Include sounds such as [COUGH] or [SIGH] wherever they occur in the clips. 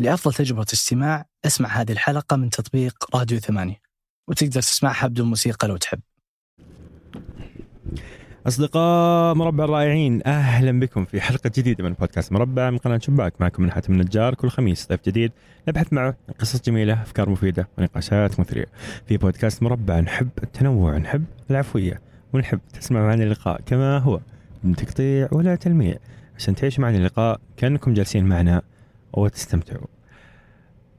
لأفضل تجربة استماع أسمع هذه الحلقة من تطبيق راديو ثمانية وتقدر تسمعها بدون موسيقى لو تحب. أصدقاء مربع الرائعين أهلا بكم في حلقة جديدة من بودكاست مربع من قناة شباك. معكم من حاتم النجار كل خميس ضيف جديد نبحث معه قصص جميلة أفكار مفيدة ونقاشات مثرية. في بودكاست مربع نحب التنوع نحب العفوية ونحب تسمع معنا اللقاء كما هو. من تقطيع ولا تلميع. عشان تعيش معنا اللقاء كأنكم جالسين معنا وتستمتعوا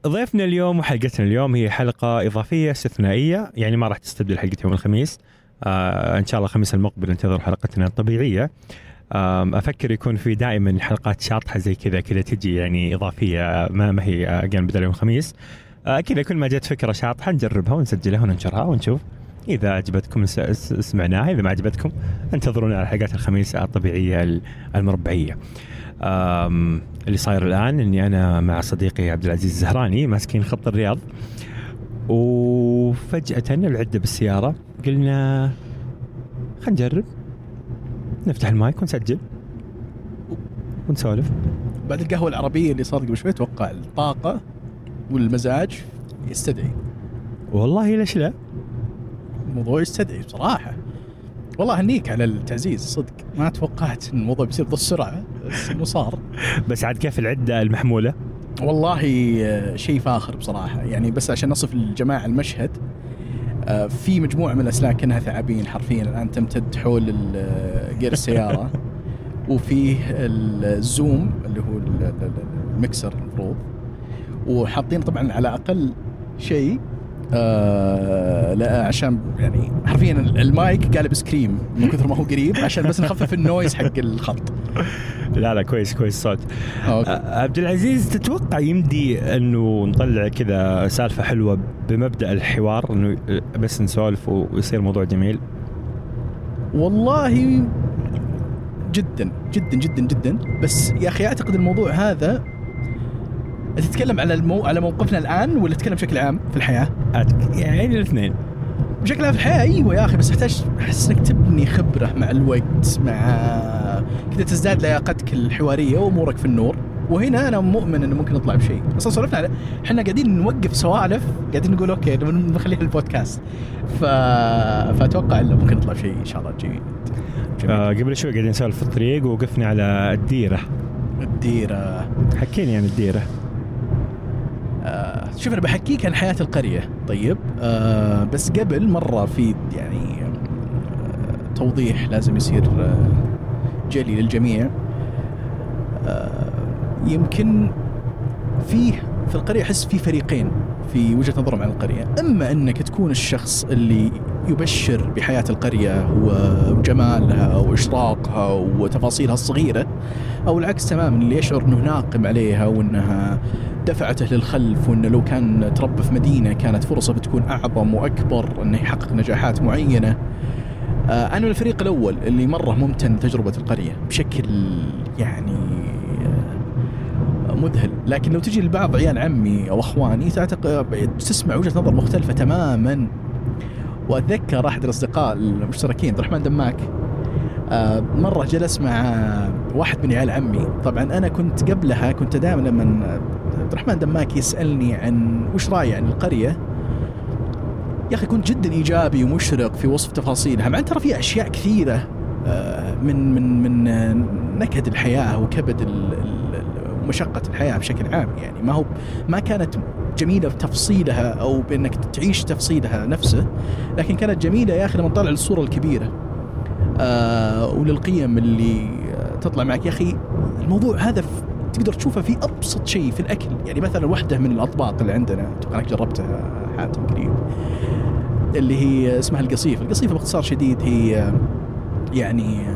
ضيفنا اليوم وحلقتنا اليوم هي حلقة إضافية استثنائية يعني ما راح تستبدل حلقة يوم الخميس. آه إن شاء الله الخميس المقبل انتظر حلقتنا الطبيعية. آه أفكر يكون في دائما حلقات شاطحة زي كذا كذا تجي يعني إضافية ما, ما هي أجين بدل يوم الخميس. آه كذا كل ما جت فكرة شاطحة نجربها ونسجلها وننشرها ونشوف. إذا عجبتكم سمعناها إذا ما عجبتكم انتظرونا على حلقات الخميس الطبيعية المربعية. اللي صاير الآن إني أنا مع صديقي عبد العزيز الزهراني ماسكين خط الرياض. وفجأة العدة بالسيارة قلنا خلينا نجرب. نفتح المايك ونسجل. ونسولف. بعد القهوة العربية اللي صارت قبل شوي أتوقع الطاقة والمزاج يستدعي. والله ليش لا؟ الموضوع يستدعي بصراحة. والله هنيك على التعزيز صدق. ما توقعت إن الموضوع بيصير بذا السرعة بس انه صار. [LAUGHS] بس عاد كيف العدة المحمولة؟ والله آه، شيء فاخر بصراحة. يعني بس عشان نصف الجماعة المشهد آه، في مجموعة من الأسلاك كأنها ثعابين حرفيا. الآن تمتد حول جير السيارة. [LAUGHS] وفيه الزوم اللي هو المكسر المفروض. وحاطين طبعا على أقل شيء آه لا عشان يعني حرفيا المايك قالب ice cream من كثر ما هو قريب عشان بس نخفف ال noise حق الخط. لا لا كويس كويس الصوت آه عبد العزيز تتوقع يمدي إنه نطلع كذا سالفة حلوة بمبدأ الحوار إنه بس نسولف ويصير موضوع جميل؟ والله جدا جدا جدا جدا. بس يا أخي أعتقد الموضوع هذا تتكلم على المو... على موقفنا الآن ولا تتكلم بشكل عام في الحياة؟ يعني الاثنين. بشكل عام في الحياة؟ أيوه يا أخي بس تحتاج أحس إنك تبني خبرة مع الوقت مع كذا تزداد لياقتك الحوارية وأمورك في النور. وهنا أنا مؤمن إنه ممكن نطلع بشيء. أصلا سولفنا على إحنا قاعدين نوقف سوالف قاعدين نقول أوكي نخليها البودكاست. ف... فأتوقع إنه ممكن نطلع بشيء إن شاء الله جيد آه قبل شوي قاعدين نسولف في الطريق ووقفنا على الديرة. الديرة. حكيني عن الديرة. آه شوف أنا بحكيك عن حياة القرية. طيب آه بس قبل مرة في يعني آه توضيح لازم يصير آه جلي للجميع. آه يمكن فيه في القرية أحس في فريقين في وجهة نظرهم عن القرية، أما أنك تكون الشخص اللي يبشر بحياة القرية وجمالها واشراقها وتفاصيلها الصغيرة أو العكس تماما اللي يشعر إنه ناقم عليها وإنها دفعته للخلف وإنه لو كان تربى في مدينة كانت فرصة بتكون أعظم وأكبر إنه يحقق نجاحات معينة. آه، من الفريق الأول اللي مرة ممتن تجربه القرية بشكل يعني آه، مذهل لكن لو تجي لبعض عيال عمي أو أخواني تعتقد تسمع وجهة نظر مختلفة تماما واتذكر أحد الأصدقاء المشتركين عبد الرحمن دماك. آه، مرة جلس مع واحد من عيال عمي. طبعا أنا كنت قبلها كنت دائما لما عبد الرحمن دماك يسألني عن وش رأيي عن القرية يا أخي كنت جدا إيجابي ومشرق في وصف تفاصيلها مع أن ترى في أشياء كثيرة آه، من من من نكد الحياة وكبد مشقة الحياة بشكل عام يعني. ما هو ما كانت جميلة بتفصيلها أو بأنك تعيش تفصيلها نفسه لكن كانت جميلة يا أخي لما تطلع للصورة الكبيرة. آه وللقيم اللي تطلع معك. يا أخي الموضوع هذا تقدر تشوفه في أبسط شيء في الأكل. يعني مثلا واحدة من الأطباق اللي عندنا أتوقع أنك جربتها حاتم قريب اللي هي اسمها القصيف القصيف باختصار شديد هي يعني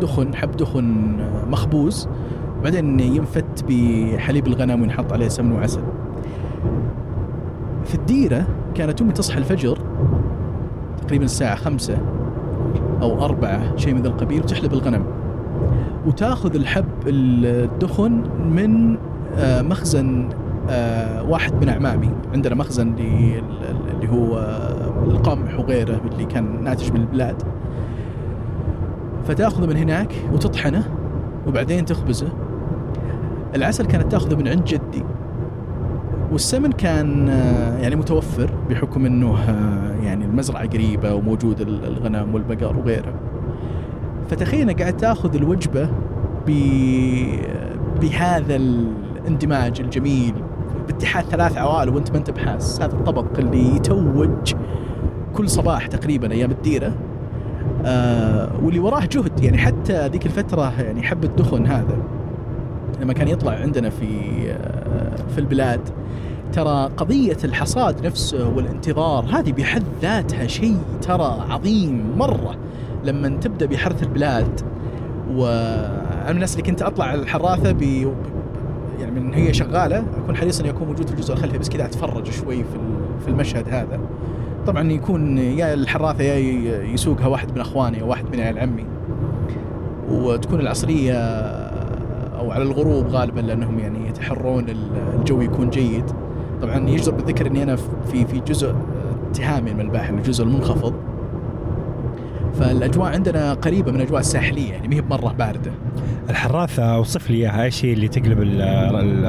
دخن حب دخن مخبوز. بعدين ينفت بحليب الغنم وينحط عليه سمن وعسل. في الديرة كانت أمي تصحى الفجر تقريبا الساعة خمسة أو أربعة شيء من ذا القبيل وتحلب الغنم. وتأخذ الحب الدخن من آه، مخزن آه، واحد من أعمامي. عندنا مخزن اللي هو القمح وغيره اللي كان ناتج من البلاد. فتأخذه من هناك وتطحنه وبعدين تخبزه. العسل كانت تاخذه من عند جدي. والسمن كان آه، يعني متوفر بحكم إنه آه، يعني المزرعة قريبة وموجود ال- الغنم والبقر وغيره. فتخيل قاعد تاخذ الوجبة بهذا الاندماج الجميل باتحاد ثلاث عوائل وانت ما أنت بحاس. هذا الطبق اللي يتوج كل صباح تقريبا أيام الديرة آه واللي وراه جهد. يعني حتى ذيك الفترة يعني حب الدخن هذا. لما كان يطلع عندنا في آه في البلاد ترى قضية الحصاد نفسه والانتظار هذه بحد ذاتها شيء ترى عظيم مرة. لما تبدأ بحرث البلاد وأنا من الناس اللي كنت أطلع الحراثة ب يعني من هي شغالة أكون حريص أن يكون موجود في الجزء الخلفي بس كذا أتفرج شوي في في المشهد هذا. طبعا يكون يا الحراثة يا يسوقها واحد من أخواني أو واحد من عيال عمي. وتكون العصرية أو على الغروب غالبا لأنهم يعني يتحرون ال- الجو يكون جيد. طبعا يجدر بالذكر إني أنا في في جزء اتهامي من الباحر الجزء المنخفض. فالأجواء عندنا قريبة من الأجواء الساحلية يعني ما هي بمرة باردة. الحراثه أوصف لي إياها إيش هي اللي تقلب ال ال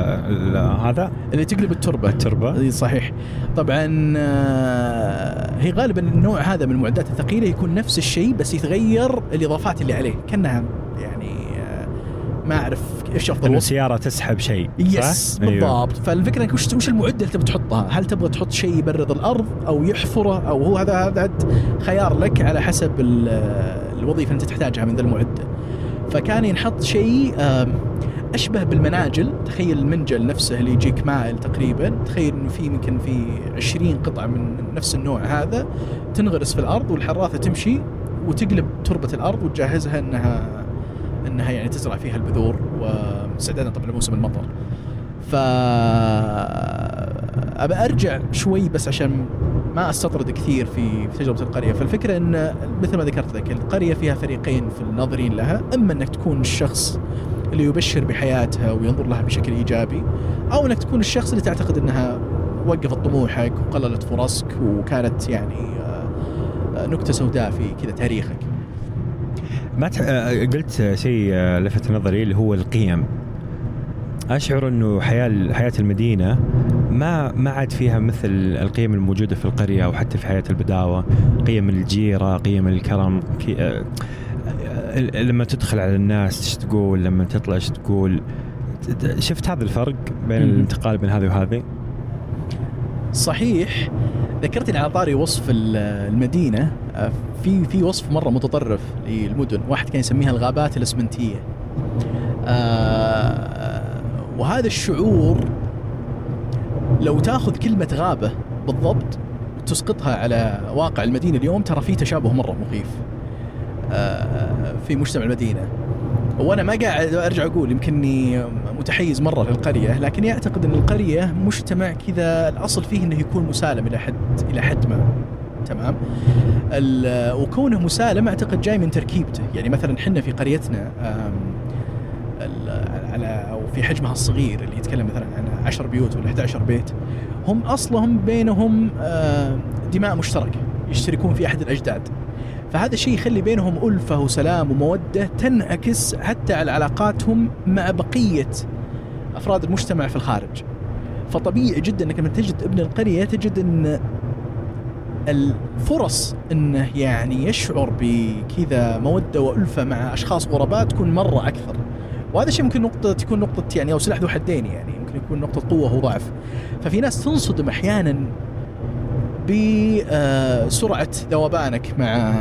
ال هذا؟ اللي تقلب التربة. التربة. إي صحيح. طبعا آه، هي غالبا النوع هذا من المعدات الثقيلة يكون نفس الشيء بس يتغير الإضافات اللي عليه. كأنها يعني آه، ما أعرف إيش أفضل انه وصف سياره تسحب شيء يس؟ أيوه. بالضبط فالفكرة إنك وش وش المعدة اللي تبي تحطها؟ هل تبغى تحط شيء يبرد الأرض أو يحفره أو هو هذا هذا خيار لك على حسب ال- الوظيفة اللي أنت تحتاجها من ذا المعدة. فكان ينحط شيء أشبه بالمناجل تخيل المنجل نفسه اللي يجيك مائل تقريبا تخيل إنه في يمكن في 20 قطعة من نفس النوع هذا تنغرس في الأرض والحراثه تمشي وتقلب تربة الأرض وتجهزها إنها إنها يعني تزرع فيها البذور واستعدادا طبعا لموسم المطر. ف أبى أرجع شوي بس عشان ما أستطرد كثير في تجربة القرية، فالفكرة إن مثل ما ذكرت لك القرية فيها فريقين في الناظرين لها، إما إنك تكون الشخص اللي يبشر بحياتها وينظر لها بشكل إيجابي، أو إنك تكون الشخص اللي تعتقد إنها وقفت طموحك وقللت فرصك وكانت يعني آه، نكتة سوداء في كذا تاريخك. ما تح... آه، قلت شيء آه، لفت نظري اللي هو القيم. أشعر إنه حياة حياة المدينة ما ما عاد فيها مثل القيم الموجودة في القرية أو حتى في حياة البداوة. قيم الجيرة قيم الكرم كي... آه، آه، لما تدخل على الناس إيش تقول لما تطلع إيش تقول. شفت هذا الفرق بين. الانتقال بين هذه وهذه؟ صحيح ذكرتني على طاري وصف ال- المدينة. آه، في في وصف مرة متطرف للمدن. واحد كان يسميها الغابات الأسمنتية. آه، وهذا الشعور لو تاخذ كلمة غابة بالضبط وتسقطها على واقع المدينة. اليوم ترى في تشابه مرة مخيف آه، في مجتمع المدينة. وأنا ما قاعد أرجع أقول يمكنني متحيز مرة للقريه لكني اعتقد إن القرية مجتمع كذا الأصل فيه إنه يكون مسالم إلى حد إلى حد ما. تمام؟ وكونه مسالم أعتقد جاي من تركيبته. يعني مثلا حنا في قريتنا على أو في حجمها الصغير اللي يتكلم مثلا عن 10 بيوت ولا 11 بيت هم أصلهم بينهم دماء مشتركة يشتركون في أحد الأجداد. فهذا الشيء يخلي بينهم ألفة وسلام ومودة تنعكس حتى على علاقاتهم مع بقية أفراد المجتمع في الخارج. فطبيعي جدا أنك لما تجد ابن القرية تجد أن الفرص أنه يعني يشعر بكذا مودة وألفة مع أشخاص غرباء تكون مرة أكثر. وهذا الشيء ممكن نقطة تكون نقطة يعني أو سلاح ذو حدين يعني يمكن يكون نقطة قوة وضعف ففي ناس تنصدم أحيانا بسرعة ذوبانك مع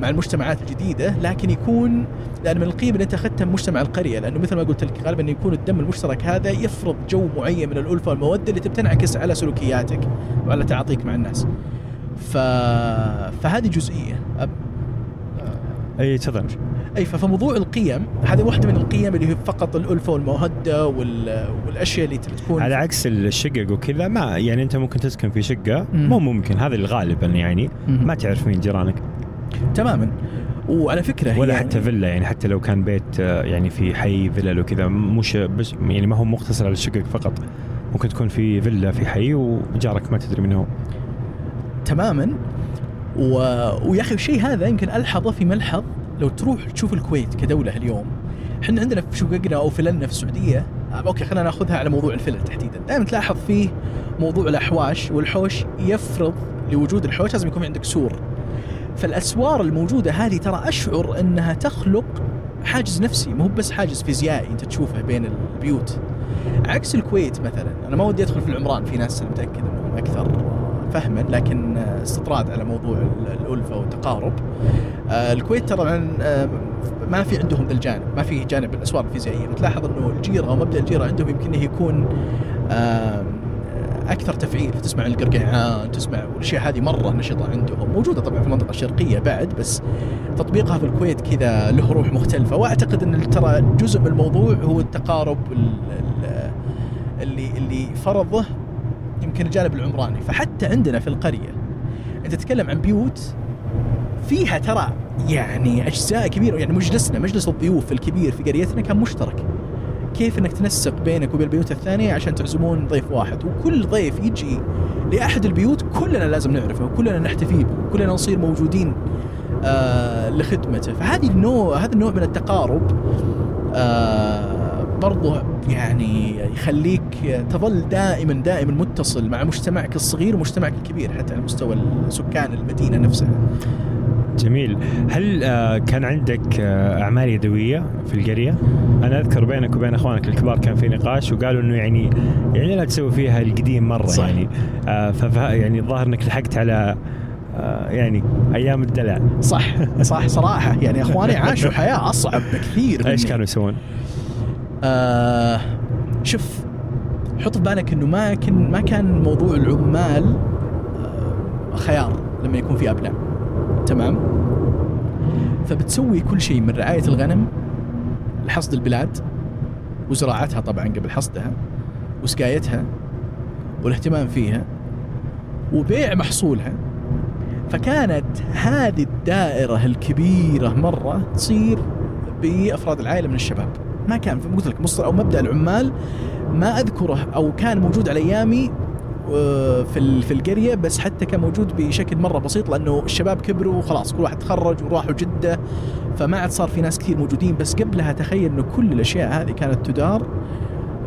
مع المجتمعات الجديدة لكن يكون لأن من القيم اللي أنت أخذتها من مجتمع القرية لأنه مثل ما قلت لك غالبا يكون الدم المشترك هذا يفرض جو معين من الألفة والمودة اللي تنعكس على سلوكياتك وعلى تعاطيك مع الناس. ف... فهذه جزئية. أب... أي تفضل. أي فموضوع القيم هذه واحدة من القيم اللي هي فقط الألفة والمودة وال... والأشياء اللي تكون على عكس الشقق وكذا ما يعني أنت ممكن تسكن في شقة مم. مو ممكن هذا اللي غالبا يعني مم. ما تعرف مين جيرانك. تماما. وعلى فكرة ولا هي- حتى فيلا يعني حتى لو كان بيت يعني في حي فيلل وكذا مش بس يعني ما هو مقتصر على الشقق فقط. ممكن تكون في فيلا في حي وجارك ما تدري من هو. تماما. و... ويا أخي الشيء هذا يمكن ألحظه في ملحظ لو تروح تشوف الكويت كدولة اليوم. إحنا عندنا في شققنا أو فللنا في السعودية. آه، okay خلينا نأخذها على موضوع الفلل تحديدا. دائما تلاحظ فيه موضوع الأحواش والحوش يفرض لوجود الحوش لازم يكون عندك سور. فالأسوار الموجودة هذه ترى أشعر أنها تخلق حاجز نفسي مو بس حاجز فيزيائي أنت تشوفه بين البيوت. عكس الكويت مثلا أنا ما ودي أدخل في العمران في ناس متاكد انهم أكثر. فهما لكن استطراد على موضوع ال- الألفة والتقارب. آه، الكويت طبعا آه، ما في عندهم ذا الجانب ما في جانب الأسوار الفيزيائية. بتلاحظ إنه الجيرة أو مبدأ الجيرة عندهم يمكن يكون آم، أكثر تفعيل. تسمع القرقعان تسمع والاشياء هذه مرة نشطة عندهم. موجودة طبعا في المنطقة الشرقية بعد بس تطبيقها في الكويت كذا له روح مختلفة. وأعتقد إن ترى جزء من الموضوع هو التقارب ال- ال- اللي اللي فرضه يمكن الجانب العمراني. فحتى عندنا في القرية انت تتكلم عن بيوت فيها ترى يعني أجزاء كبيرة يعني مجلسنا مجلس الضيوف الكبير في قريتنا كان مشترك. كيف إنك تنسق بينك وبين البيوت الثانية عشان تعزمون ضيف واحد؟ وكل ضيف يجي لأحد البيوت كلنا لازم نعرفه وكلنا نحتفي به وكلنا نصير موجودين آه لخدمته. فهذه النوع هذا النوع من التقارب آه برضو يعني يخليك تظل دائما دائما متصل مع مجتمعك الصغير ومجتمعك الكبير حتى على مستوى سكان المدينة نفسها جميل هل آه، كان عندك آه، أعمال يدوية في القرية أنا أذكر بينك وبين أخوانك الكبار كان في نقاش وقالوا إنه يعني يعني لا تسوي فيها القديم مرة صح. يعني آه، فف يعني الظاهر إنك لحقت على يعني أيام الدلع صح صح صراحة يعني أخواني عاشوا حياة أصعب بكثير إيش. كانوا يسوون؟ آه شوف حط في بالك إنه ما كان ما كان موضوع العمال آه خيار لما يكون في أبناء. تمام؟ فبتسوي كل شيء من رعاية الغنم لحصد البلاد وزراعتها طبعا قبل حصدها وسقايتها والاهتمام فيها وبيع محصولها. فكانت هذه الدائرة الكبيرة مرة تصير بأفراد العائلة من الشباب. ما كان قلت لك مصدر أو مبدأ العمال ما أذكره أو كان موجود على أيامي آه، في في القرية بس حتى كان موجود بشكل مرة بسيط لأنه الشباب كبروا وخلاص كل واحد تخرج وراحوا جدة فما عاد صار في ناس كثير موجودين. بس قبلها تخيل إنه كل الأشياء هذه كانت تدار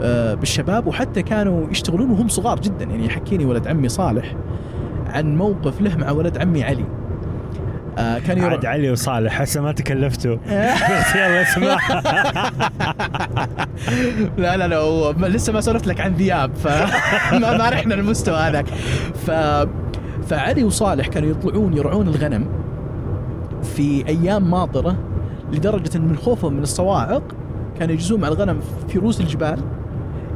آه، بالشباب وحتى كانوا يشتغلون وهم صغار جدا. يعني يحكيني ولد عمي صالح عن موقف له مع ولد عمي علي. آه كان يروح عاد علي وصالح هسه ما تكلفتوا. بس يلا اسمع. [LAUGHS] لا لا لا هو لسه ما سولفت لك عن ذياب فما [LAUGHS] ما رحنا المستوى هذاك. ف فعلي وصالح كانوا يطلعون يرعون الغنم في أيام ماطرة لدرجة إن من خوفهم من الصواعق كانوا يجلسون مع الغنم في رؤوس الجبال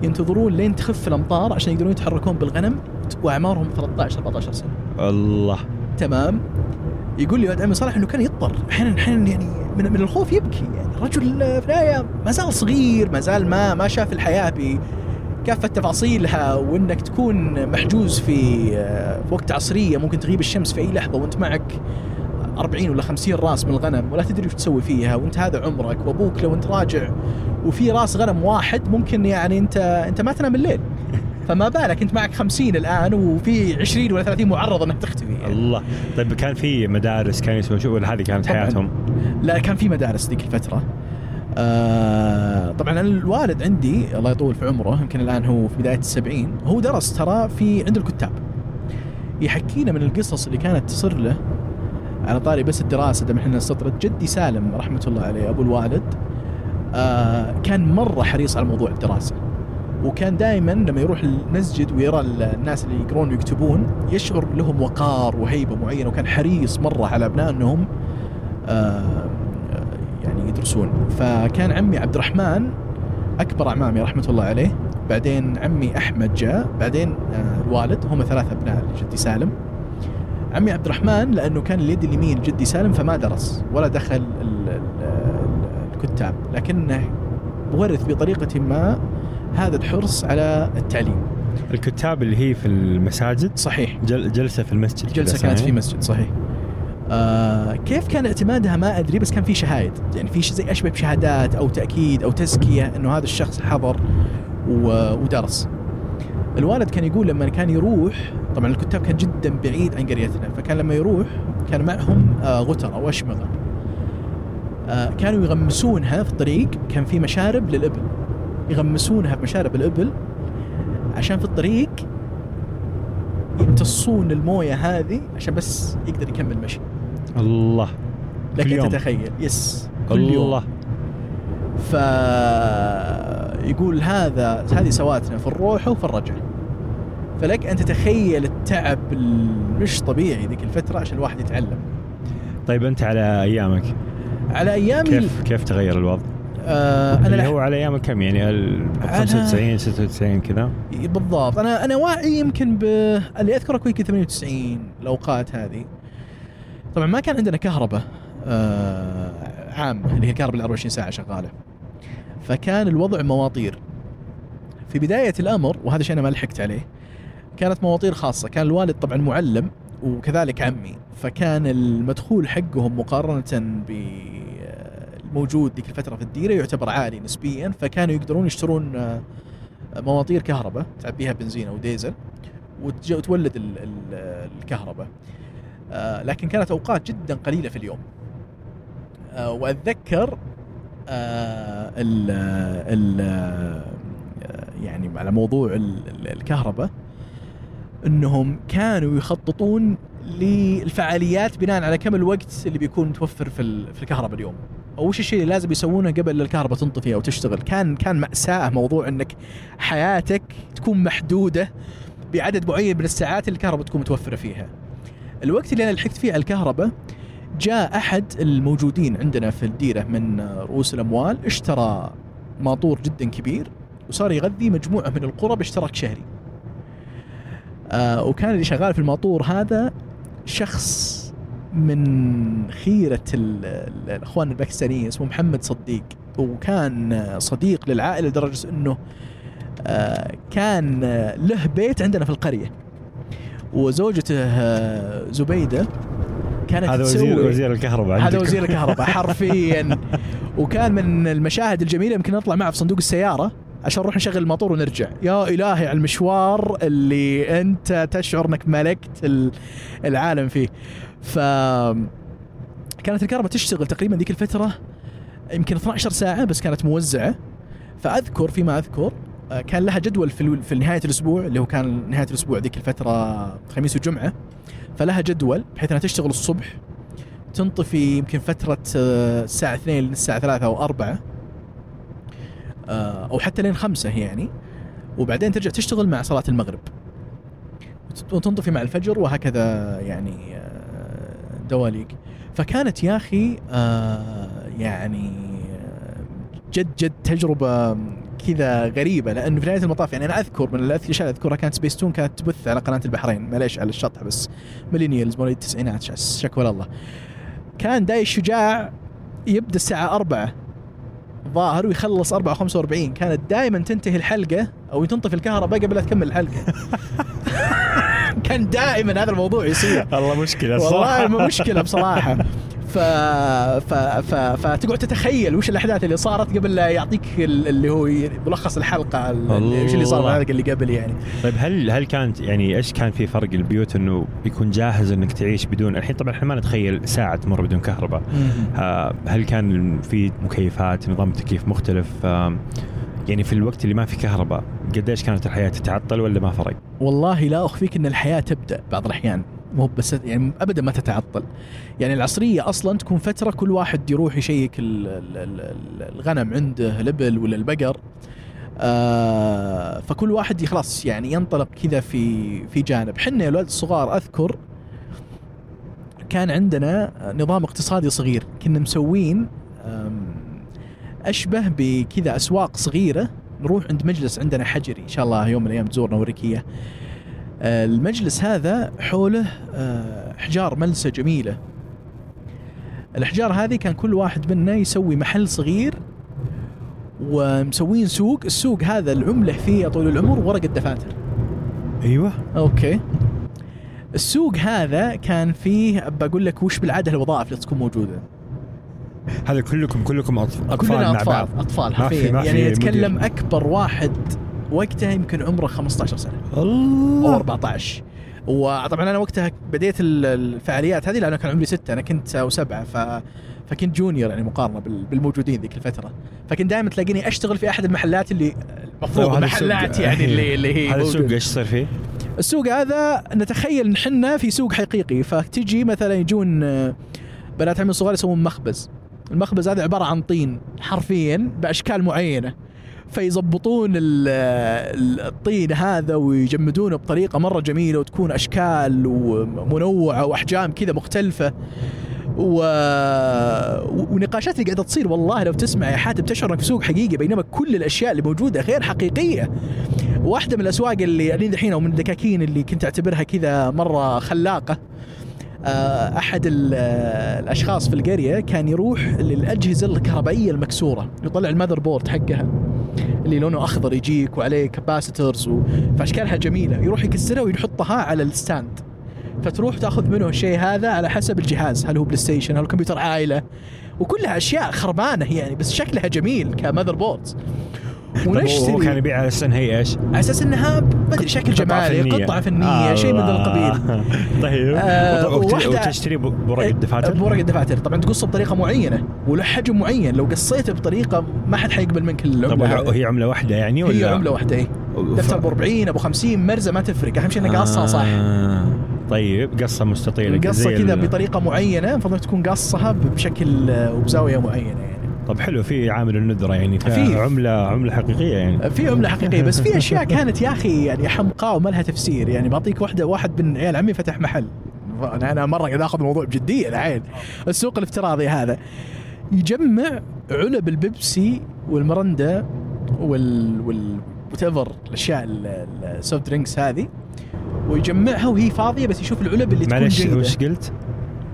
ينتظرون لين تخف الأمطار عشان يقدرون يتحركون بالغنم وأعمارهم 13 14 سنة. الله. تمام. يقول لي ولد عمي صالح إنه كان يضطر. أحيانا أحيانا يعني من, من الخوف يبكي. يعني الرجل في النهاية ما زال صغير ما زال ما ما شاف الحياة بكافه تفاصيلها وإنك تكون محجوز في آه، في وقت عصرية ممكن تغيب الشمس في أي لحظة وأنت معك 40 ولا 50 راس من الغنم ولا تدري وش تسوي فيها وأنت هذا عمرك وأبوك لو أنت راجع وفي راس غنم واحد ممكن يعني انت أنت ما تنام الليل. [LAUGHS] فما بالك انت معك 50 الآن وفي 20 ولا 30 معرض انها تختفي يعني. الله طيب كان في مدارس كانوا يسوون شو ولا هذه كانت. حياتهم؟ لا كان في مدارس ذيك الفترة آه طبعا أنا الوالد عندي الله يطول في عمره يمكن الآن هو في بداية السبعين هو درس ترى في عند الكتاب يحكينا من القصص اللي كانت تصير له على طاري بس الدراسة دام إحنا استطرد جدي سالم رحمة الله عليه أبو الوالد آه كان مرة حريص على موضوع الدراسة وكان دائما لما يروح المسجد ويرى الناس اللي يقرون ويكتبون يشعر لهم وقار وهيبة معينة وكان حريص مرة على أبناء أنهم آه، يعني يدرسون. فكان عمي عبد الرحمن أكبر اعمامي رحمة الله عليه. بعدين عمي أحمد جاء. بعدين آه، الوالد هم ثلاث أبناء لجدي سالم. عمي عبد الرحمن لأنه كان اليد اليمين جدي سالم فما درس ولا دخل ال- ال- ال- الكتاب. لكنه ورث بطريقة ما هذا الحرص على التعليم. الكتاب اللي هي في المساجد؟ صحيح. جل جلسة في المسجد جلسة كانت صحيح؟ في مسجد صحيح. آه كيف كان اعتمادها ما أدري بس كان في شهايد. يعني في شيء زي أشبه بشهادات أو تأكيد أو تزكية إنه هذا الشخص حضر و- ودرس. الوالد كان يقول لما كان يروح طبعا الكتاب كان جدا بعيد عن قريتنا فكان لما يروح كان معهم آه غتر أو اشمغه آه كانوا يغمسونها في الطريق كان في مشارب للإبل. يغمسونها بمشارب الإبل عشان في الطريق يمتصون الموية هذه عشان بس يقدر يكمل مشي. الله. لك كل أن يوم. تتخيل. يس كل يوم. الله ف يقول هذا هذه سواتنا في الروح وفي الرجعه فلك أن تتخيل التعب المش طبيعي ذيك الفترة عشان الواحد يتعلم. طيب أنت على أيامك؟ على أيامي كيف كيف تغير الوضع؟ آه أنا اللي هو على ايامك كم يعني ال على- 95 96 كذا؟ بالضبط. أنا أنا واعي يمكن ب اللي أذكره كويكي 98 الأوقات هذه. طبعا ما كان عندنا كهرباء آه عامه اللي هي الكهرباء ال 24 ساعة شغالة. فكان الوضع مواطير. في بداية الأمر وهذا شيء أنا ما لحقت عليه كانت مواطير خاصة. كان الوالد طبعا معلم وكذلك عمي. فكان المدخول حقهم مقارنة بالموجود ذيك الفترة في الديرة يعتبر عالي نسبيا فكانوا يقدرون يشترون آه، مواطير كهرباء تعبيها بنزين أو ديزل وتولد ال- ال- الكهرباء. آه، لكن كانت أوقات جدا قليلة في اليوم. آه، وأتذكر ال ال يعني على موضوع ال- ال- الكهرباء إنهم كانوا يخططون للفعاليات بناء على كم الوقت اللي بيكون متوفر في ال- في الكهرباء اليوم. وش الشيء اللي لازم يسوونه قبل الكهرباء تنطفي أو تشتغل؟ كان كان مأساة موضوع إنك حياتك تكون محدودة بعدد معين من الساعات اللي الكهرباء تكون متوفرة فيها. الوقت اللي أنا لحقت فيه على الكهرباء جاء أحد الموجودين عندنا في الديرة من رؤوس الأموال اشترى ماطور جدا كبير وصار يغذي مجموعة من القرى باشتراك شهري. آه وكان اللي شغال في الماطور هذا شخص من خيرة ال- ال- الأخوان الباكستانيين اسمه محمد صديق. وكان صديق للعائلة لدرجة أنه آه، كان له بيت عندنا في القرية. وزوجته آه، زبيدة كانت هذا تسوي وزير وزير الكهرباء هذا. وزير الكهرباء [LAUGHS] حرفيا. وكان من المشاهد الجميلة يمكن نطلع معه في صندوق السيارة عشان نروح نشغل الموتور ونرجع. يا إلهي على المشوار اللي أنت تشعر إنك ملكت ال- العالم فيه. ف كانت الكهرباء تشتغل تقريبا ذيك الفترة يمكن 12 ساعة بس كانت موزعة. فأذكر فيما أذكر آه، كان لها جدول في في نهاية الأسبوع اللي هو كان نهاية الأسبوع ذيك الفترة خميس وجمعة. فلها جدول بحيث إنها تشتغل الصبح تنطفي يمكن فترة آه، الساعة 2 للساعة 3 أو 4 آه، أو حتى لين 5 يعني. وبعدين ترجع تشتغل مع صلاة المغرب. وت- وتنطفي مع الفجر وهكذا يعني آه، دواليك فكانت يا أخي آه، يعني جد جد تجربة كذا غريبة. لأنه في نهاية المطاف يعني أنا أذكر من الأشياء اللي أذكرها كانت سبيستون كانت تبث على قناة البحرين. معليش على الشطح بس. millennials مواليد التسعينات شكوى الله كان داي الشجاع يبدأ الساعة أربعة ظهر ويخلص 4 45 كانت دائما تنتهي الحلقة أو تنطفي الكهرباء قبل لا تكمل الحلقة. [LAUGHS] [LAUGHS] كان دائما هذا الموضوع يصير. [LAUGHS] والله مشكلة والله مشكلة بصراحة. ف... ف... ف... فتقعد تتخيل وش الأحداث اللي صارت قبل لا يعطيك ال- اللي هو ملخص الحلقة. وش اللي صار الحلقة اللي قبل يعني. طيب هل هل كانت يعني إيش كان في فرق البيوت إنه يكون جاهز إنك تعيش بدون الحين طبعا إحنا ما نتخيل ساعة تمر بدون كهرباء. آه، هل كان في مكيفات نظام تكييف مختلف؟ يعني في الوقت اللي ما في كهرباء قديش كانت الحياة تتعطل ولا ما فرق؟ والله لا أخفيك إن الحياة تبدأ بعض الأحيان. مو بس يعني ابدا ما تتعطل. يعني العصرية أصلا تكون فترة كل واحد يروح يشيك ال- ال- ال- الغنم عنده الإبل ولا البقر. آه فكل واحد خلاص يعني ينطلق كذا في في جانب. حنا الولد الصغار أذكر كان عندنا نظام اقتصادي صغير. كنا مسوين أشبه بكذا أسواق صغيرة. نروح عند مجلس عندنا حجري. إن شاء الله يوم من الأيام تزورنا اوريك إياه. آه، المجلس هذا حوله آه، احجار ملسة جميلة. الأحجار هذه كان كل واحد منا يسوي محل صغير ومسوين سوق. السوق هذا العملة فيه يا طويل العمر ورق الدفاتر أيوه. أوكي. السوق هذا كان فيه بقول لك وش بالعادة الوظائف اللي تكون موجودة. هذا كلكم كلكم أطفال كلنا مع اطفال بعض. أطفال حرفيا. يعني نتكلم مدير. أكبر واحد وقتها يمكن عمره 15 سنة. أو الله 14 وطبعا أنا وقتها بديت ال- الفعاليات هذه لأنه كان عمري ستة. أنا كنت أو سبعة. ف فكنت جونيور يعني مقارنة بال- بالموجودين ذيك الفترة. فكنت دائما تلاقيني أشتغل في أحد المحلات اللي المفروض السوق- يعني [LAUGHS] اللي اللي هي هذا السوق. إيش صار فيه؟ السوق هذا نتخيل إن إحنا في سوق حقيقي. فتجي مثلا يجون آه، بنات عمي صغار يسوون مخبز. المخبز هذا عبارة عن طين حرفيا بأشكال معينة. فيظبطون ال- ال- الطين هذا ويجمدونه بطريقة مرة جميلة وتكون أشكال ومنوعة وأحجام كذا مختلفة. و... ونقاشات اللي قاعدة تصير والله لو تسمع يا حاتم تشعر إنك في سوق حقيقي بينما كل الأشياء اللي موجودة غير حقيقية. واحدة من الأسواق اللي الين دحين أو من الدكاكين اللي كنت أعتبرها كذا مرة خلاقة. أحد ال- آه، الأشخاص في القرية كان يروح للأجهزة الكهربائية المكسورة يطلع ال motherboard حقها اللي لونه أخضر يجيك وعليه capacitors فأشكالها جميلة. يروح يكسرها ويحطها على ال stand. فتروح تأخذ منه الشيء هذا على حسب الجهاز هل هو بلاي ستيشن هل كمبيوتر عائلة. وكلها أشياء خربانة يعني بس شكلها جميل ك motherboards طب هو كان يبيع على أساس انها هي إيش؟ على أساس انها ما أدري شكل جمالي فنية. قطعة فنية شيء من. القبيل [LAUGHS] طيب آه، وتشتري ب- بورق الدفاتر؟ بورق الدفاتر طبعا تقصه بطريقة معينة وله حجم معين لو قصيته بطريقة ما حد حيقبل منك طب العمله هذه. وهي عملة واحدة يعني ولا هي عملة واحدة اي دفتر ابو 40 أبو 50 مرزة ما تفرق أهم شيء إنك قصها صح آه. طيب قصة مستطيلة زي كذا بطريقة معينة المفروض تكون قصها بشكل آه، وبزاوية معينة طب حلو في عامل الندرة يعني في. عمله عملة حقيقية يعني. في عملة حقيقية بس في أشياء كانت يا أخي يعني حمقاء وما لها تفسير. يعني بعطيك واحدة واحد من عيال عمي فتح محل. أنا أنا مرة قاعد آخذ الموضوع بجدية الحين السوق الافتراضي هذا. يجمع علب البيبسي والمرندا وال وال whatever الأشياء ال soft drinks هذه ويجمعها وهي فاضية بس يشوف العلب اللي تكون معلش وش قلت؟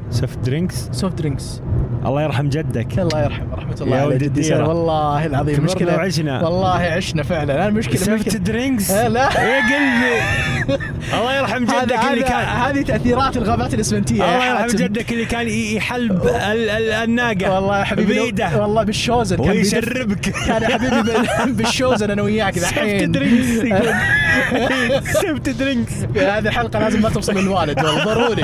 soft drinks soft drinks الله يرحم جدك. الله يرحمه رحمة الله يا ولد. سنة. والله العظيم كبرنا مشكلة وعشنا. والله عشنا فعلا. أنا المشكلة مشكلة- drinks. آه، لا. يا قلبي. [LAUGHS] الله يرحم جدك اللي كان هذه تأثيرات الغابات الاسمنتيه الله يرحم. جدك اللي كان يحلب ال- ال- الناقة. والله يا حبيبي بيده. والله بالشوزن كان ويشربك. كان يا حبيبي بال- [LAUGHS] بالشوزن أنا وياك الحين. drinks يقول. [LAUGHS] soft drinks. هذه الحلقة لازم ما توصل للوالد والله ضروري.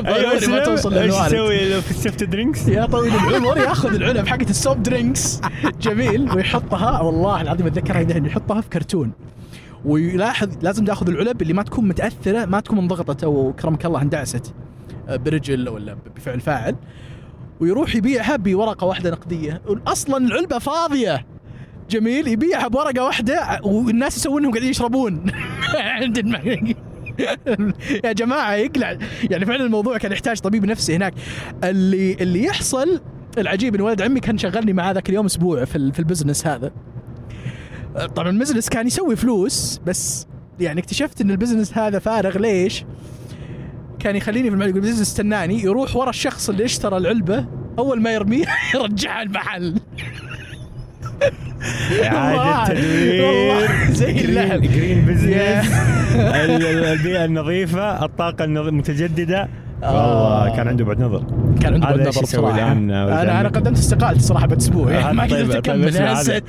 ضروري ما توصل إيش للوالد. تسوي لو في ال soft drinks؟ يا طويل العمر ياخذ العلب حقت ال soft drinks. جميل. ويحطها. والله العظيم اتذكرها دحين يحطها في كرتون. ويلاحظ لازم تاخذ العلب اللي ما تكون متأثرة ما تكون انضغطت أو كرمك الله اندعست آه، برجل ولا بفعل فاعل. ويروح يبيعها بورقة واحدة نقدية. أصلا العلبه فاضية. جميل. يبيعها بورقة واحدة والناس يسوونهم قاعدين يشربون. [LAUGHS] عند الم... [LAUGHS] يا جماعة يقلع. يعني فعلا الموضوع كان يحتاج طبيب نفسي هناك. اللي اللي يحصل العجيب إن ولد عمي كان شغلني معاه ذاك اليوم أسبوع في في ال business هذا. طبعا ال business كان يسوي فلوس بس يعني اكتشفت إن ال business هذا فارغ. ليش؟ كان يخليني في المحل يقول ال business استناني يروح ورا الشخص اللي اشترى العلبة أول ما يرميها [LAUGHS] يرجعها المحل. والله- تدوير زي اللهب. green business يا. البيئة النظيفة الطاقة النظ- المتجددة آه. والله كان عنده بعد نظر كان عنده بعد نظر بصراحة الآن ولد أنا أنا عمي؟ قدمت استقالتي صراحة بعد أسبوع آه، ما طيب- قدرت طيب أكمل هذا. أسد.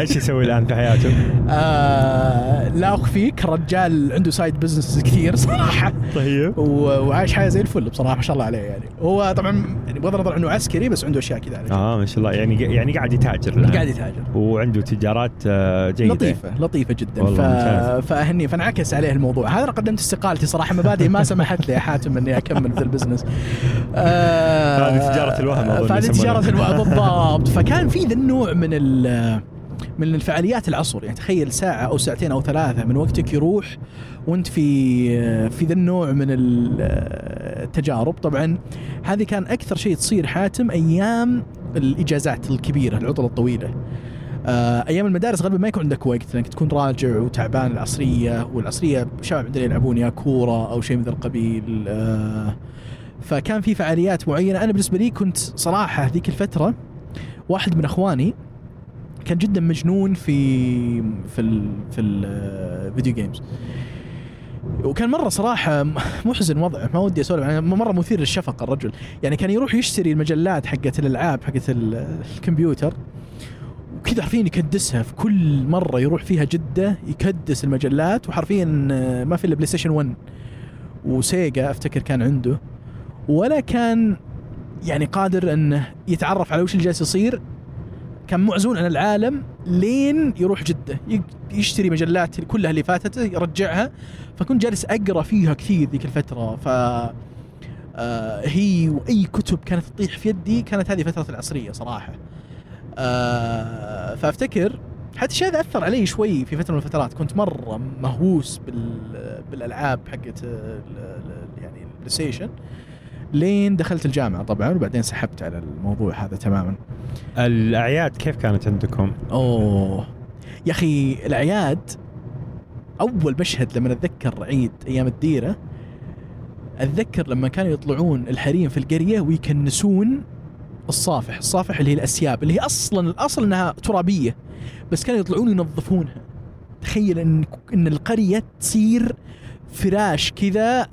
إيش يسوي الآن في حياته؟ آه لا اخفيك رجال عنده side business كثير صراحة طيب وعايش حياة زي الفل بصراحة ما شاء الله عليه يعني هو طبعا يعني بغض النظر انه عسكري بس عنده أشياء كذا جنب. آه ما شاء الله يعني يعني قاعد يتاجر الآن قاعد يتاجر وعنده تجارات آه، جيدة لطيفة لطيفة جدا ف... والله. فأهني فانعكس عليه الموضوع هذا أنا قدمت استقالتي صراحة مبادئي ما سمحت لي يا حاتم اني اكمل في ال business [LAUGHS] آه... هذه تجارة الوهم فهذه يسمونها. تجارة الوهم [LAUGHS] بالضبط. فكان في ذا النوع من ال من الفعاليات العصر. يعني تخيل ساعة أو ساعتين أو ثلاثة من وقتك يروح وأنت في في ذا النوع من ال- التجارب. طبعا هذه كان أكثر شيء تصير حاتم أيام الإجازات الكبيرة العطل الطويلة. آه، أيام المدارس غالبا ما يكون عندك وقت لانك تكون راجع وتعبان العصرية والعصرية شباب عندنا يلعبون يا كورة أو شيء من ذا القبيل آه، فكان في فعاليات معينة. أنا بالنسبة لي كنت صراحة ذيك الفترة واحد من أخواني كان جدا مجنون في في ال في ال video games وكان مرة صراحة محزن وضعه ما ودي أسولف عنه مرة مثير للشفقة الرجل. يعني كان يروح يشتري المجلات حقت الألعاب حقت ال- الكمبيوتر. وكذا حرفيا يكدسها في كل مرة يروح فيها جدة يكدس المجلات وحرفيا ما في إلا بلاي ستيشن 1 وسيجا أفتكر كان عنده. ولا كان يعني قادر إنه يتعرف على وش اللي جالس يصير. كان معزول عن العالم لين يروح جدة. يشتري مجلات كلها اللي فاتته يرجعها. فكنت جالس أقرأ فيها كثير ذيك الفترة. ف آه، هي وأي كتب كانت تطيح في يدي كانت هذه فترة العصرية صراحة. آه، فافتكر حتى الشيء هذا أثر علي شوي في فترة من الفترات. كنت مرة مهووس بال بالألعاب حقت يعني البلاي ستيشن. لين دخلت الجامعة طبعا وبعدين سحبت على الموضوع هذا تماما. الأعياد كيف كانت عندكم؟ أوه. يا أخي الأعياد أول مشهد لما أتذكر عيد أيام الديرة أتذكر لما كانوا يطلعون الحريم في القرية ويكنسون الصافح، الصافح اللي هي الأسياب اللي هي أصلا الأصل إنها ترابية بس كانوا يطلعون ينظفونها. تخيل إن إن القرية تصير فراش كذا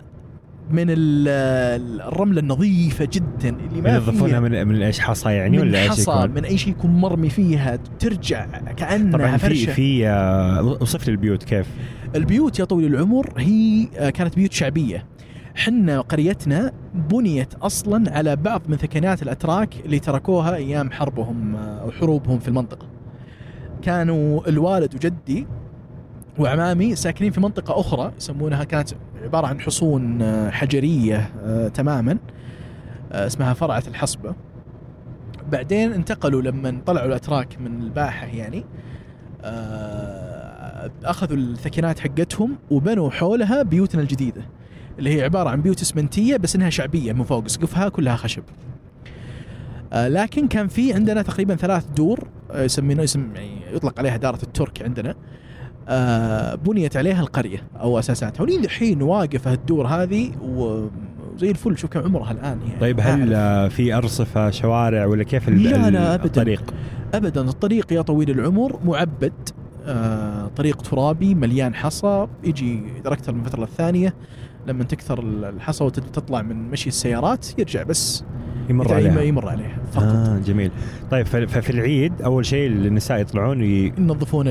من ال- الرملة النظيفة جدا اللي ما ينظفونها من من إيش حصى يعني من ولا حصى؟ من أي شيء يكون مرمي فيها ترجع كأنها طبعا في في آه، وصف لي البيوت كيف؟ البيوت يا طويل العمر هي آه، كانت بيوت شعبية حنا قريتنا بنيت أصلا على بعض من ثكنات الأتراك اللي تركوها أيام حربهم آه، أو حروبهم في المنطقة. كانوا الوالد وجدي وعمامي ساكنين في منطقة أخرى يسمونها كانت عبارة عن حصون آه، حجرية آه، تماما اسمها فرعة الحصبة. بعدين انتقلوا لما طلعوا الأتراك من الباحة يعني أخذوا الثكنات حقتهم وبنوا حولها بيوتنا الجديدة اللي هي عبارة عن بيوت اسمنتية بس إنها شعبية من فوق سقفها كلها خشب. آه، لكن كان في عندنا تقريبا ثلاث دور آه، يسمينه اسم يعني يطلق عليها دارة الترك عندنا. آه، بنيت عليها القرية أو أساساتها ولين الحين واقفه الدور هذه و- وزي الفل شوف كم عمرها الآن يعني طيب هل أعرف. في أرصفة شوارع ولا كيف لا، لا، أبداً. الطريق؟ ابدا الطريق يا طويل العمر معبد آه طريق ترابي مليان حصى يجي أكثر من فتره الثانية لما تكثر الحصى وتطلع من مشي السيارات يرجع بس يمر عليها يمر عليها فقط آه جميل طيب ففي العيد أول شيء النساء يطلعون. ينظفون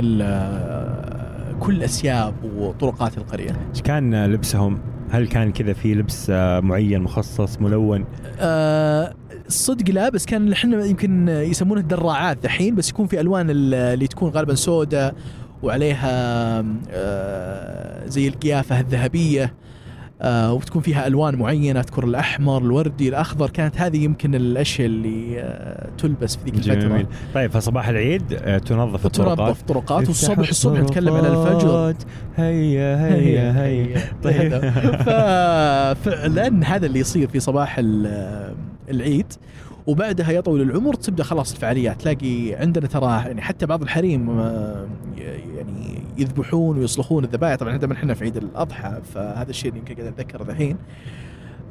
كل اسياب وطرقات القرية إيش كان لبسهم؟ هل كان كذا في لبس آه، معين مخصص ملون؟ آه الصدق لا بس كان إحنا يمكن يسمونها الدراعات دحين بس يكون في ألوان ال- اللي تكون غالبا سوداء وعليها آه زي القيافة الذهبية آه وتكون فيها ألوان معينة تذكر الأحمر الوردي الأخضر كانت هذه يمكن الأشياء اللي آه تلبس في ذيك الفترة. جميل طيب فصباح العيد آه، تنظف الطرقات. تنظف طرقات والصبح الصبح نتكلم على الفجر. هيا هيا هيا [LAUGHS] طيب. ففعلا هذا اللي يصير في صباح ال- العيد. وبعدها يا طويل العمر تبدأ خلاص الفعاليات. تلاقي عندنا ترى يعني حتى بعض الحريم آه، يعني يذبحون ويصلخون الذبائح طبعا عندنا إحنا في عيد الأضحى فهذا الشيء يمكن قاعد أتذكره الحين.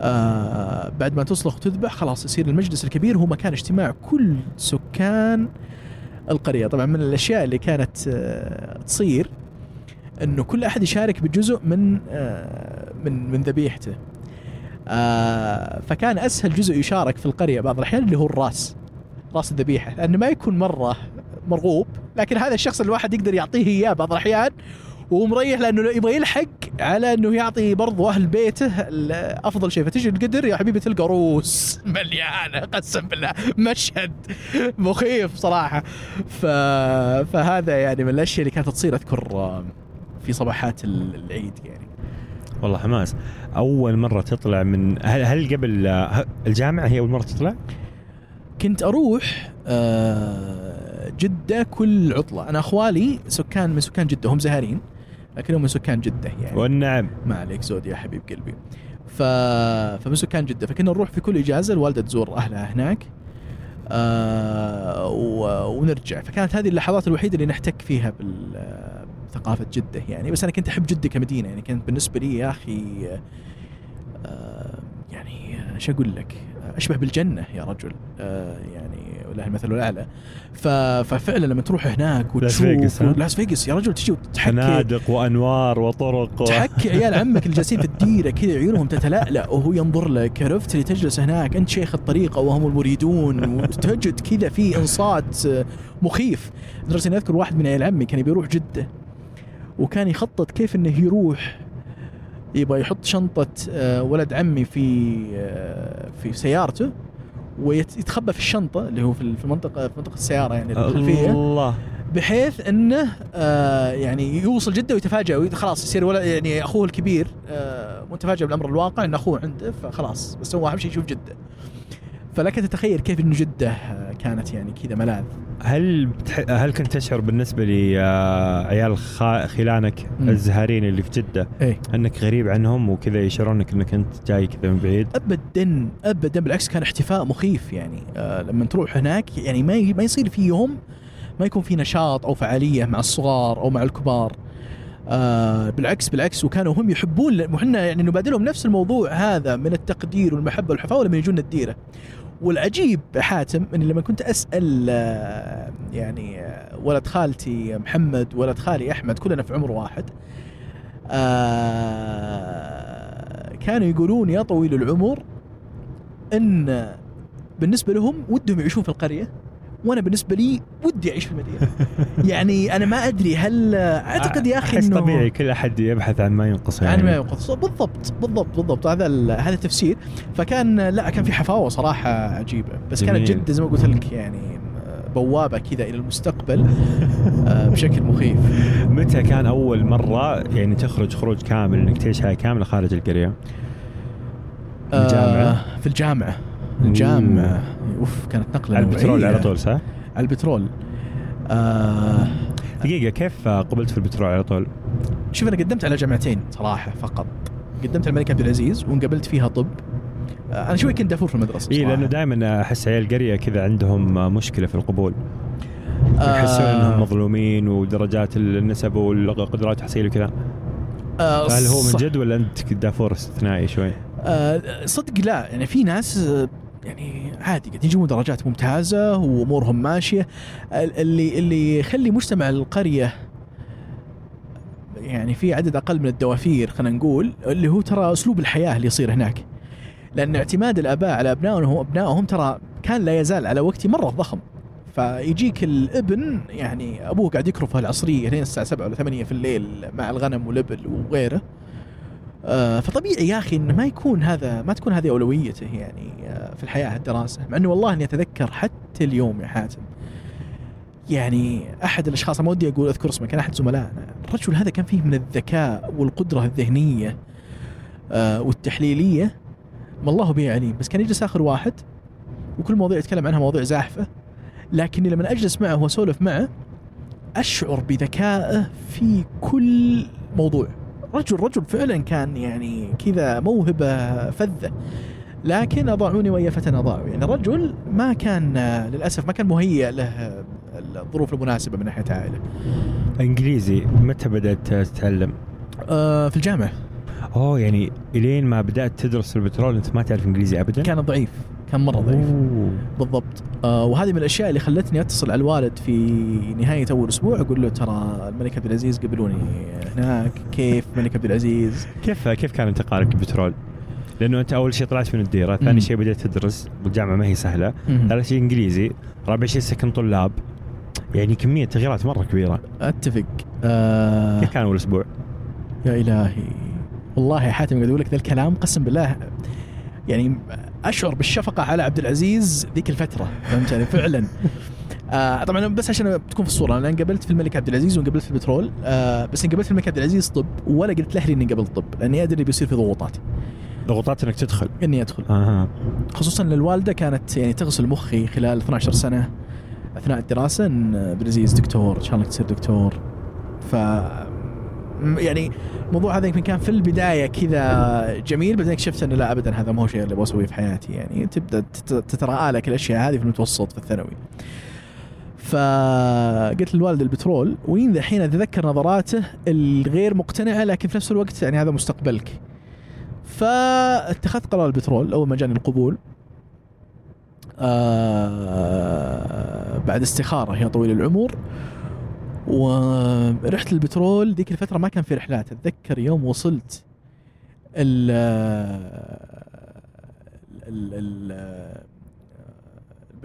آه بعد ما تصلخ وتذبح خلاص يصير المجلس الكبير هو مكان اجتماع كل سكان القرية. طبعا من الأشياء اللي كانت آه تصير إنه كل أحد يشارك بجزء من آه من من ذبيحته. آه فكان أسهل جزء يشارك في القرية بعض الأحيان اللي هو الراس راس الذبيحة لأنه ما يكون مرة مرغوب لكن هذا الشخص الواحد يقدر يعطيه إياه بعض الأحيان وهو مريح لأنه يبغى يلحق على إنه يعطي برضو أهل بيته افضل شيء. فتجي القدر يا حبيبي تلقى روس. [LAUGHS] مليانة قسم بالله مشهد مخيف صراحة. ف... فهذا يعني من الأشياء اللي كانت تصير أذكر في صباحات ال- العيد يعني. والله حماس. أول مرة تطلع من هل, هل قبل الجامعة هي أول مرة تطلع؟ كنت أروح آه، جدة كل عطلة. أنا أخوالي سكان من سكان جدة هم زهرين لكنهم من سكان جدة يعني. والنعم. ما عليك زود يا حبيب قلبي. ف... فمن سكان جدة. فكنا نروح في كل إجازة الوالدة تزور أهلها هناك آه و... ونرجع. فكانت هذه اللحظات الوحيدة اللي نحتك فيها بثقافه جدة يعني. بس أنا كنت أحب جدة كمدينة يعني. كانت بالنسبة لي يا أخي آه يعني إيش أقول لك؟ أشبه بالجنة يا رجل. آه يعني ولله المثل الأعلى. ففعلا لما تروح هناك وتشوف؟ لاس فيغاس يا رجل تجي وتحكي فنادق وأنوار وطرق و... تحكي عيال عمك اللي جالسين في الديرة كذا عيونهم تتلألأ وهو ينظر لك. عرفت اللي تجلس هناك؟ أنت شيخ الطريقة وهم المريدون وتجد كذا في إنصات آه، مخيف. لدرجة إني أذكر واحد من عيال عمي كان يبي يروح جدة. وكان يخطط كيف إنه يروح. يبغى يحط شنطة آه، ولد عمي في آه، في سيارته ويتخبى في الشنطة اللي هو في المنطقة في منطقة السيارة يعني الخلفية الله. بحيث إنه آه يعني يوصل جدة ويتفاجئ وي- خلاص يصير ولا يعني أخوه الكبير متفاجئ بالأمر الواقع إن أخوه عنده فخلاص بس هو أهم شيء يشوف جدة. فلك تتخيل كيف إنه جدة كانت يعني كذا ملاذ؟ هل بتح... هل كنت تشعر بالنسبة لعيال خ... خلانك. الزهارين اللي في جدة؟ إيه. أنك غريب عنهم وكذا يشعرونك إنك أنت جاي كذا من بعيد؟ ابدا ابدا بالعكس كان احتفاء مخيف يعني. آه لما تروح هناك يعني ما ي- ما يصير في يوم ما يكون في نشاط أو فعالية مع الصغار أو مع الكبار. آه بالعكس بالعكس وكانوا هم يحبون وحنا يعني نبادلهم نفس الموضوع هذا من التقدير والمحبة والحفاوه لما يجون الديرة. والعجيب حاتم إني لما كنت أسأل آه، يعني آه، ولد خالتي محمد ولد خالي أحمد كلنا في عمر واحد آه، كانوا يقولون يا طويل العمر إن بالنسبة لهم ودهم يعيشون في القرية. وأنا بالنسبة لي ودي أعيش في المدينة. [LAUGHS] يعني أنا ما أدري هل أعتقد يا أخي إنه طبيعي كل أحد يبحث عن ما ينقصه يعني. ما يعني ينقص. بالضبط بالضبط بالضبط. هذا هذا التفسير. فكان لا كان في حفاوة صراحة عجيبة. بس كانت جميل. جدة زي ما قلت لك يعني بوابة كذا إلى المستقبل آه، بشكل مخيف. [LAUGHS] متى كان أول مرة يعني تخرج خروج كامل إنك تعيش حياة كاملة خارج القرية؟ الجامعة؟ آه، في الجامعة. الجامعة أوف كانت نقلة على البترول. على طول صح؟ على البترول آه دقيقة كيف قبلت في البترول على طول؟ شوف أنا قدمت على جامعتين صراحة فقط قدمت على الملك عبد العزيز وانقبلت فيها طب آه أنا شوي كنت دافور في المدرسة إي. لأنه دائما أحس عيال القريه كذا عندهم مشكلة في القبول يحسون آه، إنهم مظلومين ودرجات النسب والقدرات التحصيل وكذا آه فهل هو من. جد ولا أنت دافور استثنائي شوي؟ آه صدق لا يعني في ناس آه، يعني عادي قاعدين يجيبون درجات ممتازة وأمورهم ماشية. ال- اللي اللي يخلي مجتمع القرية يعني في عدد أقل من الدوافير خلينا نقول اللي هو ترى أسلوب الحياة اللي يصير هناك. لأن اعتماد الآباء على أبنائهم أبنائهم ترى كان لا يزال على وقتي مرة ضخم. فيجيك الابن يعني أبوه قاعد يكرف العصرية لين الساعة 7 ولا 8 في الليل مع الغنم والإبل وغيره. فطبيعي يا أخي انه ما يكون هذا ما تكون هذه أولويته يعني آه، في الحياة الدراسة. مع انه والله إني أتذكر حتى اليوم يا حاتم يعني أحد الأشخاص ما ودي أقول أذكر اسمه كان أحد زملائنا. الرجل هذا كان فيه من الذكاء والقدرة الذهنية آه، والتحليلية ما الله به عليم. بس كان يجلس آخر واحد وكل مواضيع يتكلم عنها مواضيع زاحفة. لكني لما أجلس معه وأسولف معه أشعر بذكائه في كل موضوع. رجل رجل فعلا كان يعني كذا موهبة فذة. لكن أضاعوني وايا فتى أضاعوا. يعني رجل ما كان للأسف ما كان مهيئ له الظروف المناسبة من ناحية عائلة. إنجليزي متى بدأت تتعلم؟ آه، في الجامعة. أوه يعني إلين ما بدأت تدرس البترول أنت ما تعرف إنجليزي ابدا؟ كان ضعيف. كان مرة ضعيف. بالضبط. آه وهذه من الأشياء اللي خلتني أتصل على الوالد في نهاية أول أسبوع أقول له ترى الملك عبد العزيز قبلوني هناك كيف الملك عبد العزيز؟ كيف كيف كان انتقالك البترول؟ لأنه أنت أول شيء طلعت من الديرة،. ثاني شيء بديت تدرس والجامعة ما هي سهلة، ثالث شيء إنجليزي، رابع شيء سكن طلاب. يعني كمية تغييرات مرة كبيرة، أتفق. آه كيف كان أول أسبوع؟ يا إلهي. والله يا حاتم قاعد أقول لك ذا الكلام قسم بالله يعني أشعر بالشفقة على عبد العزيز ذيك الفترة فهمت علي؟ فعلا. [LAUGHS] آه طبعا بس عشان تكون في الصورة أنا انقبلت في الملك عبد العزيز وانقبلت في البترول آه بس انقبلت في الملك عبد العزيز طب ولا قلت لاهلي إني قبلت طب لأني أدري بيصير في ضغوطات. ضغوطات إنك تدخل. إني أدخل. أها. خصوصا إن الوالدة كانت يعني تغسل مخي خلال 12 سنة أثناء الدراسة إن عبد العزيز دكتور إن شاء الله تصير دكتور. ف يعني الموضوع هذا يمكن كان في البداية كذا جميل بعدين اكتشفت إنه لا ابدا هذا مو شيء اللي أبغى أسويه في حياتي يعني تبدأ تت- تتراءى لك الأشياء هذه في المتوسط في الثانوي. فقلت للوالد البترول وين ذحين أتذكر نظراته الغير مقتنعة لكن في نفس الوقت يعني هذا مستقبلك. فاتخذت قرار البترول أول ما جاني القبول آه بعد استخارة يا طويل العمر ورحت البترول ذيك الفترة ما كان في رحلات. أتذكر يوم وصلت ال ال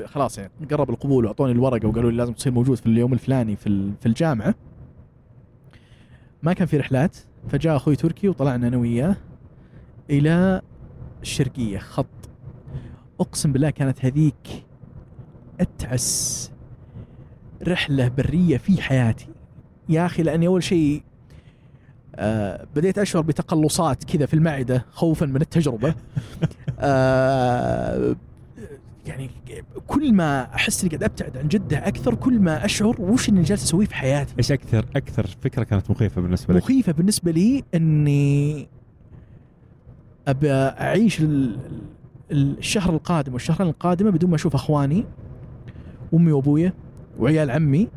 خلاص يعني قرب القبول وأعطوني الورقة وقالوا لي لازم تصير موجود في اليوم الفلاني في في الجامعة. ما كان في رحلات فجاء أخوي تركي وطلعنا أنا وياه إلى الشرقيه خط. أقسم بالله كانت هذيك أتعس رحلة برية في حياتي. يا أخي لأني أول شيء آه بديت أشعر بتقلصات كذا في المعدة خوفا من التجربة. [LAUGHS] آه يعني كل ما أحس إني قاعد أبتعد عن جدة أكثر كل ما أشعر وش إني جالس أسويه في حياتي. إيش أكثر أكثر فكرة كانت مخيفة بالنسبة لك؟ مخيفة بالنسبة لي إني ابى أعيش ال- ال- الشهر القادم والشهرين القادمة بدون ما أشوف أخواني أمي وأبويا. وعيال عمي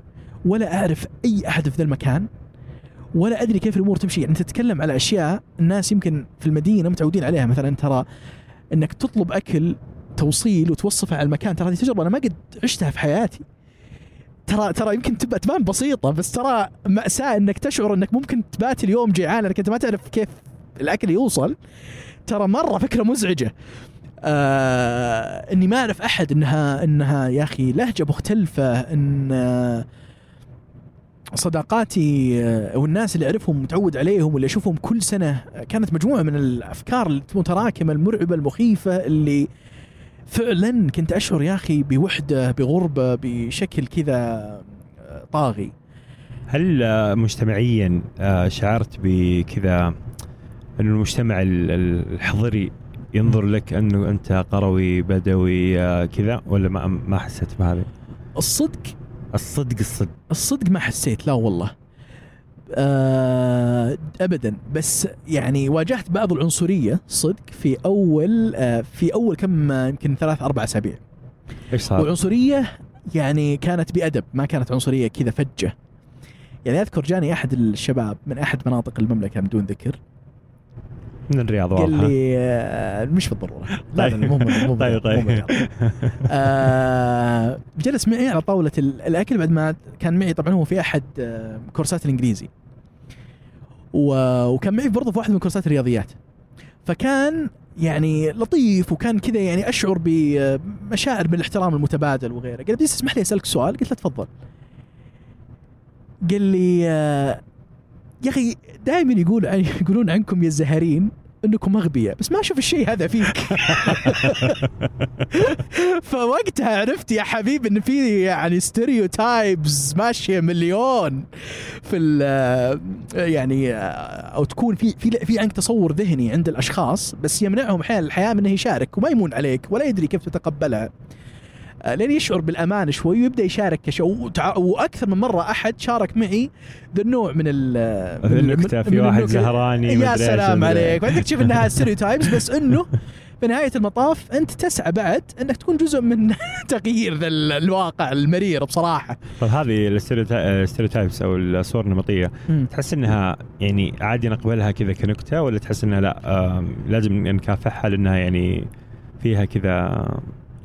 ولا أعرف أي أحد في ذا المكان ولا أدري كيف الأمور تمشي. يعني تتكلم على أشياء الناس يمكن في المدينة متعودين عليها. مثلا ترى إنك تطلب أكل توصيل وتوصفه على المكان. ترى هذه تجربة أنا ما قد عشتها في حياتي. ترى ترى يمكن تبقى تبان بسيطة بس ترى مأساة إنك تشعر إنك ممكن تبات اليوم جيعان. لانك أنت ما تعرف كيف الأكل يوصل. ترى مرة فكرة مزعجة. آه إني ما أعرف أحد إنها إنها يا أخي لهجة مختلفة إن آه صداقاتي آه، والناس اللي أعرفهم متعود عليهم واللي أشوفهم كل سنة كانت مجموعة من الأفكار المتراكمة المرعبة المخيفة اللي فعلا كنت أشعر يا أخي بوحدة بغربة بشكل كذا آه، طاغي. هل مجتمعيا شعرت بكذا انه المجتمع ال- ال- الحضري ينظر لك أنه أنت قروي بدوي آه، كذا ولا ما ما حسيت بهذا؟ الصدق؟ الصدق الصدق. الصدق ما حسيت لا والله. آه ابدا. بس يعني واجهت بعض العنصرية صدق في أول آه في أول كم يمكن ثلاث أربع أسابيع. إيش صار؟ والعنصرية يعني كانت بأدب ما كانت عنصرية كذا فجة. يعني أذكر جاني أحد الشباب من أحد مناطق المملكة بدون ذكر. من الرياض قال واضحه لي آه مش بالضرورة. [LAUGHS] لا لا [LAUGHS] طيب. مو مو طيب طيب. [LAUGHS] آه جلس معي على طاولة ال- الأكل بعد ما كان معي طبعا هو في أحد آه كورسات الإنجليزي. و- وكان معي برضه في واحد من كورسات الرياضيات. فكان يعني لطيف وكان كذا يعني أشعر بمشاعر بالاحترام المتبادل وغيره. قال بس اسمح لي أسألك سؤال. قلت له تفضل. قال لي آه يا أخي دائما يقول يقولون عنكم يا الزهرين أنكم أغبياء بس ما أشوف الشيء هذا فيك. [LAUGHS] فوقتها عرفت يا حبيبي إن في يعني ستيريوتايبز ماشية مليون في يعني أو تكون في في في عندك تصور ذهني عند الأشخاص بس يمنعهم أحيانا الحياة من إنه يشارك وما يمون عليك ولا يدري كيف تتقبلها. لين يشعر بالأمان شوي ويبدأ يشارك كشيء. وتع- وأكثر من مرة أحد شارك معي ذا النوع من ال النكتة في من واحد. زهراني يا سلام. عليك. بعدين تشوف انها [LAUGHS] stereotypes بس إنه في نهاية المطاف أنت تسعى بعد إنك تكون جزء من [LAUGHS] تغيير ذا ال- الواقع المرير بصراحة. طيب هذه الستيريوتايبس أو الصور النمطية. تحس إنها يعني عادي نقبلها كذا كنكتة ولا تحس إنها لا لازم نكافحها لأنها يعني فيها كذا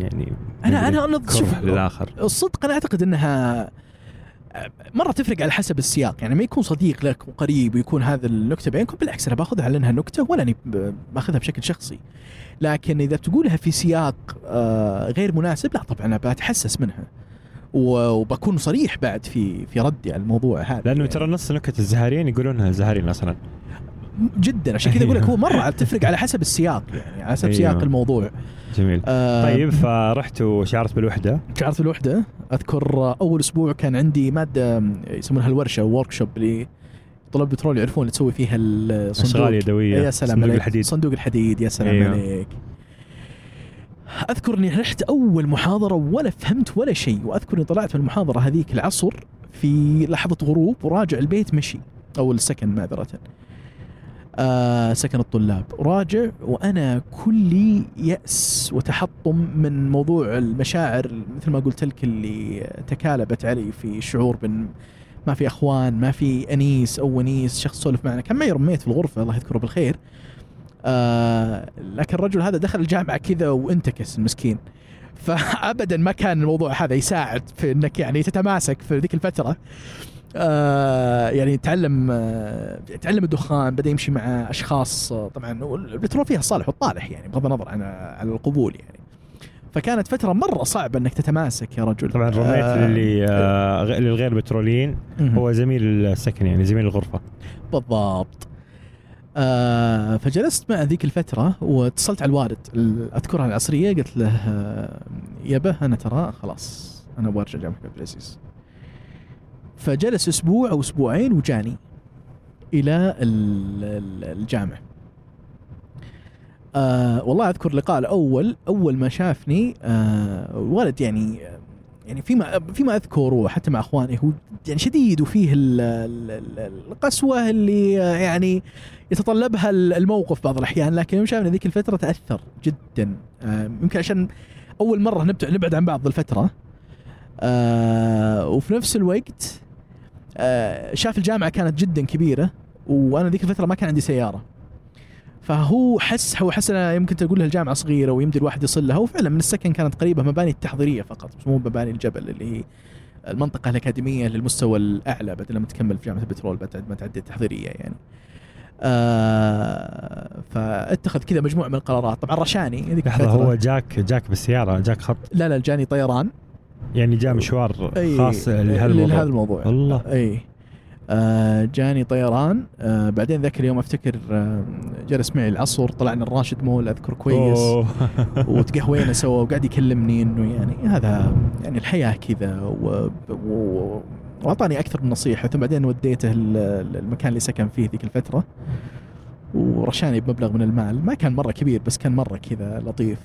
يعني أنا أنا أنا شوف للآخر. الصدق أنا أعتقد إنها مرة تفرق على حسب السياق. يعني ما يكون صديق لك وقريب ويكون هذا النكتة بينكم بالعكس أنا باخذها على إنها نكتة ولا أني باخذها بشكل شخصي. لكن إذا تقولها في سياق آه، غير مناسب لا طبعا أنا بتحسس منها. وبكون صريح بعد في في ردي على الموضوع هذا. لأنه يعني. ترى نص نكت الزهريين يقولونها الزهريين أصلا. جدا عشان كذا أقول لك هو مرة تفرق على حسب السياق يعني على حسب أيوه. سياق الموضوع. جميل. آه، طيب فرحت وشعرت بالوحدة. شعرت بالوحدة. أذكر أول أسبوع كان عندي مادة يسمونها الورشة ورك شوب اللي طلاب البترول يعرفون اللي تسوي فيها الصندوق أشغال يدوية. يا سلام صندوق عليك. الحديد. صندوق الحديد يا سلام أيوه. عليك. أذكر إني رحت أول محاضرة ولا فهمت ولا شيء وأذكر إني طلعت من المحاضرة هذيك العصر في لحظة غروب وراجع البيت مشي. أو السكن معذرة. آه سكن الطلاب. راجع وأنا كلي يأس وتحطم من موضوع المشاعر مثل ما قلت لك اللي تكالبت علي في شعور بإن ما في أخوان ما في أنيس أو ونيس شخص سولف معنا. كان معي رميت في الغرفة الله يذكره بالخير. آه لكن الرجل هذا دخل الجامعة كذا وانتكس المسكين. فابدا ما كان الموضوع هذا يساعد في إنك يعني تتماسك في ذيك الفترة. آه يعني تعلم آه تعلم الدخان بدأ يمشي مع أشخاص آه طبعا البترول فيها الصالح والطالح يعني بغض النظر عن عن القبول يعني. فكانت فترة مرة صعبة إنك تتماسك يا رجل. طبعا رميت آه، للي آه غ- للغير بتروليين. هو زميل السكن يعني زميل الغرفة. بالضبط. آه فجلست مع ذيك الفترة واتصلت على الوالد ال- أذكرها العصرية قلت له آه، يبه أنا ترى خلاص أنا أبغى أرجع جامعة عبد العزيز. فجلس أسبوع أو أسبوعين وجاني إلى ال- ال- الجامعة آه والله أذكر اللقاء الأول أول ما شافني آه الوالد يعني يعني فيما فيما اذكر وحتى مع أخواني هو يعني شديد وفيه ال- ال- ال- القسوة اللي يعني يتطلبها الموقف بعض الأحيان لكن يوم شافني ذيك الفترة تأثر جدا. آه، يمكن عشان أول مرة نبعد عن بعض الفترة. آه، وفي نفس الوقت آه، شاف الجامعة كانت جدا كبيرة وأنا ذيك الفترة ما كان عندي سيارة فهو حس هو حس انها يمكن تقول له الجامعة صغيرة ويمدي الواحد يصل لها وفعلا من السكن كانت قريبة مباني التحضيرية فقط مش مو مباني الجبل اللي هي المنطقة الأكاديمية للمستوى الأعلى بدل لما تكمل في جامعة البترول بعد ما تعدي التحضيرية يعني. آه فاتخذ كذا مجموعة من القرارات طبعا رشاني لحظة. هو جاك جاك بالسيارة جاك خط لا لا جاني طيران يعني جاء مشوار أي خاص لهذا الموضوع الموضوع الله أي. آه جاني طيران. آه بعدين ذاك اليوم أفتكر آه جلس معي العصر طلعنا الراشد مول أذكر كويس. [LAUGHS] وتقهوينا سوا وقاعد يكلمني إنه يعني هذا يعني الحياة كذا. وأعطاني أكثر من نصيحة. ثم بعدين وديته ال- المكان اللي سكن فيه ذيك الفترة. ورشاني بمبلغ من المال. ما كان مرة كبير بس كان مرة كذا لطيف.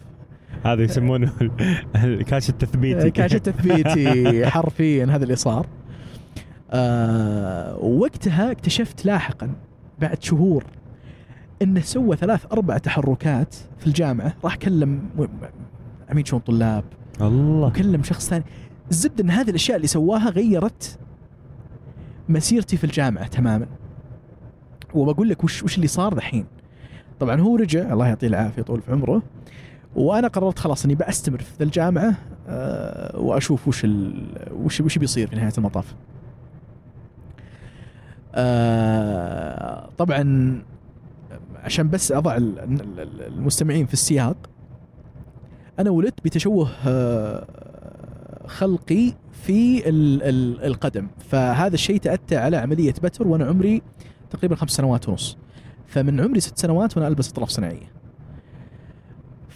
هذا يسمونه [LAUGHS] ال- الكاش التثبيتي. كاش تثبيتي [LAUGHS] حرفيا هذا اللي صار. آه وقتها اكتشفت لاحقا بعد شهور انه سوى ثلاث أربع تحركات في الجامعة. راح كلم عميد شؤون طلاب. الله. وكلم شخص ثاني. الزبدة إن هذه الأشياء اللي سواها غيرت مسيرتي في الجامعة تماما. وبقول لك وش وش اللي صار دحين طبعا هو رجع الله يعطيه العافية طول في عمره. وأنا قررت خلاص إني بستمر في الجامعة آه، وأشوف وش ال... وش وش بيصير في نهاية المطاف. آه، طبعا عشان بس أضع ال- ال- المستمعين في السياق أنا ولدت بتشوه آه، خلقي في ال- ال- القدم. فهذا الشيء تأتى على عملية بتر وأنا عمري تقريبا خمس سنوات ونص. فمن عمري ست سنوات وأنا ألبس أطراف صناعية.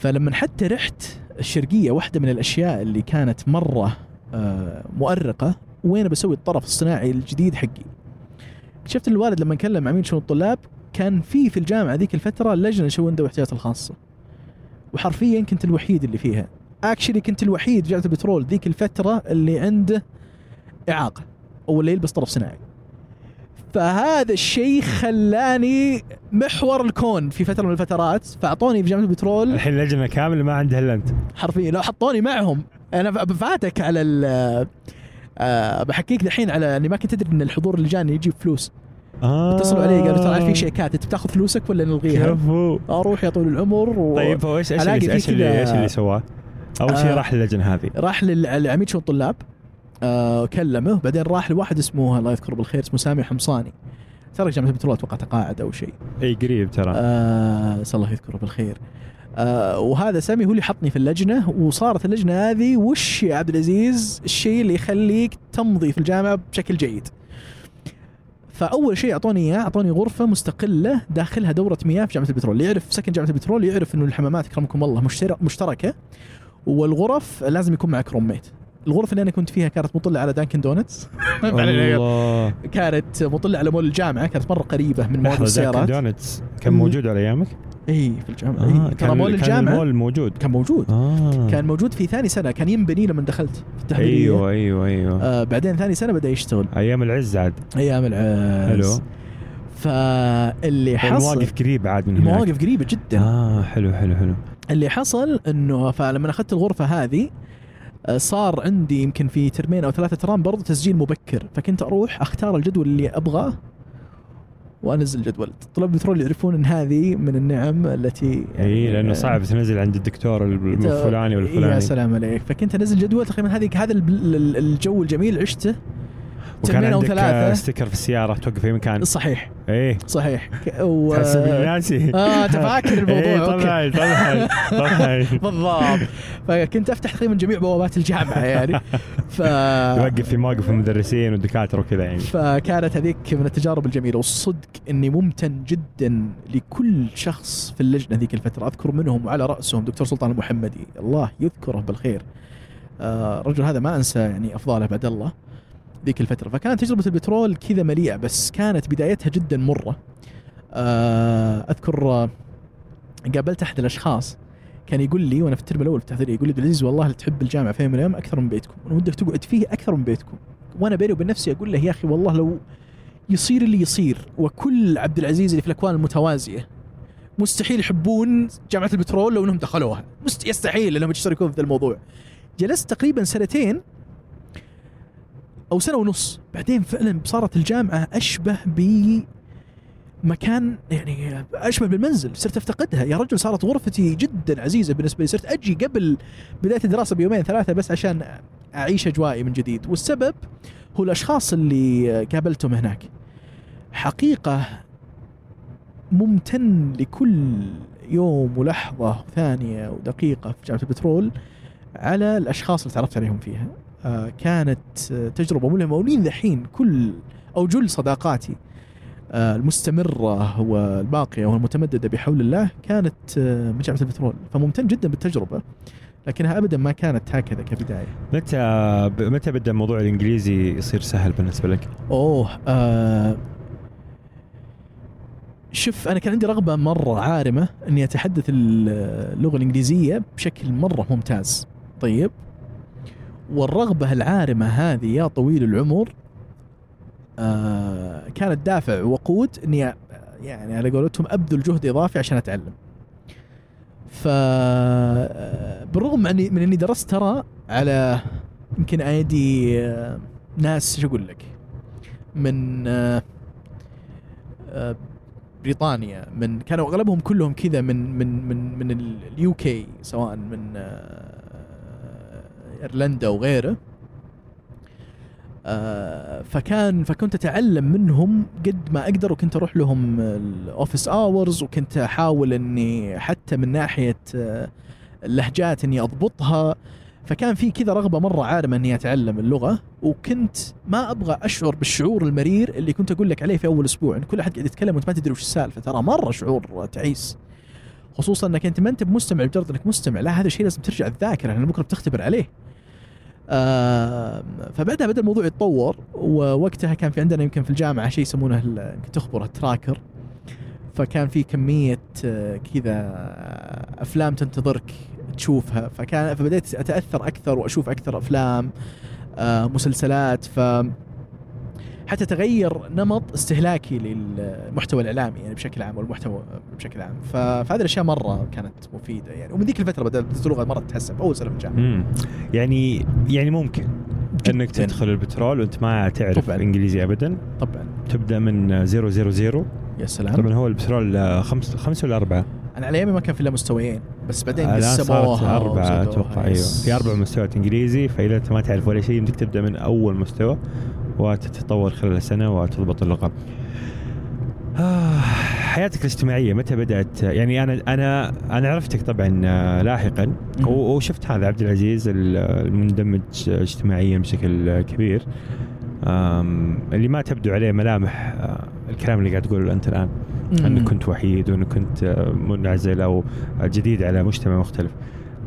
فلما حتى رحت الشرقية واحدة من الأشياء اللي كانت مرة آه، مؤرقة وين بسوي الطرف الصناعي الجديد حقي. إن الوالد لما كلم عميد شؤون الطلاب كان في في الجامعة ذيك الفترة لجنة شؤون ذوي الاحتياجات الخاصة. وحرفيا كنت الوحيد اللي فيها. اكشلي كنت الوحيد في جامعه البترول ذيك الفترة اللي عنده إعاقة أو اللي يلبس طرف صناعي. فهذا الشيء خلاني محور الكون في فترة من الفترات فأعطوني في جامعة البترول. الحين لجنة كاملة ما عندها إلا أنت. حرفيا لو حطوني معهم. أنا بفاتك على ال آه بحكيك دحين على إني ما كنت أدري إن الحضور اللي جاني يجيب فلوس. آه. اتصلوا علي قالوا ترى في شيكات انت بتاخذ فلوسك ولا نلغيها؟ كفو أروح يا طول العمر و... طيب هو إيش إيش اللي إيش اللي سواه؟ أول شيء آه. راح للجنة هذه. راح لل- لعميد شؤون الطلاب. آه كلمه. بعدين راح لواحد اسمه الله يذكره بالخير اسمه سامي حمصاني. ترك جامعة البترول أتوقع تقاعد أو شيء. إي قريب ترى. آه الله يذكره بالخير. آه وهذا سامي هو اللي حطني في اللجنة وصارت اللجنة هذه وش يا عبد العزيز؟ الشيء اللي يخليك تمضي في الجامعة بشكل جيد. فأول شيء أعطوني إياه أعطوني غرفة مستقلة داخلها دورة مياه في جامعة البترول. اللي يعرف سكن جامعة البترول يعرف إنه الحمامات اكرمكم الله مشترك مشتركة. والغرف لازم يكون معك roommate الغرفة اللي أنا كنت فيها كانت مطلة على دانكن دونتس. [LAUGHS] كانت مطلة على مول الجامعة كانت مرة قريبة من مول لحظه دانكن السيارات. دونتس كان. موجود على أيامك؟ إي في الجامعة. آه إيه. ترى مول كان الجامعة المول موجود. كان موجود. آه. كان موجود في ثاني سنة كان ينبني لما دخلت في التحضيرية. أيوه أيوه أيوه. آه بعدين ثاني سنة بدأ يشتغل. أيام العز عاد. أيام العز. حلو. فاللي حصل المواقف قريبة عاد من هناك. المواقف قريبة جدا. آه حلو حلو حلو. اللي حصل إنه فلما أخذت الغرفة هذه آه، صار عندي يمكن في ترمين أو ثلاثة ترام برضو تسجيل مبكر فكنت أروح أختار الجدول اللي أبغاه وأنزل جدول طلاب البترول يعرفون إن هذه من النعم التي إي لأنه آه، صعب تنزل عند الدكتور الفلاني يا والفلاني سلام عليك. فكنت أنزل جدول تقريبا هذه هذا الجو الجميل عشته. وكان أو ثلاثة ستيكر في السيارة توقف في مكان. صحيح. إيه. صحيح. و... تحسب الناسي آه انت فاكر الموضوع طبعا طبعا طبعا. [LAUGHS] بالضبط. فكنت أفتح تقريبا جميع بوابات الجامعة يعني. ف يوقف في مواقف المدرسين والدكاترة وكذا يعني. فكانت هذيك من التجارب الجميلة. والصدق إني ممتن جدا لكل شخص في اللجنة ذيك الفترة. أذكر منهم وعلى رأسهم دكتور سلطان المحمدي. الله يذكره بالخير. آه، الرجل هذا ما أنسى يعني أفضاله بعد الله. ذيك الفترة. فكانت تجربة البترول كذا مليئة بس كانت بدايتها جدا مرة. آه، أذكر آه، قابلت أحد الأشخاص كان يقول لي وأنا في الترم الأول في التحضيريه يقول لي عبد العزيز والله تحب الجامعة في يوم من الأيام أكثر من بيتكم ودك تقعد فيه أكثر من بيتكم. وأنا بيني وبين نفسي أقول له يا أخي والله لو يصير اللي يصير وكل عبد العزيز اللي في الأكوان المتوازية مستحيل يحبون جامعة البترول لو إنهم دخلوها. مست... يستحيل إنهم يشتركون في ذا الموضوع. جلست تقريبا سنتين أو سنة ونص. بعدين فعلا صارت الجامعة أشبه ب مكان يعني أشبه بالمنزل صرت أفتقدها. يا رجل صارت غرفتي جدا عزيزة بالنسبة لي. صرت أجي قبل بداية الدراسة بيومين ثلاثة بس عشان أعيش اجوائي من جديد. والسبب هو الأشخاص اللي قابلتهم هناك. حقيقة ممتن لكل يوم ولحظة وثانيه ودقيقة في جامعة البترول على الأشخاص اللي تعرفت عليهم فيها. كانت آه، تجربة ملهمة. ولين ذحين كل أو جل صداقاتي آه، المستمرة والباقية والمتمددة بحول الله كانت آه، من جامعه البترول. فممتن جدا بالتجربة لكنها ابدا ما كانت هكذا كبداية. متى متى بدأ الموضوع الإنجليزي يصير سهل بالنسبة لك؟ أوه آه شوف أنا كان عندي رغبة مرة عارمة إني أتحدث اللغة الإنجليزية بشكل مرة ممتاز. طيب؟ والرغبة العارمة هذه يا طويل العمر آه كانت دافع وقود إني يعني على قولتهم أبذل جهد إضافي عشان أتعلم. ف آه، بالرغم أني من أني درست ترى على يمكن ايدي آه، ناس شو أقول لك من آه، آه، بريطانيا من كانوا أغلبهم كلهم كذا من من من من ال UK سواء من آه، إيرلندا وغيره آه، فكان فكنت أتعلم منهم قد ما أقدر وكنت أروح لهم ال office hours وكنت أحاول إني حتى من ناحية آه، اللهجات إني أضبطها. فكان في كذا رغبة مرة عارمة إني أتعلم اللغة وكنت ما أبغى أشعر بالشعور المرير اللي كنت أقول لك عليه في أول أسبوع. إن كل أحد قاعد يتكلم وأنت ما تدري وش السالفة ترى مرة شعور تعيس. خصوصا إنك أنت ما أنت بمستمع بمجرد إنك مستمع. لا هذا الشيء لازم ترجع الذاكره لأن بكرة بتختبر عليه. فبعدها بدأ الموضوع يتطور ووقتها كان في عندنا يمكن في الجامعة شيء يسمونه ال- يمكن تخبر التراكر فكان في كمية آه، كذا آه، أفلام تنتظرك تشوفها. فكان فبديت أتأثر أكثر وأشوف أكثر أفلام آه، مسلسلات. ف حتى تغير نمط استهلاكي للمحتوى الإعلامي يعني بشكل عام والمحتوى بشكل عام فهذه الأشياء مرة كانت مفيدة يعني ومن ذيك الفترة بدأت اللغة مرة تتحسن أول سنة في الجامعة يعني يعني ممكن إنك. تدخل البترول وأنت ما تعرف طبعاً. إنجليزي ابدا طبعا تبدأ من 000 يا سلام طبعا هو البترول آه، خمس خمسة ولا أربعة؟ أنا على أيامي ما كان في إلا مستويين بس بعدين الآن قسموها أربعة. أتوقع أيوه. في أربع مستويات إنجليزي فإذا أنت ما تعرف ولا شيء يمديك تبدأ من أول مستوى وتتطور خلال السنة وتضبط اللغة. آه، حياتك الاجتماعية متى بدأت؟ يعني أنا أنا أنا عرفتك طبعا آه، لاحقا وشفت هذا عبد العزيز ال- المندمج اجتماعيا بشكل كبير اللي ما تبدو عليه ملامح آه، الكلام اللي قاعد تقوله أنت الآن مم. أنك كنت وحيد وأنك كنت منعزل أو جديد على مجتمع مختلف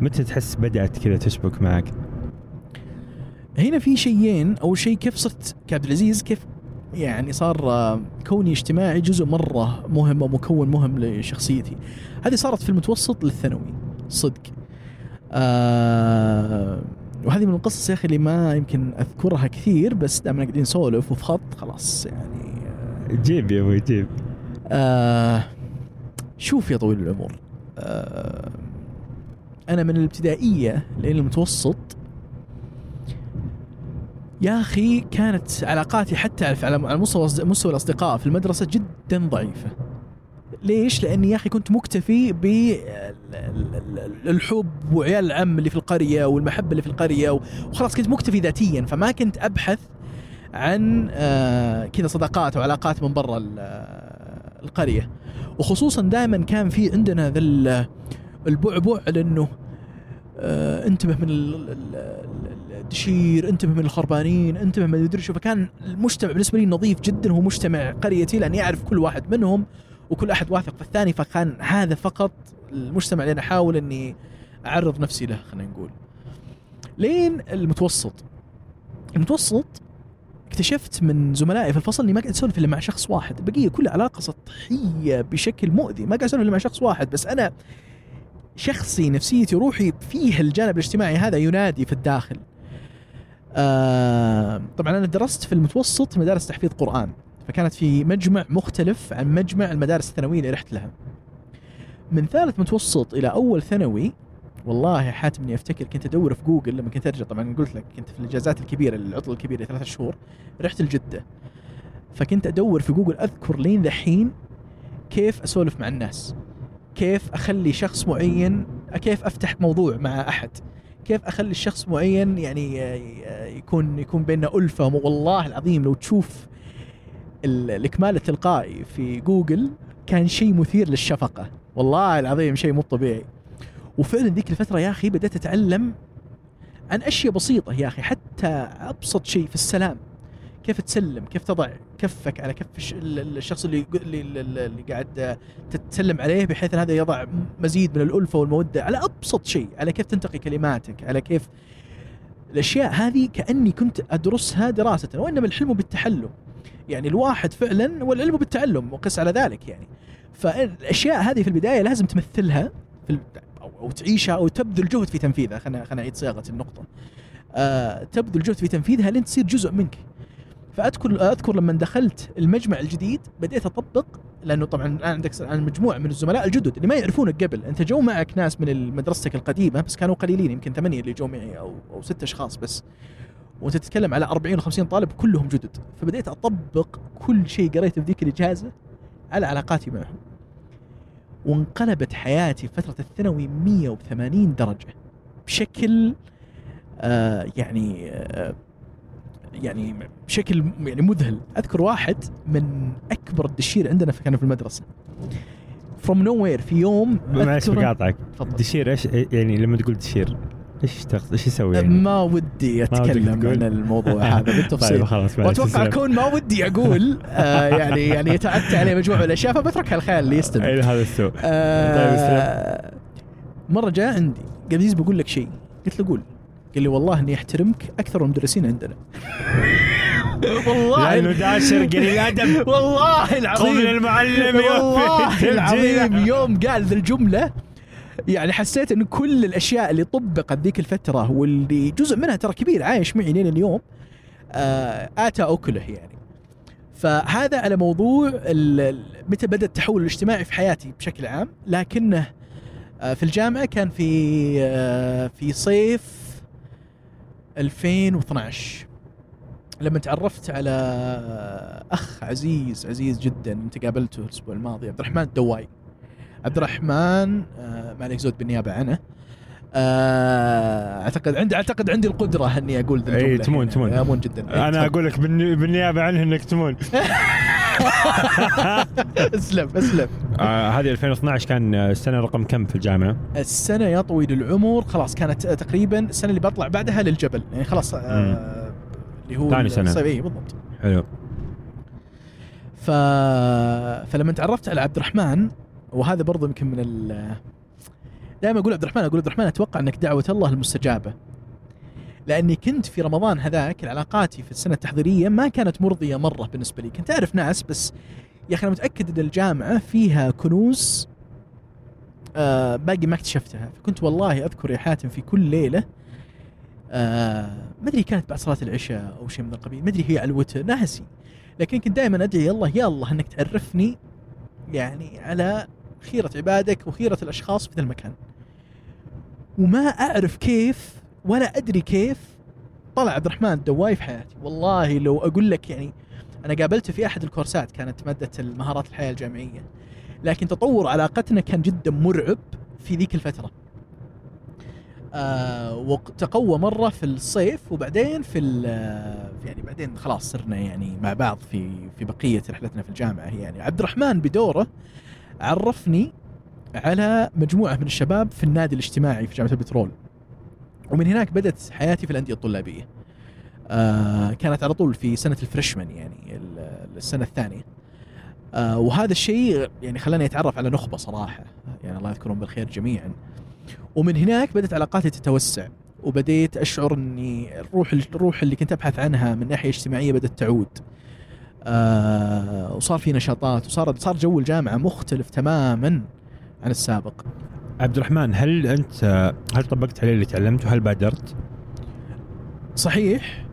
متى تحس بدأت كذا تشبك معك هنا في شيئين اول شيء كيف صرت كعبد العزيز كيف يعني صار آه، كوني اجتماعي جزء مرة مهم ومكون مهم لشخصيتي. هذه صارت في المتوسط للثانوي صدق. آه وهذه من القصص يا أخي اللي ما يمكن أذكرها كثير بس دائما قاعدين نسولف وفي خط خلاص يعني جيب يا أبوي جيب. آه شوف يا طويل العمر. آه أنا من الابتدائية لين المتوسط يا أخي كانت علاقاتي حتى على مستوى مستوى الأصدقاء في المدرسة جدا ضعيفة ليش؟ لأني يا أخي كنت مكتفي بالحب وعيال العم اللي في القرية والمحبة اللي في القرية وخلاص كنت مكتفي ذاتيا فما كنت أبحث عن آه، كذا صداقات وعلاقات من برا ال- القرية وخصوصا دائما كان في عندنا ذا ال- البعبع لأنه آه، انتبه من الدشير انتبه من الخربانين انتبه من المدري شو. فكان المجتمع بالنسبة لي نظيف جدا هو مجتمع قريتي لأني أعرف كل واحد منهم وكل أحد واثق. في الثاني فكان هذا فقط المجتمع اللي أنا أحاول إني أعرض نفسي له خلينا نقول. لين المتوسط. المتوسط اكتشفت من زملائي في الفصل إني ما قاعد أسولف إلا مع شخص واحد. البقيه كلها علاقة سطحية بشكل مؤذي. ما قاعد أسولف إلا مع شخص واحد بس أنا شخصي نفسيتي روحي فيه الجانب الاجتماعي هذا ينادي في الداخل. آه طبعا أنا درست في المتوسط مدارس تحفيظ قرآن فكانت في مجمع مختلف عن مجمع المدارس الثانوية اللي رحت لها. من ثالث متوسط إلى أول ثانوي والله حاتم إني أفتكر كنت أدور في جوجل لما كنت أرجع طبعا قلت لك كنت في الإجازات الكبيرة العطله الكبيرة ثلاثة شهور رحت لجدة. فكنت أدور في جوجل أذكر لين ذحين كيف أسولف مع الناس كيف أخلي شخص معين كيف أفتح موضوع مع أحد. كيف أخلي الشخص معين يعني آه، يكون يكون بيننا ألفة؟ والله العظيم لو تشوف ال- الإكمال التلقائي في جوجل كان شيء مثير للشفقة. والله العظيم شيء مو طبيعي. وفعلا ذيك الفترة يا أخي بدأت أتعلم عن أشياء بسيطة يا أخي حتى أبسط شيء في السلام. كيف تسلم؟ كيف تضع كفك على كف الش- ال- ال- الشخص اللي اللي, قاعد تتسلم عليه بحيث إن هذا يضع مزيد من الألفة والمودة على أبسط شيء على كيف تنتقي كلماتك على كيف الأشياء هذه كأني كنت أدرسها دراسة وإنما الحلم بالتحلم يعني الواحد فعلا والعلم بالتعلم وقس على ذلك يعني. فالأشياء هذه في البداية لازم تمثلها في أو, تعيشها أو تبذل جهد في تنفيذها. خلينا خلينا نعيد صياغة النقطة. آه تبذل جهد في تنفيذها لين تصير جزء منك. فاذكر أذكر لما دخلت المجمع الجديد بديت أطبق لأنه طبعا الان عندك مجموعة من الزملاء الجدد اللي ما يعرفونك قبل. أنت جو معك ناس من مدرستك القديمة بس كانوا قليلين يمكن ثمانية اللي جو معي أو أو ست أشخاص بس. وأنت تتكلم على 40 و50 طالب كلهم جدد. فبديت أطبق كل شيء قريته في ذيك الإجازة على علاقاتي معهم. وانقلبت حياتي في فترة الثانوي 180 درجة. بشكل آه يعني آه يعني بشكل يعني مذهل. أذكر واحد من أكبر الدشير عندنا في- كان في المدرسة. from nowhere في يوم معلش بقاطعك. دشير إيش يعني لما تقول دشير إيش تقصد إيش يسوي يعني؟ ما ودي أتكلم تقول؟ عن الموضوع [LAUGHS] هذا بالتفصيل. طيب خلاص وأتوقع. أكون ما ودي أقول آه يعني يعني يتعدى عليه مجموعة من الأشياء فبتركها الخيال اللي يستمع اي هذا السوء. آه مرة جاء عندي قال بقول لك شيء. قلت له قول. قال لي والله إني أحترمك أكثر من المدرسين عندنا. [LAUGHS] والله لأنه داشر قليل ادب والله العظيم. المعلم والله [LAUGHS] العظيم. يوم قال ذي الجملة يعني حسيت إن كل الأشياء اللي طبقت ذيك الفترة واللي جزء منها ترى كبير عايش معي لين اليوم آه اتى اكله يعني. فهذا على موضوع متى بدا التحول الاجتماعي في حياتي بشكل عام. لكنه آه في الجامعة كان في آه في صيف 2012 لما تعرفت على أخ عزيز عزيز جدا أنت قابلته الأسبوع الماضي عبد الرحمن الدواي. عبد الرحمن آه ما عليك زود بالنيابة عنه. أعتقد عندي أعتقد عندي القدرة إني أقول إي، الجملة. تمون-. تمون. امون جدا. أنا أقول لك بالني- بالنيابة عنه إنك تمون. [LAUGHS] [LAUGHS] اسلم اسلم. آه هذه 2012 كان السنة رقم كم في الجامعة؟ السنة يا طويل العمر. خلاص كانت تقريبا السنة اللي بطلع بعدها للجبل. يعني خلاص آه اللي هو ثاني سنة. الصيف، إي، بالضبط. حلو. ف... فلما تعرفت على عبد الرحمن وهذا برضه يمكن من ال دائما أقول عبد الرحمن أقول عبد الرحمن أتوقع أنك دعوة الله المستجابة. لأني كنت في رمضان هذاك علاقاتي في السنة التحضيرية ما كانت مرضية مرة بالنسبة لي. كنت أعرف ناس بس يا أخي أنا متأكد أن الجامعة فيها كنوز آه باقي ما اكتشفتها. فكنت والله أذكر يا حاتم في كل ليلة آه ما أدري كانت بعد صلاة العشاء أو شيء من القبيل ما أدري هي على الوتر ناسي. لكن كنت دائما أدعي الله يا الله أنك تعرفني يعني على خيرة عبادك وخيرة الأشخاص في ذا المكان. وما أعرف كيف ولا أدري كيف طلع عبد الرحمن الدواي في حياتي، والله لو أقول لك يعني أنا قابلته في أحد الكورسات كانت مادة المهارات الحياة الجامعية. لكن تطور علاقتنا كان جدا مرعب في ذيك الفترة. آه وتقوى مرة في الصيف وبعدين في يعني بعدين خلاص صرنا يعني مع بعض في في بقية رحلتنا في الجامعة يعني عبد الرحمن بدوره عرفني على مجموعة من الشباب في النادي الاجتماعي في جامعة البترول. ومن هناك بدأت حياتي في الأندية الطلابية. آه كانت على طول في سنة الفريشمان يعني ال- السنة الثانية. آه وهذا الشيء يعني خلاني أتعرف على نخبة صراحة. يعني الله يذكرهم بالخير جميعا. ومن هناك بدأت علاقاتي تتوسع وبديت أشعر إني الروح الروح اللي كنت أبحث عنها من ناحية اجتماعية بدأت تعود. آه وصار في نشاطات وصار صار جو الجامعة مختلف تماما عن السابق عبد الرحمن هل أنت هل طبقت عليه اللي تعلمته هل بادرت؟ صحيح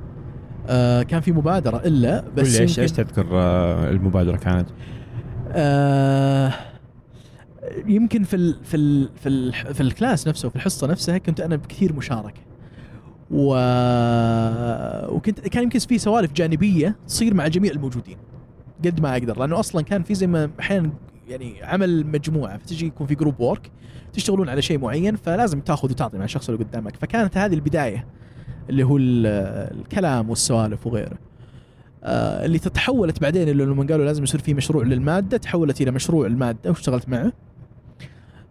آه كان في مبادرة إلا بس إيش إيش تذكر آه، المبادرة كانت؟ آه يمكن في ال في ال في ال في ال class نفسه في الحصة نفسها كنت أنا بكثير مشاركة و... وكنت كان يمكن في سوالف جانبية تصير مع جميع الموجودين. قد ما أقدر لأنه أصلا كان في زي ما أحيانا يعني عمل مجموعة. فتجي يكون في group work تشتغلون على شيء معين فلازم تأخذ وتعطي مع الشخص اللي قدامك. فكانت هذه البداية اللي هو ال- الكلام والسوالف وغيره. آه، اللي تتحولت بعدين اللي لما قالوا لازم يصير في مشروع للمادة تحولت إلى مشروع المادة واشتغلت معه.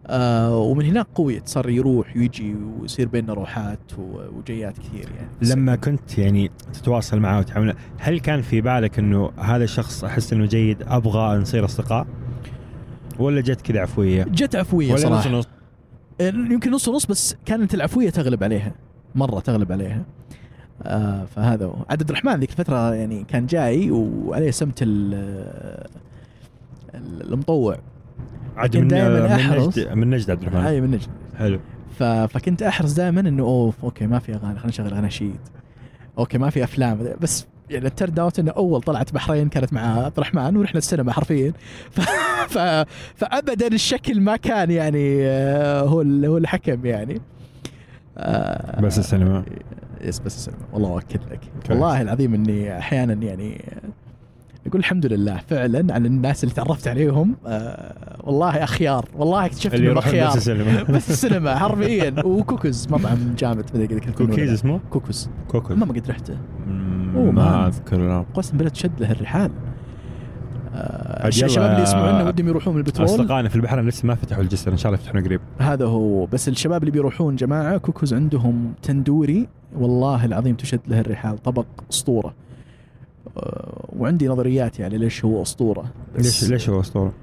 آه ومن هناك قويت صار يروح ويجي ويصير بيننا روحات وجيات كثير يعني لما كنت يعني تتواصل معه وتعامل هل كان في بالك إنه هذا الشخص أحس إنه جيد أبغى نصير أصدقاء؟ ولا جت كذا عفوية؟ جت عفوية ولا نص صراحة نص؟ آه، يمكن نص ونص بس كانت العفوية تغلب عليها مرة تغلب عليها آه فهذا هو عبد الرحمن ذيك الفترة يعني كان جاي وعليه سمت ال- ال- المطوع عاد من دايماً من أحرص. نجد من نجد عبد الرحمن. هاي من نجد. حلو. ف... فكنت أحرص دائما إنه أوف okay ما في أغاني خلينا نشغل اناشيد okay ما في أفلام. بس يعني it turned out إنه أول طلعت بحرين كانت مع عبد الرحمن ورحنا السينما حرفيا. ف... ف... فابدا الشكل ما كان يعني آه، هو ال- هو الحكم يعني. آه، بس السينما. yes بس السينما. والله أؤكد لك. والله العظيم إني أحيانا يعني أقول الحمد لله فعلا على الناس اللي تعرفت عليهم. آه والله اخيار والله اكتشفت انهم اخيار بس السينما. [LAUGHS] بس السينما حرفيا. وكوكوز مطعم جامد ما ادري كوكيز اسمه؟ كوكوز. كوكوز. ما قد رحته. ما- أذكر. قسم بالله تشد له الرحال. آه يلا الشباب اللي يسمعونا ودهم يروحون البترول. أصدقائنا في البحرين لسه ما فتحوا الجسر إن شاء الله يفتحون قريب. هذا هو. بس الشباب اللي بيروحون جماعة كوكوز عندهم تندوري. والله العظيم تشد له الرحال طبق أسطورة. آه وعندي نظريات يعني ليش هو أسطورة ليش ليش هو أسطورة؟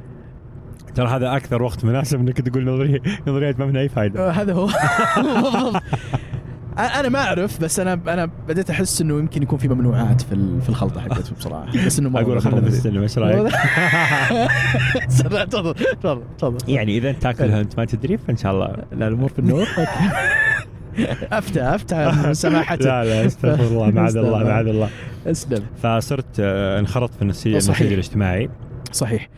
ترى هذا أكثر وقت مناسب إنك تقول نظريه نظريات ما منها أي فائده آه، هذا هو. [LAUGHS] أنا ما أعرف بس أنا أنا بديت أحس إنه يمكن يكون في ممنوعات في في الخلطة حقته بصراحة بس إنه مرة- أقول خلنا. السينما إيش رأيك؟ [LAUGHS] تفضل تفضل تفضل يعني إذا تاكلها انت ما تدري فإن شاء الله لا الأمور في النور [LAUGHS] أفتى أفتى من سماحتك لا لا أستغفر الله معاذ الله معاذ الله. أسلم. فصرت آه، انخرطت في النسيج الاجتماعي. صحيح.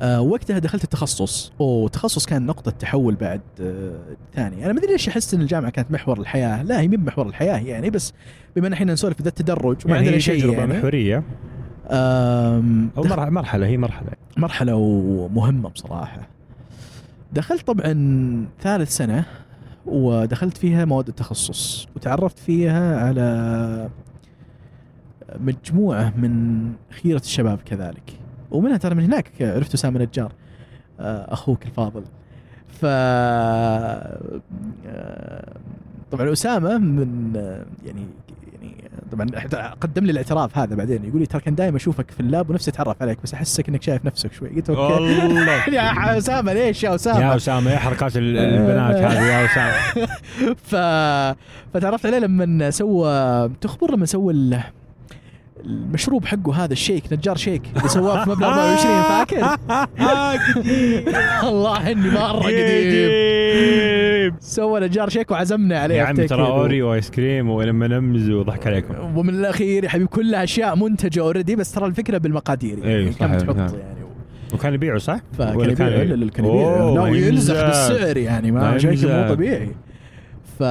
آه وقتها دخلت التخصص. والتخصص كان نقطة تحول بعد آه ثاني أنا ما أدري ليش أحس أن الجامعة كانت محور الحياة. لا هي مو محور الحياة يعني بس بما أن إحنا نسولف ذا التدرج وما يعني عندنا شيء تجربة يعني. محورية. آم، أو دخ- مرحلة مرحلة هي مرحلة. مرحلة مهمة بصراحة. دخلت طبعا ثالث سنة. ودخلت فيها مواد التخصص وتعرفت فيها على مجموعة من خيرة الشباب كذلك. ومنها ترى من هناك عرفت أسامة نجار آه، أخوك الفاضل. ف آه، طبعا أسامة من آه، يعني يعني طبعا قدم لي الاعتراف هذا بعدين. يقول لي ترى كان دائما أشوفك في ال lab ونفسي أتعرف عليك بس أحسك إنك شايف نفسك شوي. قلت okay. والله. [LAUGHS] يا أسامة ليش يا يا أسامة اسامه يا حركات ال- البنات هذه يا أسامة. [LAUGHS] ف... فتعرفت عليه لما سوى تخبر لما سوى المشروب حقه هذا ال shake نجار شيك اللي سواه في مبلغ 24 فاكر؟ والله إني مرة قديم سوى نجار شيك وعزمنا عليه يا عمي. ترى أوريو وايس كريم ولما نمز وضحك عليكم ومن الأخير يا حبيبي كلها أشياء منتجة اوريدي بس ترى الفكرة بالمقادير يعني إيه، كم تحط نعم. يعني وكان يبيعه صح؟ فكان ولا كان- لا كان يبيع أوه، لا ما ويلزق ينزل. بالسعر يعني ما شيء. مو طبيعي ف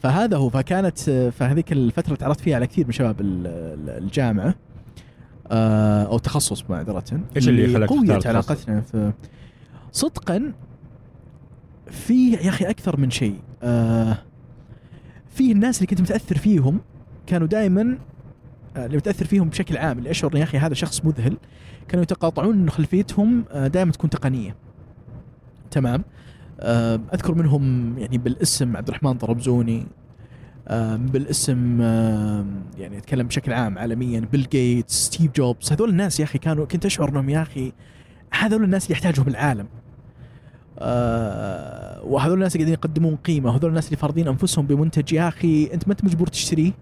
فهذا هو فكانت فهذيك الفترة تعرفت فيها على كثير من شباب ال- ال- الجامعة آه، أو تخصص معذرة. إيش اللي خلاك قويت علاقتنا في صدقا في يا أخي أكثر من شيء آه في الناس اللي كنت متأثر فيهم كانوا دائما آه اللي متأثر فيهم بشكل عام اللي أشعر يا أخي هذا شخص مذهل كانوا يتقاطعون انه خلفيتهم دائما تكون تقنية. تمام؟ أذكر منهم يعني بالاسم عبد الرحمن طربزوني آه بالاسم آه يعني أتكلم بشكل عام عالميا بيل جيتس ستيف جوبز هذول الناس يا أخي كانوا كنت أشعر أنهم يا أخي هذول الناس اللي يحتاجهم العالم. آه وهذول الناس اللي قاعدين يقدمون قيمة هذول الناس اللي فارضين أنفسهم بمنتج. يا أخي أنت ما أنت مجبور تشتريه؟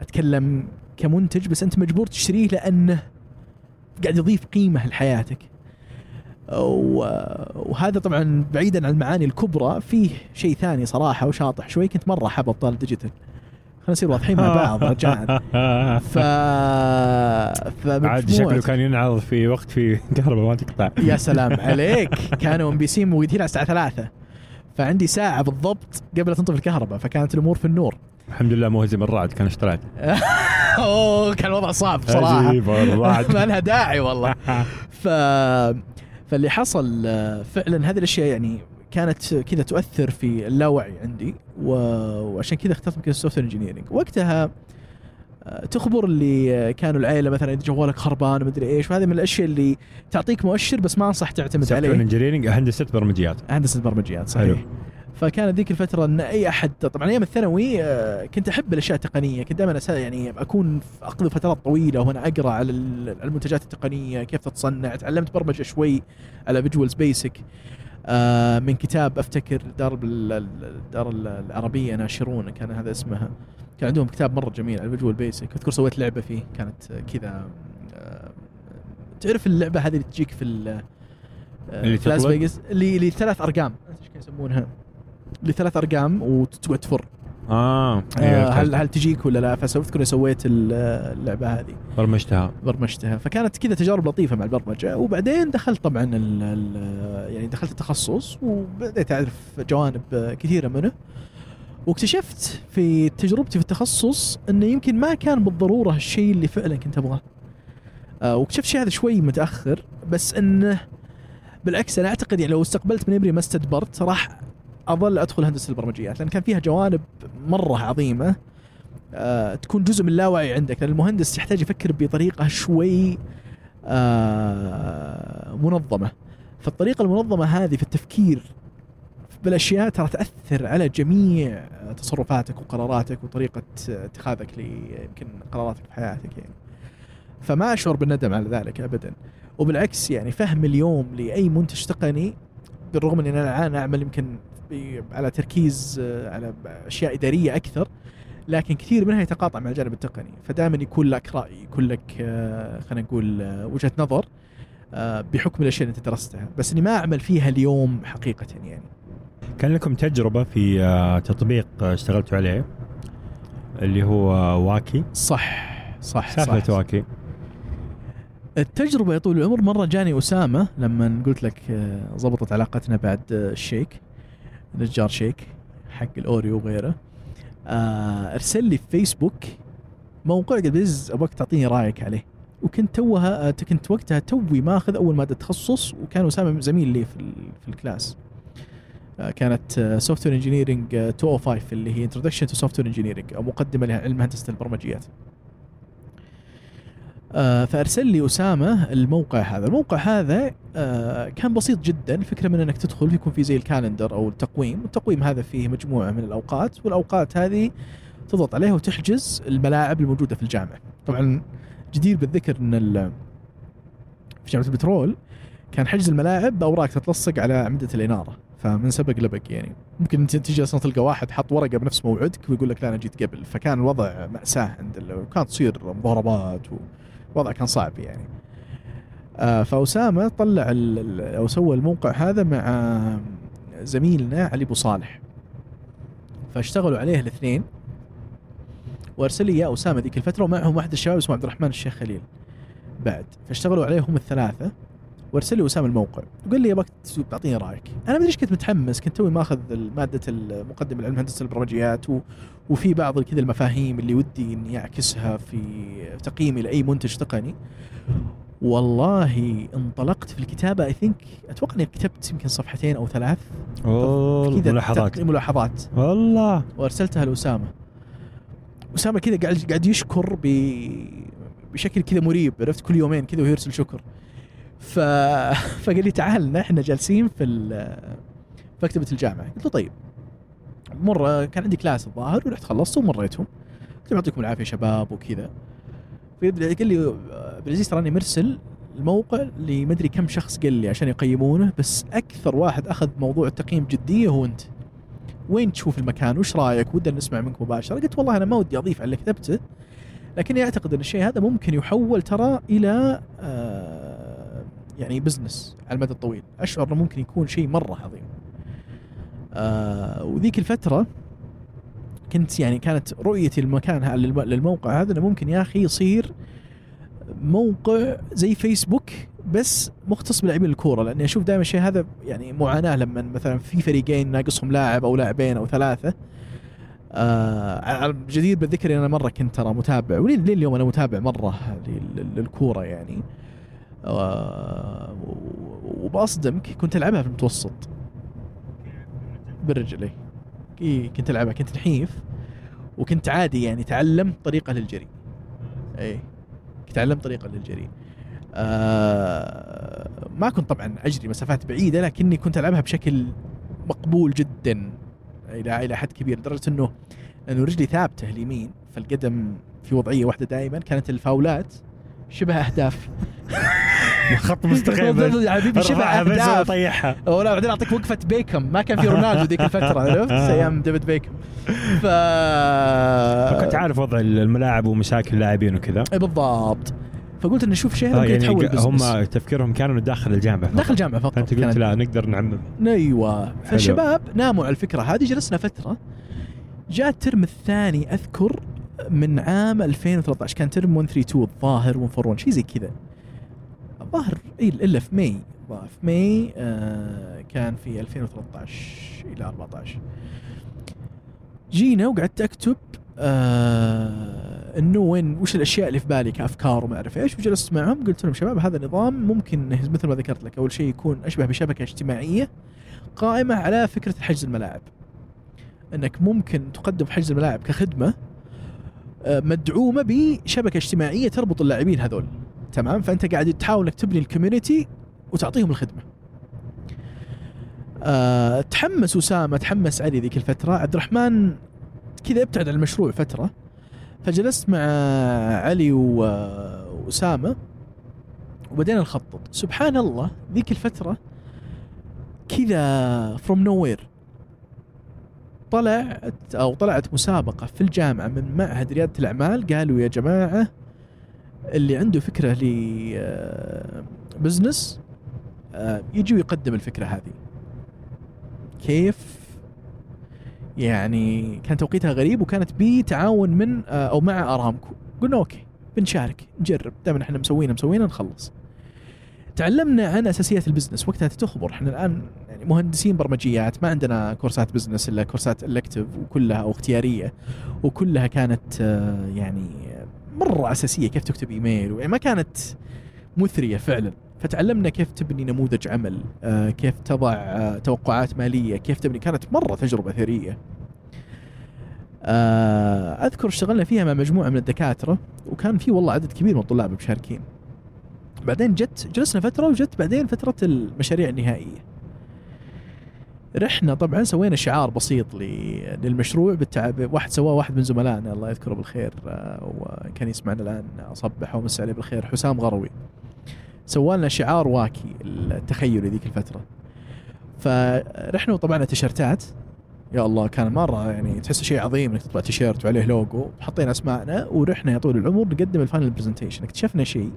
أتكلم كمنتج بس أنت مجبور تشتريه لأنه قاعد يضيف قيمة لحياتك. وهذا طبعا بعيدا عن المعاني الكبرى فيه شيء ثاني صراحة وشاطح شوي. كنت مرة حاب أبطال digital. خلينا نصير واضحين مع بعض رجاء ف عاد شكله كان ينعرض في وقت في كهرباء ما تقطع. يا سلام عليك. كانوا ام بي سي موجودين على الساعة ثلاثة. فعندي ساعة بالضبط قبل تنطفي الكهرباء فكانت الأمور في النور. الحمد لله مو هزيم الرعد كان اشتريت [LAUGHS] أوه كان الوضع صعب الرعد [LAUGHS] ما لها داعي والله. ف فاللي حصل آه، فعلا هذه الأشياء يعني كانت كذا تؤثر في اللاوعي عندي. وعشان كذا اخترت يمكن ال software engineering وقتها آه، تخبر اللي كانوا العائله مثلا إذا جوالك خربان ومدري إيش وهذه من الأشياء اللي تعطيك مؤشر بس ما أنصح تعتمد عليه engineering هندسه برمجيات هندسه البرمجيات صحيح حلو. فكانت ذيك الفترة إن أي احد طبعا أيام الثانوي آه، كنت أحب الأشياء التقنية. كنت دائما يعني أكون أقضي فترات طويلة وأنا أقرأ على ال- المنتجات التقنية كيف تتصنع. تعلمت برمجة شوي على Visual Basic من كتاب أفتكر دار ال- ال- الدار ال- العربية ناشرون كان هذا اسمها كان عندهم كتاب مرة جميل على Visual Basic أذكر سويت لعبة فيه كانت آه، كذا آه، تعرف اللعبة هذه اللي تجيك في ال- آه، اللي في لاس؟ فيغاس اللي اللي ثلاث أرقام إيش يسمونها؟ اللي ثلاث أرقام وتقعد تفر. آه آه هل هل تجيك ولا لا؟ فسويت كذا سويت ال- اللعبة هذه. برمجتها. برمجتها. فكانت كذا تجارب لطيفة مع البرمجة. وبعدين دخلت طبعا ال ال يعني دخلت التخصص وبديت أعرف جوانب كثيرة منه. واكتشفت في تجربتي في التخصص إنه يمكن ما كان بالضرورة الشيء اللي فعلا كنت أبغاه. آه واكتشفت شيء هذا شوي متأخر بس إنه بالعكس أنا أعتقد يعني لو استقبلت من ابري ما استدبرت راح أظل أدخل هندسة البرمجيات لأن كان فيها جوانب مرة عظيمة آه تكون جزء من اللاوعي عندك لأن المهندس يحتاج يفكر بطريقة شوي آه منظمة. فالطريقة المنظمة هذه في التفكير بالأشياء ترى تأثر على جميع تصرفاتك وقراراتك وطريقة اتخاذك يمكن قراراتك في حياتك يعني. فما أشعر بالندم على ذلك ابدا. وبالعكس يعني فهم اليوم لأي منتج تقني بالرغم من أن أنا الآن أعمل يمكن على تركيز آه، على أشياء إدارية أكثر لكن كثير منها يتقاطع مع الجانب التقني. فدائما يكون لك رأي يكون لك آه، خلينا نقول آه، وجهة نظر بحكم الأشياء اللي أنت درستها. بس إني ما أعمل فيها اليوم حقيقة يعني. كان لكم تجربة في تطبيق اشتغلتوا عليه؟ اللي هو واكي؟ صح صح سالفة صح واكي. التجربة يا طول العمر مرة جاني أسامة لما قلت لك ضبطت علاقتنا بعد الشيك. نجار شيك حق الأوريو وغيره. آه، ارسل لي في فيسبوك موقع قال بيز أبغاك تعطيني رأيك عليه. وكنت توها آه، كنت وقتها توي ماخذ أول مادة تخصص وكان أسامة زميل لي في في ال class. آه، كانت software engineering 205 اللي هي introduction to software engineering أو مقدمة لعلم هندسة البرمجيات. فأرسل لي أسامة الموقع هذا، الموقع هذا آه، كان بسيط جدا، الفكرة من إنك تدخل يكون في زي ال calendar أو التقويم، التقويم هذا فيه مجموعة من الأوقات والأوقات هذه تضغط عليها وتحجز الملاعب الموجودة في الجامعة. طبعا جدير بالذكر إن في جامعة البترول كان حجز الملاعب باوراق تتلصق على اعمده الإنارة، فمن سبق لبق يعني. ممكن انت تيجي أصلا تلقى واحد حط ورقة بنفس موعدك ويقول لك لا أنا جيت قبل، فكان الوضع مأساة عند وكانت تصير مضاربات و الوضع كان صعب يعني. آه فأسامة طلع أو سوى الموقع هذا مع زميلنا علي أبو صالح. فاشتغلوا عليه الاثنين. وأرسل لي إياه أسامة ذيك الفترة ومعهم واحد الشباب اسمه عبد الرحمن الشيخ خليل بعد. فاشتغلوا عليه هم الثلاثة. وارسل لي اسامه الموقع. وقال لي ابغاك تعطيني رأيك. أنا ما أدري إيش كنت متحمس. كنت توي ماخذ مادة المقدمه لعلم هندسه البرمجيات و... وفي بعض كذا المفاهيم اللي ودي إني أعكسها في تقييمي لأي منتج تقني. والله انطلقت في الكتابة. اي ثينك أتوقع إني كتبت يمكن صفحتين أو ثلاث. ملاحظات. ملاحظات. والله. وأرسلتها لأسامة. أسامة كذا قاعد قاعد يشكر ب بشكل كذا مريب. عرفت؟ كل يومين كذا ويرسل شكر. ف... [LAUGHS] فقال لي تعال إحنا جالسين في مكتبة الجامعة. قلت له طيب. مرة كان عندي كلاس الظاهر ورحت خلصت ومريتهم. قلت له يعطيكم العافية شباب وكذا. قال لي عبد العزيز تراني مرسل الموقع لمدري كم شخص قال لي عشان يقيمونه بس أكثر واحد أخذ موضوع التقييم جدية هو أنت. وين تشوف المكان؟ وش رأيك؟ ودنا نسمع منك مباشرة. قلت والله أنا ما ودي أضيف على اللي كتبته لكني أعتقد أن الشيء هذا ممكن يحول ترى إلى آه يعني بزنس على المدى الطويل. أشعر إنه ممكن يكون شيء مرة عظيم. آه وذيك الفترة كنت يعني كانت رؤيتي المكان للموقع هذا إنه ممكن يا أخي يصير موقع زي فيسبوك بس مختص بلاعبين الكورة لأني أشوف دائما الشيء هذا يعني معاناة لما مثلا في فريقين ناقصهم لاعب أو لاعبين أو ثلاثة. آه الجدير بالذكر أنا مرة كنت ترى متابع اليوم أنا متابع مرة لل- للكورة يعني. آه و- وباصدمك كنت ألعبها في المتوسط. بالرجل إيه. إيه كنت ألعبها. كنت نحيف وكنت عادي يعني تعلم طريقة للجري. إي أتعلم طريقة للجري. آه ما كنت طبعا أجري مسافات بعيدة لكني كنت ألعبها بشكل مقبول جدا إلى إلى حد كبير لدرجة إنه لأنه رجلي ثابتة اليمين فالقدم في وضعية واحدة دائما كانت الفاولات شبه أهداف. خط مستقيم. [LAUGHS] حبيبي شبه أهداف. وطيحها ولا بعدين أعطيك وقفة بيكم. ما كان في رونالدو ذيك الفترة عرفت؟ [LAUGHS] أيام ديفيد بيكم. ف كنت عارف وضع الملاعب ومشاكل اللاعبين وكذا. إيه بالضبط. فقلت انه شوف شيء آه يعني يتحول هم تفكيرهم كانوا داخل الجامعة فقط. داخل جامعه فقط فانت قلت لا نقدر نعمم. أيوه. فالشباب ناموا على الفكرة. هذه جلسنا فترة. جاء ال term الثاني أذكر. من عام 2013 كان term 132 الظاهر 141 شيء زي كذا. الظاهر إي إلا في May في May آه كان في 2013 إلى 14 جينا وقعدت أكتب آه إنه وين وش الأشياء اللي في بالي كأفكار وما أعرف إيش وجلست معهم قلت لهم شباب هذا النظام ممكن مثل ما ذكرت لك أول شيء يكون أشبه بشبكة اجتماعية قائمة على فكرة حجز الملاعب. إنك ممكن تقدم حجز الملاعب كخدمة مدعومة بشبكة اجتماعية تربط اللاعبين هذول. تمام؟ فأنت قاعد تحاول إنك تبني الكوميونتي وتعطيهم الخدمة. أه تحمس أسامة تحمس علي ذيك الفترة. عبد الرحمن كذا ابتعد عن المشروع فترة. فجلست مع علي وأسامة وبدينا نخطط. سبحان الله ذيك الفترة كذا from nowhere طلعت أو طلعت مسابقة في الجامعة من معهد ريادة الأعمال قالوا يا جماعة اللي عنده فكرة ل business يجي ويقدم الفكرة هذه. كيف؟ يعني كان توقيتها غريب وكانت بتعاون من آه، أو مع أرامكو. قلنا okay بنشارك نجرب. دائما إحنا مسوينا مسوينا نخلص. تعلمنا عن أساسيات ال business. وقتها تخبر إحنا الآن يعني مهندسين برمجيات ما عندنا كورسات business إلا كورسات elective وكلها أو اختيارية. وكلها كانت آه، يعني مرة أساسية. كيف تكتب إيميل؟ يعني ما كانت مثرية فعلا. فتعلمنا كيف تبني نموذج عمل آه، كيف تضع آه، توقعات مالية كيف تبني. كانت مرة تجربة ثرية. أذكر اشتغلنا فيها مع مجموعة من الدكاترة. وكان في والله عدد كبير من الطلاب مشاركين. بعدين جت جلسنا فترة وجت بعدين فترة المشاريع النهائية. رحنا طبعا سوينا شعار بسيط للمشروع بالتع... واحد سواه واحد من زملائنا الله يذكره بالخير آه، وكان يسمعنا الآن أصبح ومسي عليه بالخير حسام غروي. سوى لنا شعار واكي التخيلي ذيك الفترة. فرحنا وطبعنا تيشرتات. يا الله كان مرة يعني تحس شيء عظيم إنك تطبع تيشيرت وعليه لوجو. حطينا أسماءنا ورحنا يا طول العمر نقدم ال final presentation اكتشفنا شيء.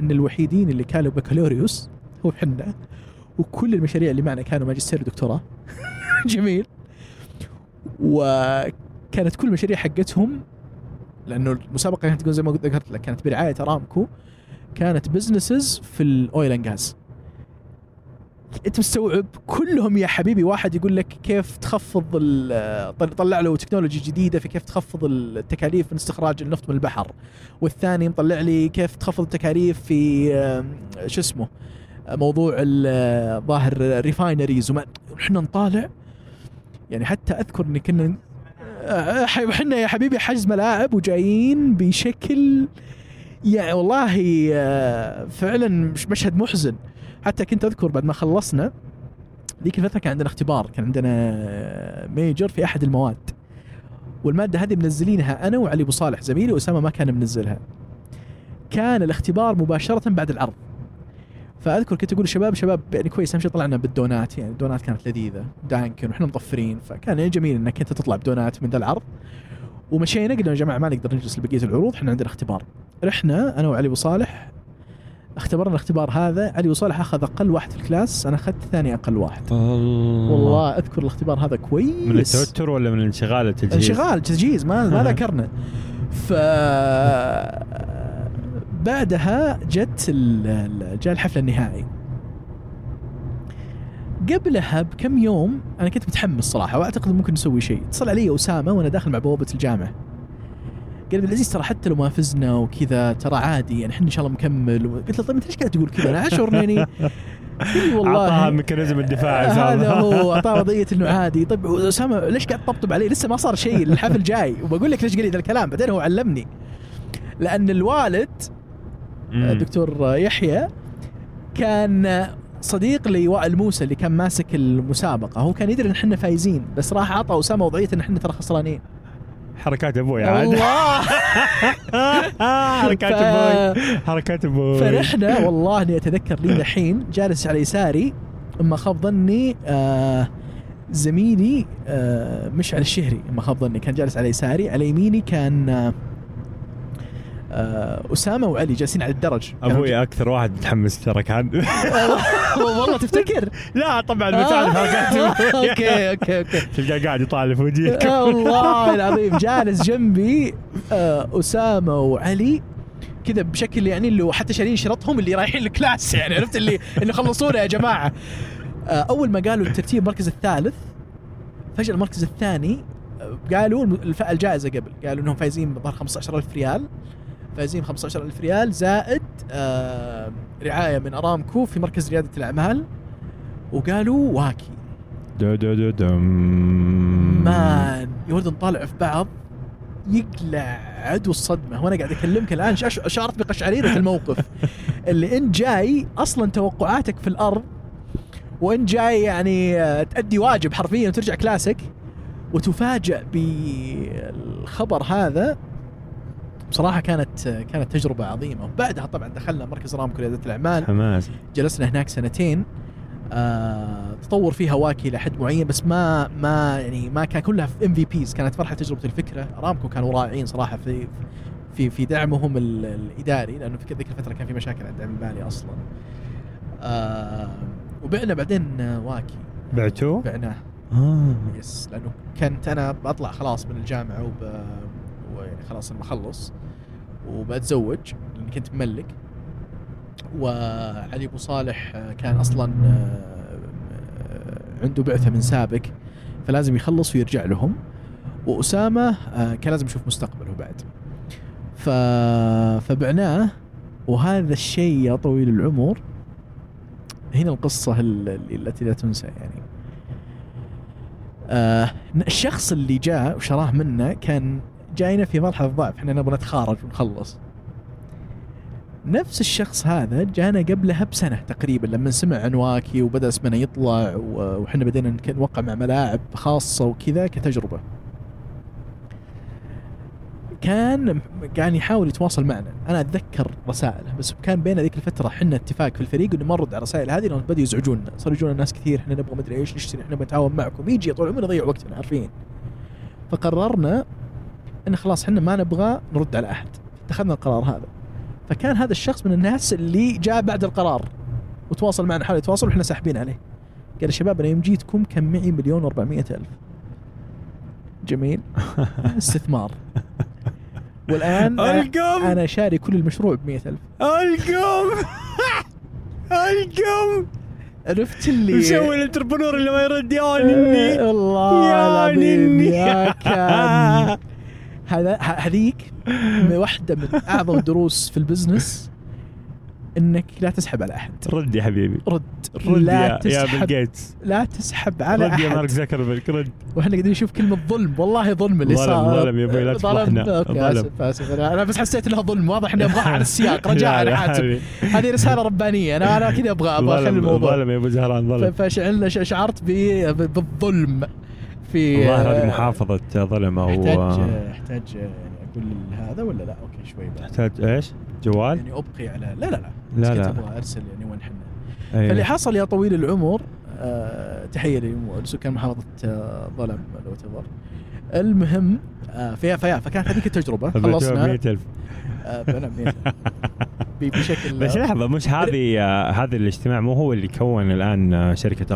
إن الوحيدين اللي كانوا بكالوريوس هو حنا وكل المشاريع اللي معنا كانوا ماجستير ودكتوراه. [LAUGHS] جميل. وكانت كل المشاريع حقتهم لأنه المسابقة كانت زي ما ذكرت لك كانت برعاية أرامكو كانت businesses في ال oil and gas انت مستوعب كلهم يا حبيبي. واحد يقول لك كيف تخفض طلع له technology جديدة في كيف تخفض التكاليف من استخراج النفط من البحر. والثاني مطلع لي كيف تخفض التكاليف في شو اسمه موضوع ال- ظاهر refineries وما إحنا نطالع. يعني حتى أذكر إن كنا آه، إحنا يا حبيبي حجز ملاعب وجايين بشكل يعني والله آه، فعلا مش مشهد محزن. حتى كنت أذكر بعد ما خلصنا ذيك الفترة كان عندنا اختبار كان عندنا major في أحد المواد. والمادة هذه منزلينها أنا وعلي أبو صالح زميلي وأسامة ما كان منزلها. كان الاختبار مباشرة بعد العرض. فأذكر كنت أقول شباب شباب يعني كويس أهم شيء طلعنا بالدونات يعني الدونات كانت لذيذة Dunkin وإحنا مطفرين. فكان يعني جميل إنك انت تطلع بدونات من ذا العرض. ومشينا قلنا يا جماعة ما نقدر نجلس لبقية العروض إحنا عندنا اختبار. رحنا أنا وعلي أبو صالح اختبرنا الاختبار هذا. علي ابو صالح أخذ أقل واحد في ال class أنا أخذت ثاني أقل واحد. الله. والله أذكر الاختبار هذا كويس. من التوتر ولا من انشغال التجهيز؟ انشغال تجهيز ما ما ذكرنا. ف بعدها جت ال- جاء الحفل النهائي. قبلها بكم يوم أنا كنت متحمس صراحة وأعتقد ممكن نسوي شيء. اتصل علي أسامة وأنا داخل مع بوابة الجامعة. قال لي العزيز ترى حتى لو ما فزنا وكذا ترى عادي يعني إحنا إن شاء الله مكمل قلت له طيب أنت ليش قاعد تقول كذا؟ أنا اشعر اني لي والله. أعطاها mechanism الدفاع. هذا هو [LAUGHS] اعطاه وضعية إنه عادي. طيب أسامة ليش قاعد تطبطب علي؟ لسه ما صار شيء الحفل جاي. وبقول لك ليش قال لي ذا الكلام؟ بعدين هو علمني. لأن الوالد. الدكتور يحيى كان صديق لوائل موسى اللي كان ماسك المسابقة. هو كان يدري إن إحنا فايزين بس راح أعطى أسامة وضعية إن إحنا ترى خسرانين. حركات أبوي عاد. الله [LAUGHS] حركات أبوي. حركات أبوي. فنحن والله إني أتذكر لي الحين جالس على يساري أما خاب ظني آه زميلي آه مشعل الشهري. أما خاب ظني كان جالس على يساري على يميني كان آه أسامة وعلي جالسين على الدرج. أبوي أكثر واحد متحمس ترى كان. والله تفتكر؟ [LAUGHS] لا طبعا مساعد حركات أبوي okay okay okay. [LAUGHS] تلقاه قاعد يطالع في وجهك. آه، [LAUGHS] والله العظيم جالس جنبي آه أسامة وعلي. كذا بشكل يعني اللي حتى شايلين شنطهم اللي رايحين ال class يعني عرفت اللي اللي خلصونا يا جماعة. آه أول ما قالوا الترتيب المركز الثالث فجأة المركز الثاني آه، قالوا الجائزة قبل. قالوا إنهم فايزين بظهر 15000 ريال. فايزين 15000 ريال زائد آه رعاية من أرامكو في مركز ريادة الأعمال. وقالوا واكي. دم. مان يا ولد نطالع في بعض يقلع عدو الصدمه وأنا قاعد أكلمك الآن شعرت بقشعريرة الموقف. [LAUGHS] اللي انت جاي أصلا توقعاتك في الأرض وانت جاي يعني آه، تأدي واجب حرفيا وترجع كلاسك وتفاجأ بالخبر هذا. بصراحة كانت كانت تجربة عظيمة. وبعدها طبعا دخلنا مركز أرامكو رياده الأعمال. حماس. جلسنا هناك سنتين. آه تطور فيها واكي لحد معين بس ما ما يعني ما كان كلها في MVPs كانت فرحة تجربة الفكرة. ارامكو كانوا رائعين صراحة في في في دعمهم ال- الإداري لأنه في ذيك الفترة كان في مشاكل على الدعم المالي أصلا. آه وبعنا بعدين آه، واكي. بعتوه؟ بعناه آه. يس لأنه كنت أنا بطلع خلاص من الجامعة وب ويعني خلاص أنا بخلص وبتزوج لأني كنت مملك. وعلي أبو صالح آه، كان أصلا آه، آه، عنده بعثة من سابق فلازم يخلص ويرجع لهم. وأسامة كان لازم يشوف مستقبله بعد. ف... فبعناه وهذا الشيء يا طويل العمر. هنا القصة ال- ال- التي لا تنسى يعني. آه الشخص اللي جاء وشراه منا كان جاينا في مرحلة ضعف إحنا نبغى نتخارج ونخلص. نفس الشخص هذا جانا قبلها بسنة تقريبا لما سمع عن واكي وبدأ اسمنا يطلع وحنا بدينا نوقع مع ملاعب خاصة وكذا كتجربة. كان كان يحاول يتواصل معنا. أنا أتذكر رسائله بس كان بين ذيك الفترة حنا اتفاق في الفريق إنه ما نرد على الرسائل هذه لأنه بدوا يزعجونا. صار يجونا ناس كثير إحنا نبغى مدري إيش نشتري إحنا بنتعاون معكم يجي طول عمرنا نضيع وقتنا عارفين؟ فقررنا إن خلاص إحنا ما نبغى نرد على أحد. اتخذنا القرار هذا. فكان هذا الشخص من الناس اللي جاء بعد القرار. وتواصل معنا حاول يتواصل وإحنا ساحبين عليه. قال يا شباب أنا يوم جيتكم كان معي مليون و400 ألف. جميل. [LAUGHS] استثمار. والآن [LAUGHS] ألقم! أنا شاري كل المشروع ب 100000 ألقم! [LAUGHS] ألقم! عرفت اللي؟ مسوي ال entrepreneur اللي ما يرد يا آه، نني! والله يا نني. يا كان هذا هذيك [LAUGHS] واحدة من أعظم الدروس في ال business إنك لا تسحب على أحد. رد يا حبيبي. رد. رد لا يا, يا بيل تسحب جيتس. لا تسحب على رد يا مارك احد زكربرج رد. وإحنا قاعدين نشوف كلمة ظلم. والله ظلم اللي ظلم- صار. ظلم يا أبوي، لا. تفضحنا. أوكي ظلم. آسف آسف. أنا بس حسيت إنها ظلم. واضح إني أبغاها على [LAUGHS] السياق. رجاء حاتم حبيبي. هذه رسالة ربانية. أنا أنا كذا أبغى أبغى أخلي الموضوع. ظلم يا أبو زهران ظلم. فشعلنا ش- شعرت ب- ب- بالظلم. في الظاهر هذه محافظة ظلم أو احتاج احتاج يعني أقول هذا ولا لا أوكي شوي بعد تحتاج إيش؟ جوال؟ يعني أبقي على لا لا لا لا، لا. أبغى أرسل يعني وين حنا أي. فاللي حصل يا طويل العمر آه تحية لسكان محافظة آه ظلم لو تبر المهم آه فيا فيا فكانت هذيك التجربة خلصنا 100000 آه بلا مية. ب- [LAUGHS] بشكل بس لحظة مش [LAUGHS] هذه آه، هذا الاجتماع مو هو اللي كون الآن آه، شركة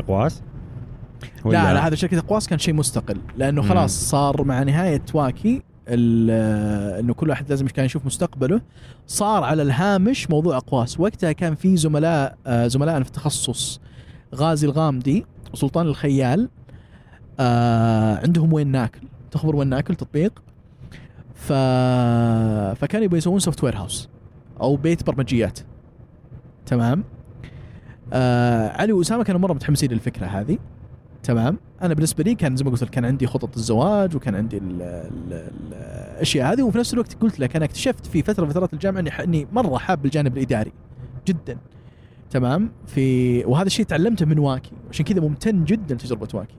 اقواس؟ لا لا هذا شركه اقواس كان شيء مستقل لأنه خلاص صار مع نهاية واكي ال- إنه كل واحد لازم كان يشوف مستقبله صار على الهامش موضوع اقواس وقتها كان في زملاء آه، زملائنا في التخصص غازي الغامدي وسلطان الخيال آه، عندهم وين ناكل. تخبر وين ناكل؟ تطبيق. ف... فكانوا يبغوا يسوون software house أو بيت برمجيات. تمام؟ آه علي وأسامة كانوا مرة متحمسين للفكرة هذه. تمام. أنا بالنسبة لي كان زي ما قلت لك كان عندي خطط الزواج وكان عندي ال ال ال الأشياء هذه وفي نفس الوقت قلت لك أنا اكتشفت في فترة من فترات الجامعة إني إني مرة حاب الجانب الإداري جدا. تمام؟ في وهذا الشيء تعلمته من واكي عشان كذا ممتن جدا لتجربة واكي.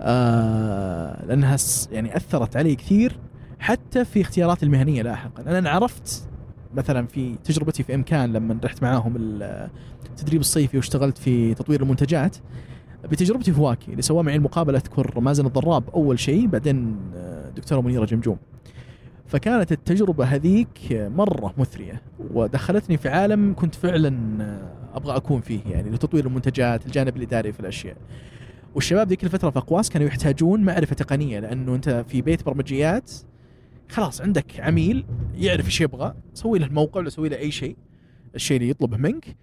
آه لأنها يعني أثرت علي كثير حتى في اختياراتي المهنية لاحقا. أنا عرفت مثلا في تجربتي في إمكان لما رحت معاهم ال- التدريب الصيفي واشتغلت في تطوير المنتجات بتجربتي في واكي اللي سواه معي المقابلة أذكر مازن الضراب أول شيء بعدين آه، دكتوره منيره جمجوم. فكانت التجربة هذيك مرة مثرية ودخلتني في عالم كنت فعلا آه، أبغى أكون فيه يعني لتطوير المنتجات الجانب الإداري في الأشياء. والشباب ذيك الفترة في أقواس كانوا يحتاجون معرفة تقنية لأنه أنت في بيت برمجيات خلاص عندك عميل يعرف إيش يبغى سوي له الموقع ولا سوي له أي شيء الشيء اللي يطلبه منك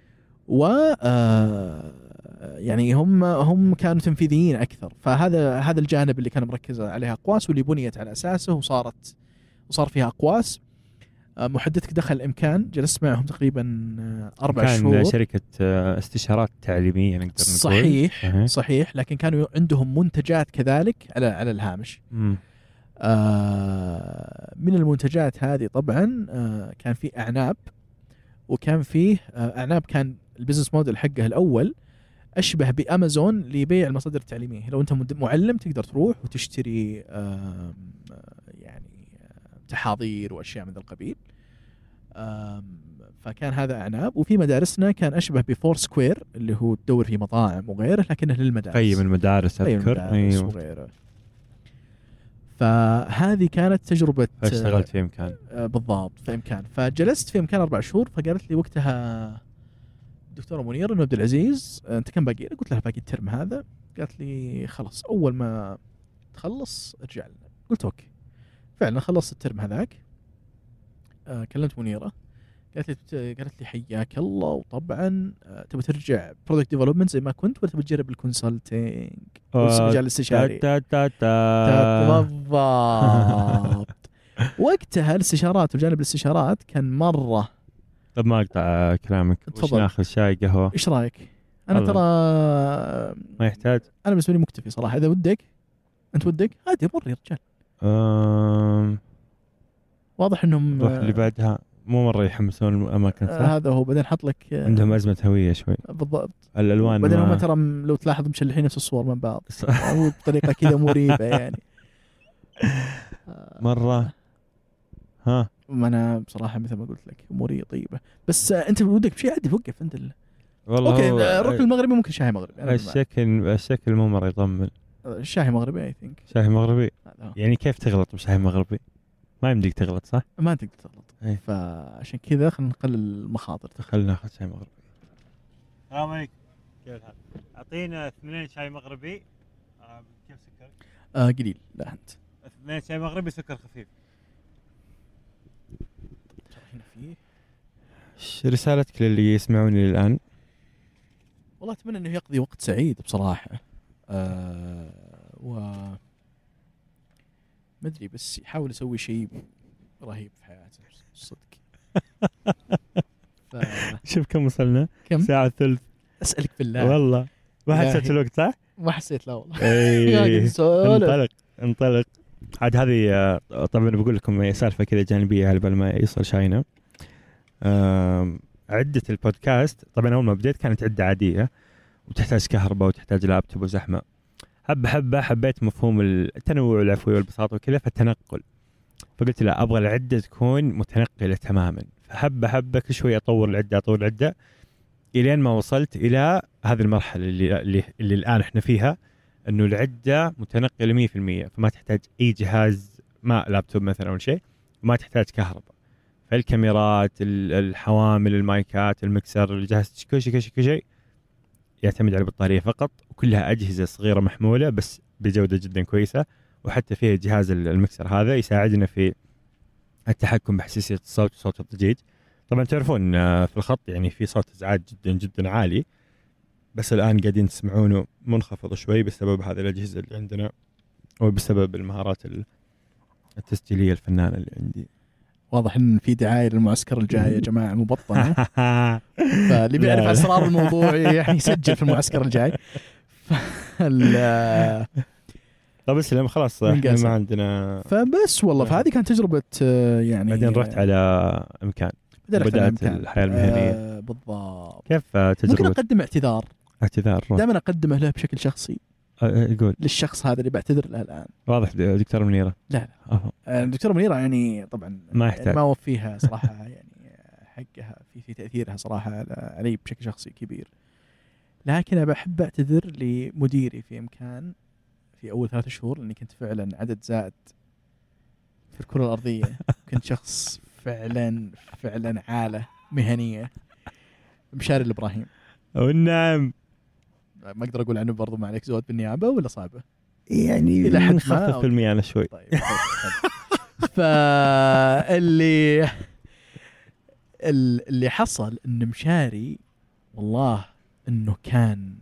و آه، يعني هم هم كانوا تنفيذيين أكثر. فهذا هذا الجانب اللي كان مركز عليها اقواس واللي بنيت على أساسه وصارت وصار فيها اقواس آه، محدثك دخل الامكان جلست معهم تقريبا آه، أربع كان شهور. شركة آه، استشارات تعليمية نقدر نقول. صحيح صحيح. صحيح. لكن كانوا عندهم منتجات كذلك على على الهامش. آه، من المنتجات هذه طبعا آه، كان في أعناب وكان فيه آه، أعناب كان ال business model حقه الأول. أشبه بأمازون لبيع المصادر التعليمية. لو أنت معلم تقدر تروح وتشتري آه، يعني آه، تحاضير وأشياء من ذا القبيل. فكان هذا أعناب. وفي مدارسنا كان أشبه ب Foursquare اللي هو تدور في مطاعم وغيره لكنه للمدارس. قيم المدارس أذكر. المدارس أيوه. وغيره. فهذه كانت تجربة فاشتغلت في إمكان؟ آه، بالضبط في إمكان. فجلست في إمكان أربع شهور فقالت لي وقتها الدكتوره منيره انه عبد العزيز آه، انت كم باقي لك؟ قلت لها باقي الترم هذا. قالت لي خلاص أول ما تخلص ارجع لنا. قلت okay. فعلا خلصت الترم هذاك. آه، كلمت منيرة. قالت لي قالت لي حياك الله وطبعا آه، تبي ترجع product development زي ما كنت ولا تبي تجرب ال consulting المجال الاستشاري. تا تا تا بالضبط. [LAUGHS] وقتها الاستشارات وجانب الاستشارات كان مرة طب ما أقطع كلامك. تفضل. ناخذ شاي قهوة؟ إيش رأيك؟ أنا الله. ترى ما يحتاج. أنا بالنسبة لي مكتفي صراحة. إذا ودك أنت ودك؟ عادي مر يا رجال. أم... واضح إنهم روح اللي بعدها. مو مرة يحمسون الأماكن آه، صح؟ هذا هو. بعدين حط لك آه، عندهم أزمة هوية شوي. بالضبط. الألوان بعدين ما... هم ترى لو تلاحظ مشلحين نفس الصور من بعض. هو بطريقة كذا مريبة يعني. [LAUGHS] آه، مرة. ها. ما أنا بصراحة مثل ما قلت لك أموري طيبة بس أنت ودك بشيء عادي وقف أنت ال... والله okay هو الركن المغربي ممكن شاي مغربي. الشكل الشكل مو مرة يطمن الشاي مغربي I think شاي مغربي. يعني كيف تغلط بشاي مغربي؟ ما يمديك تغلط صح؟ ما تقدر تغلط إيه. فعشان كذا خلينا نقلل المخاطر خلينا ناخذ شاي مغربي السلام عليكم كيف الحال؟ أعطينا اثنين شاي مغربي آه، كيف سكر؟ آه قليل لا أنت اثنين شاي مغربي سكر خفيف رسالتك للي يسمعوني الان والله أتمنى إنه يقضي وقت سعيد بصراحة. آه و ما أدري بس يحاول يسوي شيء رهيب في حياته صدق. ف... [LAUGHS] شوف كم وصلنا؟ كم؟ ساعة ثلث. أسألك بالله والله. ما. حسيت الوقت صح؟ ما حسيت لا والله. [LAUGHS] اي نسولف. انطلق انطلق. عاد هذه آه، طبعا بقول لكم سالفة كذا جانبية على بال ما يصل شاينا عدة البودكاست طبعا أول ما بديت كانت عدة عادية وتحتاج كهرباء وتحتاج لابتوب وزحمة. حبة حبة حبيت مفهوم التنوع والعفوية والبساطة وكذا فالتنقل. فقلت لا أبغى العدة تكون متنقلة تماما. فحبة حبة كل شوي أطور العدة أطور العدة إلين ما وصلت إلى هذه المرحلة اللي اللي, اللي الآن إحنا فيها إنه العدة متنقلة 100% فما تحتاج أي جهاز ما لابتوب مثلا أو شيء وما تحتاج كهرباء. فالكاميرات ال- الحوامل المايكات المكسر الجهاز كل شيء كل شيء كل شيء يعتمد على البطارية فقط وكلها أجهزة صغيرة محمولة بس بجودة جدا كويسة وحتى فيها جهاز ال- المكسر هذا يساعدنا في التحكم بحساسية الصوت وصوت الضجيج طبعا تعرفون آه، في الخط يعني في صوت إزعاج جدا جدا عالي بس الآن قاعدين تسمعونه منخفض شوي بسبب هذه الأجهزة اللي عندنا وبسبب المهارات ال- التسجيلية الفنانة اللي عندي. واضح إن في دعاية للمعسكر الجاي يا [LAUGHS] جماعة المبطنه [LAUGHS] فاللي بيعرف. أسرار الموضوع [LAUGHS] يعني يسجل في المعسكر الجاي. فال- طب اسلم خلاص إحنا. ما عندنا فبس والله فهذه كانت تجربة آه، يعني بعدين رحت على إمكان. بدأت. الحياة المهنية. آه بالضبط. كيف آه، ممكن تجربه أقدم اعتذار. اعتذار دائما أقدمه له بشكل شخصي. يقول. للشخص هذا اللي بعتذر له الآن. واضح دكتور منيرة. لا لا. أوه. آه، الدكتوره منيرة يعني طبعا ما يحتاج. ما وفيها صراحة [LAUGHS] يعني حقها في في تأثيرها صراحة علي بشكل شخصي كبير. لكن أنا بحب أعتذر لمديري في إمكان في أول ثلاث شهور لأني كنت فعلا عدد زائد في الكرة الأرضية. [LAUGHS] كنت شخص فعلا فعلا عالة مهنية. مشاري الإبراهيم. والنعم ما أقدر أقول عنه برضو ما عليك زود بالنيابة ولا صعبة؟ يعني إلى حد ما، أوكي. الميانه شوي. طيب فاللي ال- اللي حصل إن مشاري والله إنه كان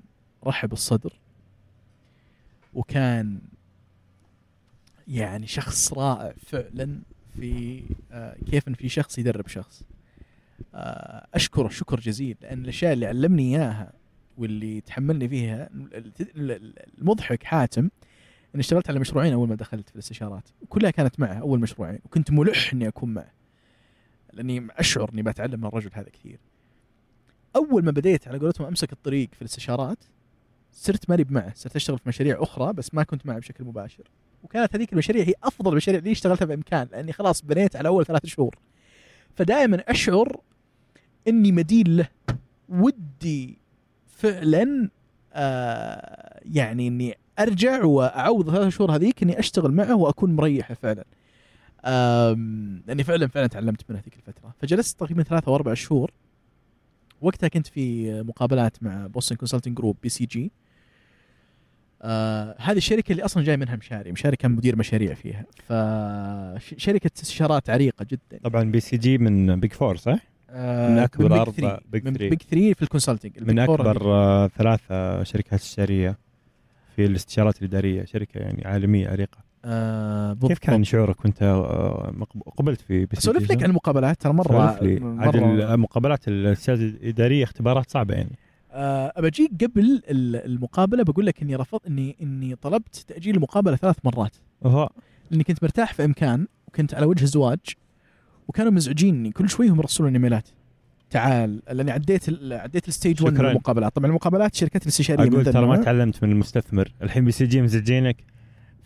رحب الصدر وكان يعني شخص رائع فعلا في آه، كيف إن في شخص يدرب شخص. آه، أشكره شكر جزيل لأن الأشياء اللي علمني إياها واللي تحملني فيها ال- ال- المضحك حاتم إني اشتغلت على مشروعين أول ما دخلت في الاستشارات وكلها كانت معه أول مشروعين وكنت ملح إني أكون معه لأني أشعر إني بتعلم من الرجل هذا كثير. أول ما بديت على قولتهم أمسك الطريق في الاستشارات صرت ماني معه صرت أشتغل في مشاريع أخرى بس ما كنت معه بشكل مباشر. وكانت هذيك المشاريع هي أفضل المشاريع اللي اشتغلتها بإمكان لأني خلاص بنيت على أول ثلاث شهور. فدائما أشعر إني مدين له ودي فعلا آه يعني إني أرجع وأعوض ثلاث شهور هذيك إني أشتغل معه وأكون مريحه فعلا. لأني فعلا فعلا تعلمت منه هذيك الفترة، فجلست تقريبا ثلاثة أو أربع شهور وقتها كنت في مقابلات مع Boston Consulting Group BCG. آه هذه الشركة اللي أصلا جاي منها مشاري، مشاري كان مدير مشاريع فيها، فشركه استشارات عريقة جدا. طبعا BCG من big four صح؟ آه من أربع- Three. Big من Three. big 3 في ال consulting من أكبر آه، ثلاث آه، شركات استشاريه في الاستشارات الإدارية شركة يعني عالمية عريقة. آه كيف كان شعورك وأنت آه، قبلت في BCG؟ لك عن المقابلات ترى مرة سولف لي. عاد المقابلات الاستشارات الإدارية اختبارات صعبة يعني. آه، بجيك قبل ال- المقابلة بقول لك إني رفضت إني إني طلبت تأجيل المقابلة ثلاث مرات. هو لاني كنت مرتاح في إمكان وكنت على وجه الزواج وكانوا مزعجيني. كل شوي هم يرسلون إيميلات. تعال لأني عديت عديت ال stage 1 من شكراً. المقابلات طبعا المقابلات شركات الاستشارية أقول ترى ما. تعلمت من المستثمر. الحين BCG مزعجينك.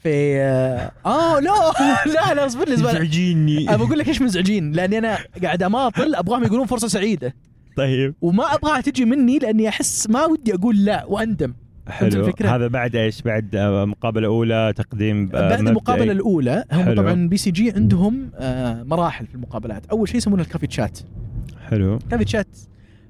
في آه آه، لا [LAUGHS] لا لا اصبر لي مزعجيني. أنا بقول لك إيش مزعجين. لأني أنا قاعد أماطل أبغاهم يقولون فرصة سعيدة. طيب. وما أبغاها تجي مني لأني أحس ما ودي أقول لا وأندم. حلو. الفكرة؟ هذا بعد إيش؟ بعد آه، مقابلة أولى تقديم آه، بعد. المقابله الأولى هم حلو. طبعا BCG عندهم آه، مراحل في المقابلات. أول شيء يسمونها ال coffee chat. حلو. coffee chat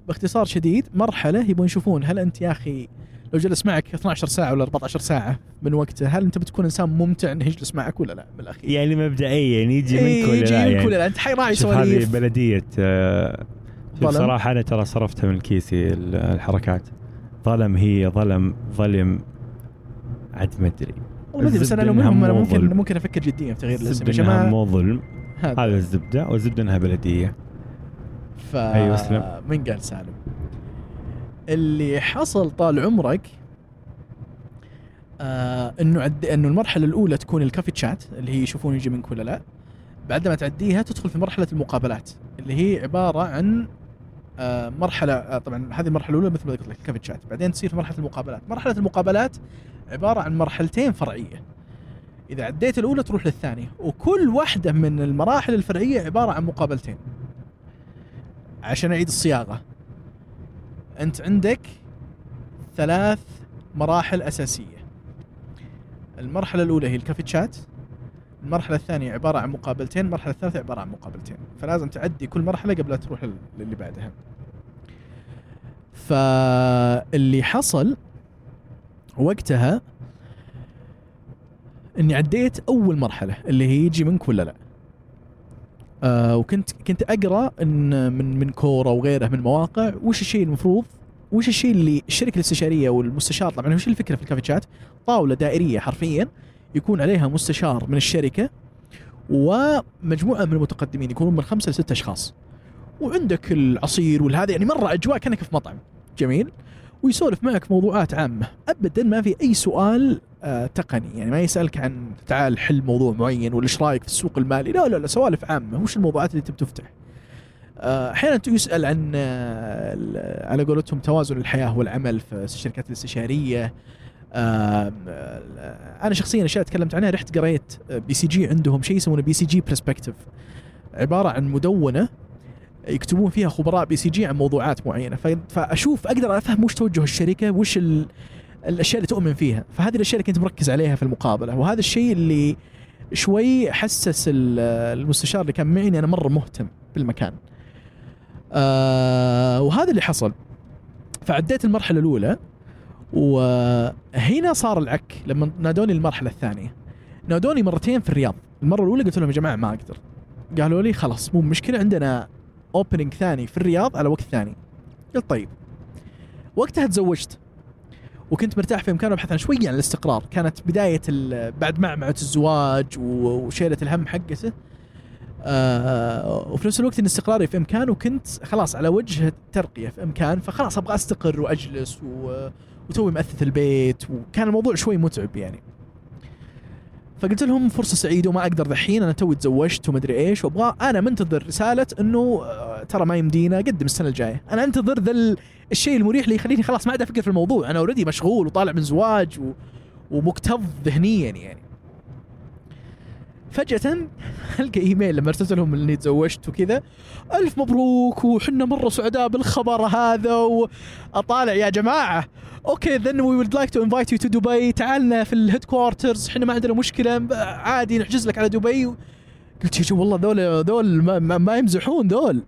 باختصار شديد مرحلة يبون يشوفون هل أنت يا أخي لو جلس معك 12 ساعة ولا 14 ساعة من وقته هل أنت بتكون إنسان ممتع إنه يجلس معك ولا لا؟ بالأخير. يعني مبدئيا يعني يجي إيه، منك ولا يجي لا منك يعني ولا لا أنت حيراعي شوف هذه سواليف. بلدية آه، شوف ظلم. صراحة أنا ترى صرفتها من كيسي ال- الحركات. ظلم هي ظلم ظلم عاد ما أدري. ما بس أنا لو منهم أنا ممكن ظلم. ممكن أفكر جديا في تغيير الاسم إنها جماعة. مو ظلم. هذا. الزبدة والزبدة إنها بلدية. ف أيوة، اسلم. من قال سالم؟ اللي حصل طال عمرك آه إنه عد... إنه المرحلة الأولى تكون الكافي تشات اللي هي يشوفون يجي منك ولا لا. بعد ما تعديها تدخل في مرحلة المقابلات اللي هي عبارة عن آه مرحلة آه طبعا هذه المرحلة الأولى مثل ما قلت لك الكافي تشات بعدين تصير في مرحلة المقابلات. مرحلة المقابلات عبارة عن مرحلتين فرعية. إذا عديت الأولى تروح للثانية وكل واحدة من المراحل الفرعية عبارة عن مقابلتين. عشان أعيد الصياغة. أنت عندك ثلاث مراحل أساسية. المرحلة الأولى هي الكافي تشات المرحلة الثانية عبارة عن مقابلتين المرحلة الثالثة عبارة عن مقابلتين. فلازم تعدي كل مرحلة قبل لا تروح لل- للي بعدها. فاللي حصل وقتها إني عديت أول مرحلة اللي هي يجي منك ولا لا. آه وكنت كنت أقرأ إن من من كورة وغيره من مواقع وش الشيء المفروض؟ وش الشيء اللي الشركة الاستشارية والمستشار طبعا وش الفكرة في الكافيتشات طاولة دائرية حرفيا. يكون عليها مستشار من الشركة ومجموعة من المتقدمين يكونون من خمسة لست أشخاص. وعندك العصير والهذا يعني مرة أجواء كأنك في مطعم. جميل. ويسولف معك في موضوعات عامة. ابدا ما في أي سؤال آه تقني. يعني ما يسألك عن تعال حل موضوع معين ولا إيش رأيك في السوق المالي. لا لا لا سوالف عامة. وش الموضوعات اللي تبي تفتح؟ آه، أحيانا يسأل عن آه، على قولتهم توازن الحياة والعمل في الشركات الاستشارية. أنا شخصيا أشياء تكلمت عنها رحت قريت BCG عندهم شيء يسمونه BCG Perspective عبارة عن مدونة يكتبون فيها خبراء BCG عن موضوعات معينة. فأشوف أقدر أفهم وش توجه الشركة وش ال... الأشياء اللي تؤمن فيها. فهذه الأشياء اللي كنت مركز عليها في المقابلة. وهذا الشيء اللي شوي حسس ال- المستشار اللي كان معي أنا مرة مهتم بالمكان. آه وهذا اللي حصل. فعديت المرحلة الأولى. وهنا صار العك لما نادوني المرحلة الثانية. نادوني مرتين في الرياض. المرة الأولى قلت لهم يا جماعة ما أقدر. قالوا لي خلاص مو مشكلة عندنا اوبننج ثاني في الرياض على وقت ثاني. قلت طيب. وقتها تزوجت. وكنت مرتاح في امكاني ابحث عن شوية عن الاستقرار. كانت بداية بعد معمعة الزواج وشيلة الهم حقته. آه وفي نفس الوقت إن استقراري في إمكان وكنت خلاص على وجه الترقية في إمكان فخلاص أبغى أستقر وأجلس و... وتوي مؤثث البيت وكان الموضوع شوي متعب يعني. فقلت لهم فرصة سعيدة وما أقدر دحين أنا توي تزوجت ومدري إيش وأبغى أنا منتظر رسالة إنه آه، ترى ما يمدينا قدم السنة الجاية. أنا أنتظر ذا ال- الشيء المريح اللي يخليني خلاص ما عاد أفكر في الموضوع. أنا already مشغول وطالع من زواج و... ومكتظ ذهنيا يعني. فجأة ألقى إيميل لما ارسلت لهم إني تزوجت وكذا. ألف مبروك وحنا مرة سعداء بالخبر هذا وأطالع. يا جماعة okay then we would like to invite you to دبي تعالنا في ال headquarters إحنا ما عندنا مشكلة. عادي نحجز لك على دبي قلت جو والله ذول ذول ما, ما, يمزحون ذول.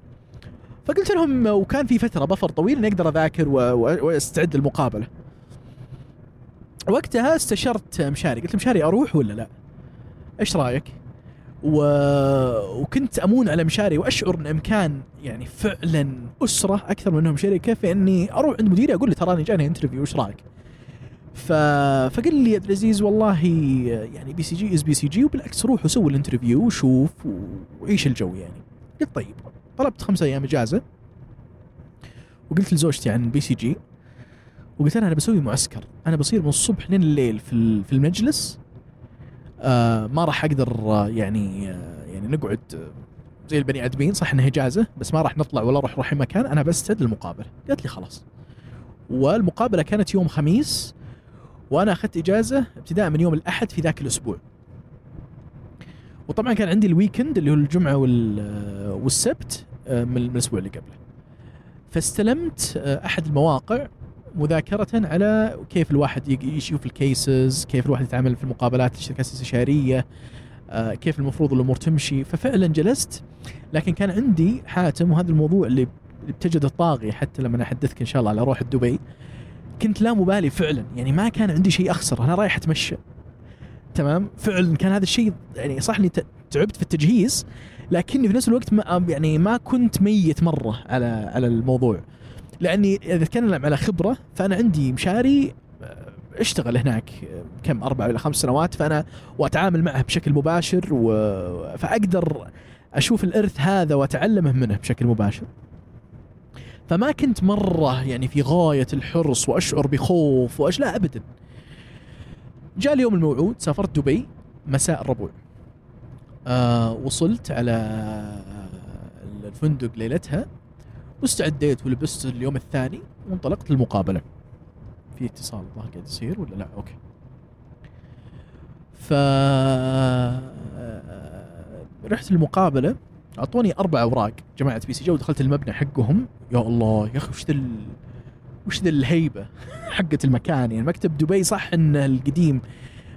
فقلت لهم وكان في فترة buffer طويل اني أقدر اذاكر وأستعد للمقابلة. وقتها استشرت مشاري. قلت مشاري أروح ولا لا؟ إيش رأيك؟ و... وكنت أمون على مشاري وأشعر إن إمكان يعني فعلا أسرة أكثر من إنهم شركة في اني أروح عند مديري أقول له تراني جاني interview إيش رأيك؟ ف... فقال لي عبد العزيز والله يعني بي سي جي از بي سي جي وبالعكس روح وسوي ال interview وشوف وعيش الجو يعني. قلت طيب طلبت خمسة أيام إجازة وقلت لزوجتي عن BCG وقلت أنا بسوي معسكر أنا بصير من الصبح لين الليل في ال- في المجلس ما راح أقدر آه يعني آه يعني نقعد آه زي البني آدمين صح إنها اجازه بس ما راح نطلع ولا نروح أي مكان. أنا بستعد للمقابله قالت لي خلاص. والمقابلة كانت يوم خميس وأنا أخذت إجازة ابتداء من يوم الأحد في ذاك الأسبوع. وطبعا كان عندي ال weekend اللي هو الجمعة وال آه، والسبت آه، من الأسبوع اللي قبله. فاستلمت آه، أحد المواقع مذاكرة على كيف الواحد يشوف ال cases كيف الواحد يتعامل في المقابلات الشركات الاستشارية آه، كيف المفروض الأمور تمشي. ففعلا جلست لكن كان عندي حاتم وهذا الموضوع اللي بتجد الطاغية حتى لما أحدثك إن شاء الله على روح دبي كنت لا مبالي فعلا. يعني ما كان عندي شيء أخسر أنا رايح أتمشى. تمام؟ فعلا كان هذا الشيء يعني صح إني تعبت في التجهيز لكني في نفس الوقت ما يعني ما كنت ميت مرة على على الموضوع. لأني إذا اتكلم على خبرة فأنا عندي مشاري آه، أشتغل هناك آه، كم أربع ولا خمس سنوات فأنا وأتعامل معه بشكل مباشر و... فأقدر أشوف الإرث هذا وأتعلمه منه بشكل مباشر. فما كنت مرة يعني في غاية الحرص وأشعر بخوف واش لا ابدا. جاء اليوم الموعود سافرت دبي مساء الربوع. آه وصلت على الفندق ليلتها واستعديت ولبست اليوم الثاني وانطلقت للمقابلة. في اتصال الظاهر قاعد يصير ولا لا؟ okay. ف رحت المقابله أعطوني أربع أوراق جماعة BCG ودخلت المبنى حقهم يا الله يا أخي وش ذا وش ذا الهيبة [LAUGHS] حقت المكان يعني مكتب دبي صح انه القديم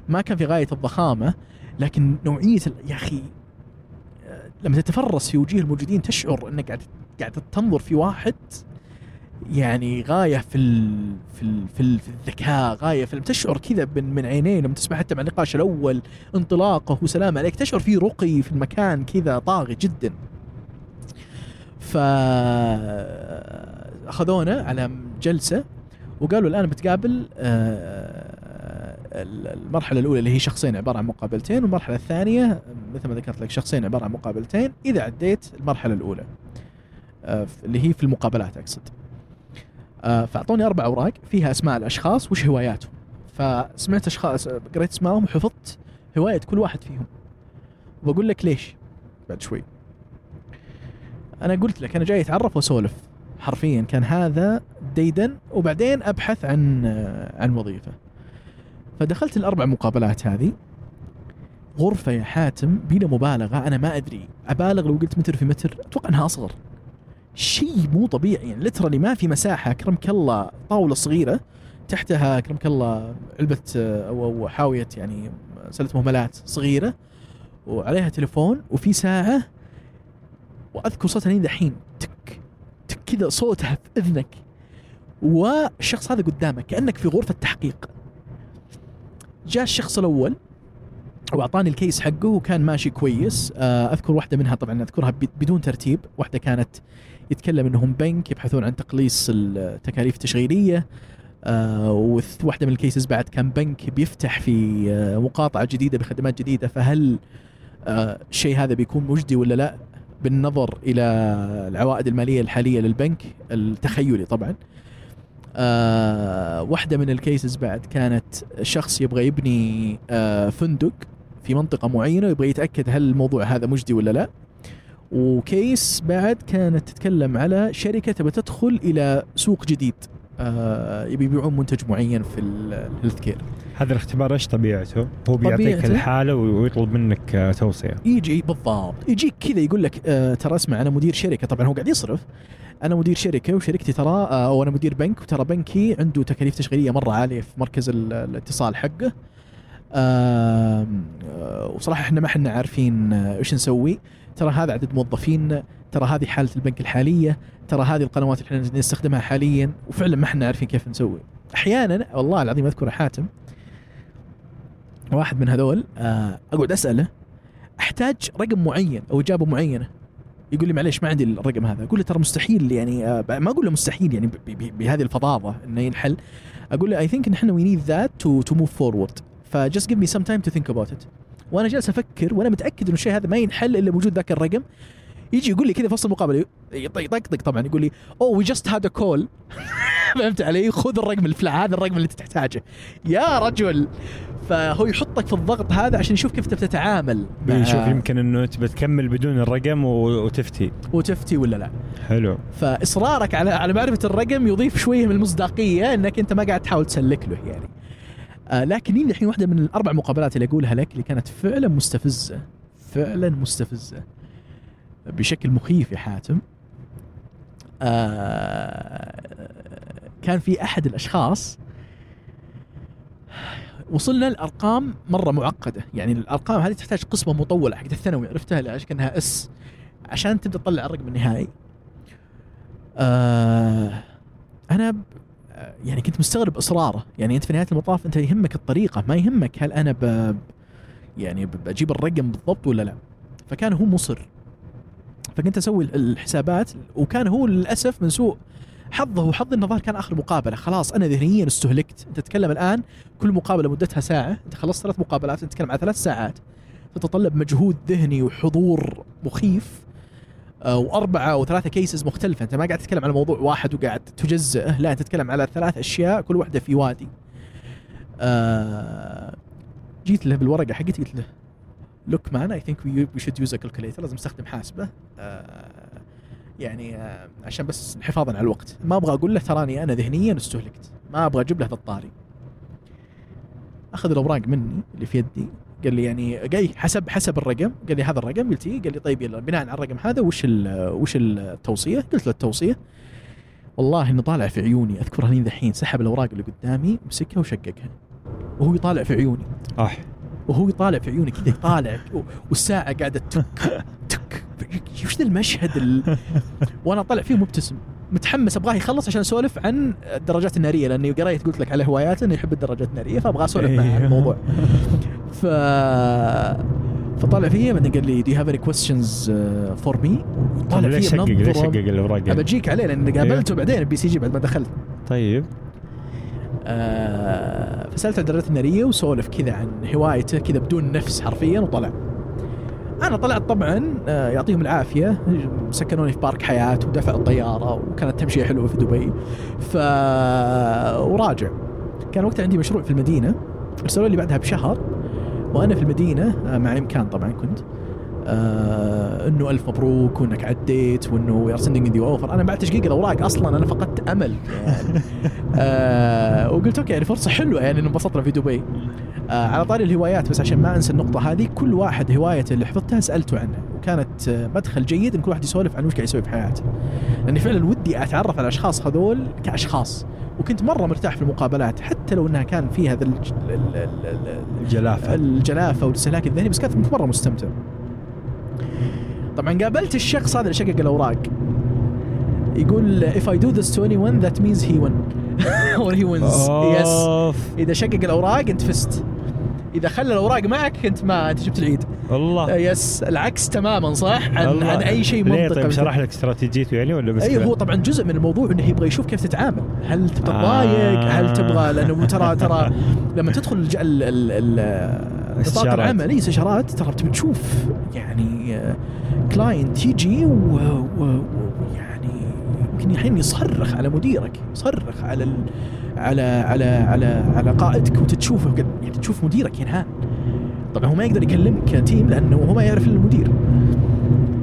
ما كان في غاية الضخامة لكن نوعية يا أخي آه، لما تتفرس في وجوه الموجودين تشعر إنك قاعد قاعد تنظر في واحد يعني غاية في ال في ال في, ال في الذكاء غاية في تشعر كذا من من لما تسمع حتى مع النقاش الأول انطلاقه وسلام عليك تشعر في رقي في المكان كذا طاغي جدا. ف أخذونا على جلسة وقالوا الآن بتقابل آه، المرحلة الأولى اللي هي شخصين عبارة عن مقابلتين والمرحلة الثانية مثل ما ذكرت لك شخصين عبارة عن مقابلتين. إذا عديت المرحلة الأولى. اللي هي في المقابلات أقصد. آه، فأعطوني أربع أوراق فيها أسماء الأشخاص وش هواياتهم. فسمعت أشخاص قريت أسمائهم وحفظت هواية كل واحد فيهم. وبقول لك ليش بعد شوي. أنا قلت لك أنا جاي أتعرف وأسولف. حرفيا كان هذا ديدا وبعدين أبحث عن آه، عن وظيفة. فدخلت الأربع مقابلات هذه. غرفة يا حاتم بلا مبالغة أنا ما أدري. أبالغ لو قلت متر في متر أتوقع أنها أصغر. شيء مو طبيعي يعني لترالي ما في مساحة. أكرمك الله طاولة صغيرة تحتها أكرمك الله علبة آه، أو أو حاوية يعني سلة مهملات صغيرة وعليها تليفون وفي ساعة وأذكر صوتها لين دحين. تك تك كذا صوتها في إذنك. والشخص هذا قدامك كأنك في غرفة تحقيق. جاء الشخص الأول وأعطاني الكيس حقه وكان ماشي كويس. آه، أذكر واحدة منها طبعا أذكرها بدون ترتيب. واحدة كانت يتكلم إنهم بنك يبحثون عن تقليص التكاليف التشغيلية آه، وواحده من الكيسز بعد كان بنك بيفتح في آه، مقاطعة جديدة بخدمات جديدة فهل آه، الشيء هذا بيكون مجدي ولا لا؟ بالنظر إلى العوائد المالية الحالية للبنك التخيلي طبعا. آه واحدة من ال cases بعد كانت شخص يبغى يبني آه فندق في منطقة معينة ويبغى يتأكد هل الموضوع هذا مجدي ولا لا. و case بعد كانت تتكلم على شركة تبغى تدخل إلى سوق جديد. آه يبي يبيعون منتج معين في ال healthcare هذا الاختبار إيش طبيعته؟ هو بيعطيك؟ الحالة ويطلب منك آه، توصية. يجي بالضبط. يجيك كذا يقول لك آه ترى اسمع أنا مدير شركة. طبعا هو قاعد يصرف. أنا مدير شركة وشركتي ترى آه أو أنا مدير بنك. وترى بنكي عنده تكاليف تشغيلية مرة عالية في مركز ال- الاتصال حقه. وصراحة إحنا ما إحنا عارفين إيش نسوي. ترى هذا عدد موظفين ترى هذه حالة البنك الحالية ترى هذه القنوات اللي إحنا نستخدمها حاليا وفعلا ما إحنا عارفين كيف نسوي. أحيانا والله العظيم أذكر حاتم واحد من هذول آه أقعد أسأله أحتاج رقم معين أو إجابة معينة؟ يقول لي معليش ما عندي الرقم هذا. أقول له ترى مستحيل يعني آه ما أقول له مستحيل يعني بهذه الفظاظة إنه ينحل. أقول له I think إحنا we need that to to move forward ف just give me some time to think about it وأنا جالس أفكر وأنا متأكد إنه الشيء هذا ما ينحل إلا بوجود ذاك الرقم. يجي يقول لي كذا في وسط المقابلة يط- يطقطق طبعا يقول لي oh we just had a call فهمت علي؟ خذ الرقم الفلان هذا الرقم اللي أنت تحتاجه. يا رجل! فهو يحطك في الضغط هذا عشان يشوف كيف انت بتتعامل يشوف يمكن إنه تبى تكمل بدون الرقم وتفتي. وتفتي ولا لا؟ حلو. فإصرارك على على معرفة الرقم يضيف شوية من المصداقية إنك أنت ما قاعد تحاول تسلك له يعني. آه لكن الحين واحدة من الأربع مقابلات اللي أقولها لك اللي كانت فعلا مستفزة فعلا مستفزة. بشكل مخيف يا حاتم. آه كان في أحد الأشخاص وصلنا لأرقام مرة معقدة. يعني الأرقام هذه تحتاج قسمه مطولة حقت الثانوي عرفتها ليش؟ كأنها أس. عشان تبدأ تطلع الرقم النهائي آه أنا يعني كنت مستغرب إصراره. يعني أنت في نهاية المطاف أنت يهمك الطريقة ما يهمك هل أنا ب يعني بجيب الرقم بالضبط ولا لا. فكان هو مصر. فكنت أسوي ال- الحسابات وكان هو للأسف من سوء حظه وحظ النظار كان آخر مقابلة. خلاص أنا ذهنيا استهلكت. أنت تتكلم الآن كل مقابلة مدتها ساعة. أنت خلصت ثلاث مقابلات تتكلم عن ثلاث ساعات. تتطلب مجهود ذهني وحضور مخيف. وأربعة أو ثلاثة cases مختلفة. أنت ما قاعد تتكلم على موضوع واحد وقاعد تجزئه. لا أنت تتكلم على ثلاث أشياء كل واحدة في وادي. آه، جيت له بالورقة حقتي قلت له look man I think we should use calculator لازم نستخدم حاسبة. آه، يعني آه، عشان بس حفاظا على الوقت. ما أبغى أقول له تراني أنا ذهنيا استهلكت. ما أبغى أجيب له ذا الطاري. أخذ الأوراق مني اللي في يدي. قال لي يعني قال حسب حسب الرقم. قال لي هذا الرقم؟ قلت إيه؟ قال لي طيب يلا بناء على الرقم هذا وش وش التوصية؟ قلت له التوصية. والله إنه طالع في عيوني اذكر هني ذحين سحب الأوراق اللي قدامي مسكها وشققها. وهو يطالع في عيوني. اح وهو يطالع في عيوني كذا يطالع والساعة قاعدة تك تك. وش ذا المشهد ال... وأنا طالع فيه مبتسم. متحمس أبغاه يخلص عشان أسولف عن الدراجات النارية لأني قريت قلت لك على هواياته إنه يحب الدراجات النارية فأبغى أسولف معه عن الموضوع. ف فطالع فيا بعدين قال لي do you have any questions for me طالع ليش فيا شقق ليش شقق الأوراق ابى اجيك عليه لأن قابلته بعدين BCG بعد ما دخلت. طيب. آه فسألته عن الدراجات النارية وسولف كذا عن هوايته كذا بدون نفس حرفيا وطلع. أنا طلعت طبعا آه يعطيهم العافية. سكنوني في Park Hyatt ودفع الطيارة وكانت تمشية حلوة في دبي. ف وراجع. كان وقتها عندي مشروع في المدينة ارسلوا لي بعدها بشهر وأنا في المدينة آه مع إمكان طبعا كنت. آه إنه ألف مبروك وإنك عديت وإنه we are sending the offer أنا بعد تشقيق الأوراق أصلا أنا فقدت أمل يعني. [LAUGHS] آه وقلت okay يعني فرصة حلوة يعني انبسطنا في دبي. آه على طاري الهوايات بس عشان ما أنسى النقطة هذه كل واحد هوايته اللي حفظتها سألته عنها. وكانت آه مدخل جيد إن كل واحد يسولف عن وش قاعد يسوي في حياته. لأني فعلا ودي أتعرف على الأشخاص هذول كأشخاص. وكنت مرة مرتاح في المقابلات حتى لو إنها كان فيها ذا الج- ال- ال- ال- ال- الجلافة. الجلافة والاستهلاك الذهني بس كنت مرة مستمتع. طبعا قابلت الشخص هذا اللي شقق الأوراق. يقول if I do this to anyone that means he won. [LAUGHS] Or he wins. Yes. إذا شقق الأوراق أنت فزت. إذا خلى الأوراق معك أنت ما أنت جبت العيد. الله. يس العكس تماما صح؟ عن, الله. عن أي شيء منطقي. طيب شرح لك استراتيجيته يعني ولا بس أي؟ هو طبعا جزء من الموضوع إنه يبغى يشوف كيف تتعامل. هل تبغى تضايق آه. هل تبغى لأنه ترى ترى [LAUGHS] لما تدخل الج- ال ال ال إستشارات. العمل اي إستشارات. ترى بتبي تشوف يعني client يجي ويعني يمكن الحين يصرخ على مديرك يصرخ على ال على على على على قائدك وتشوفه يعني تشوف مديرك ينهان. طبعا هو ما يقدر يكلمك ك team لأنه هو ما يعرف المدير.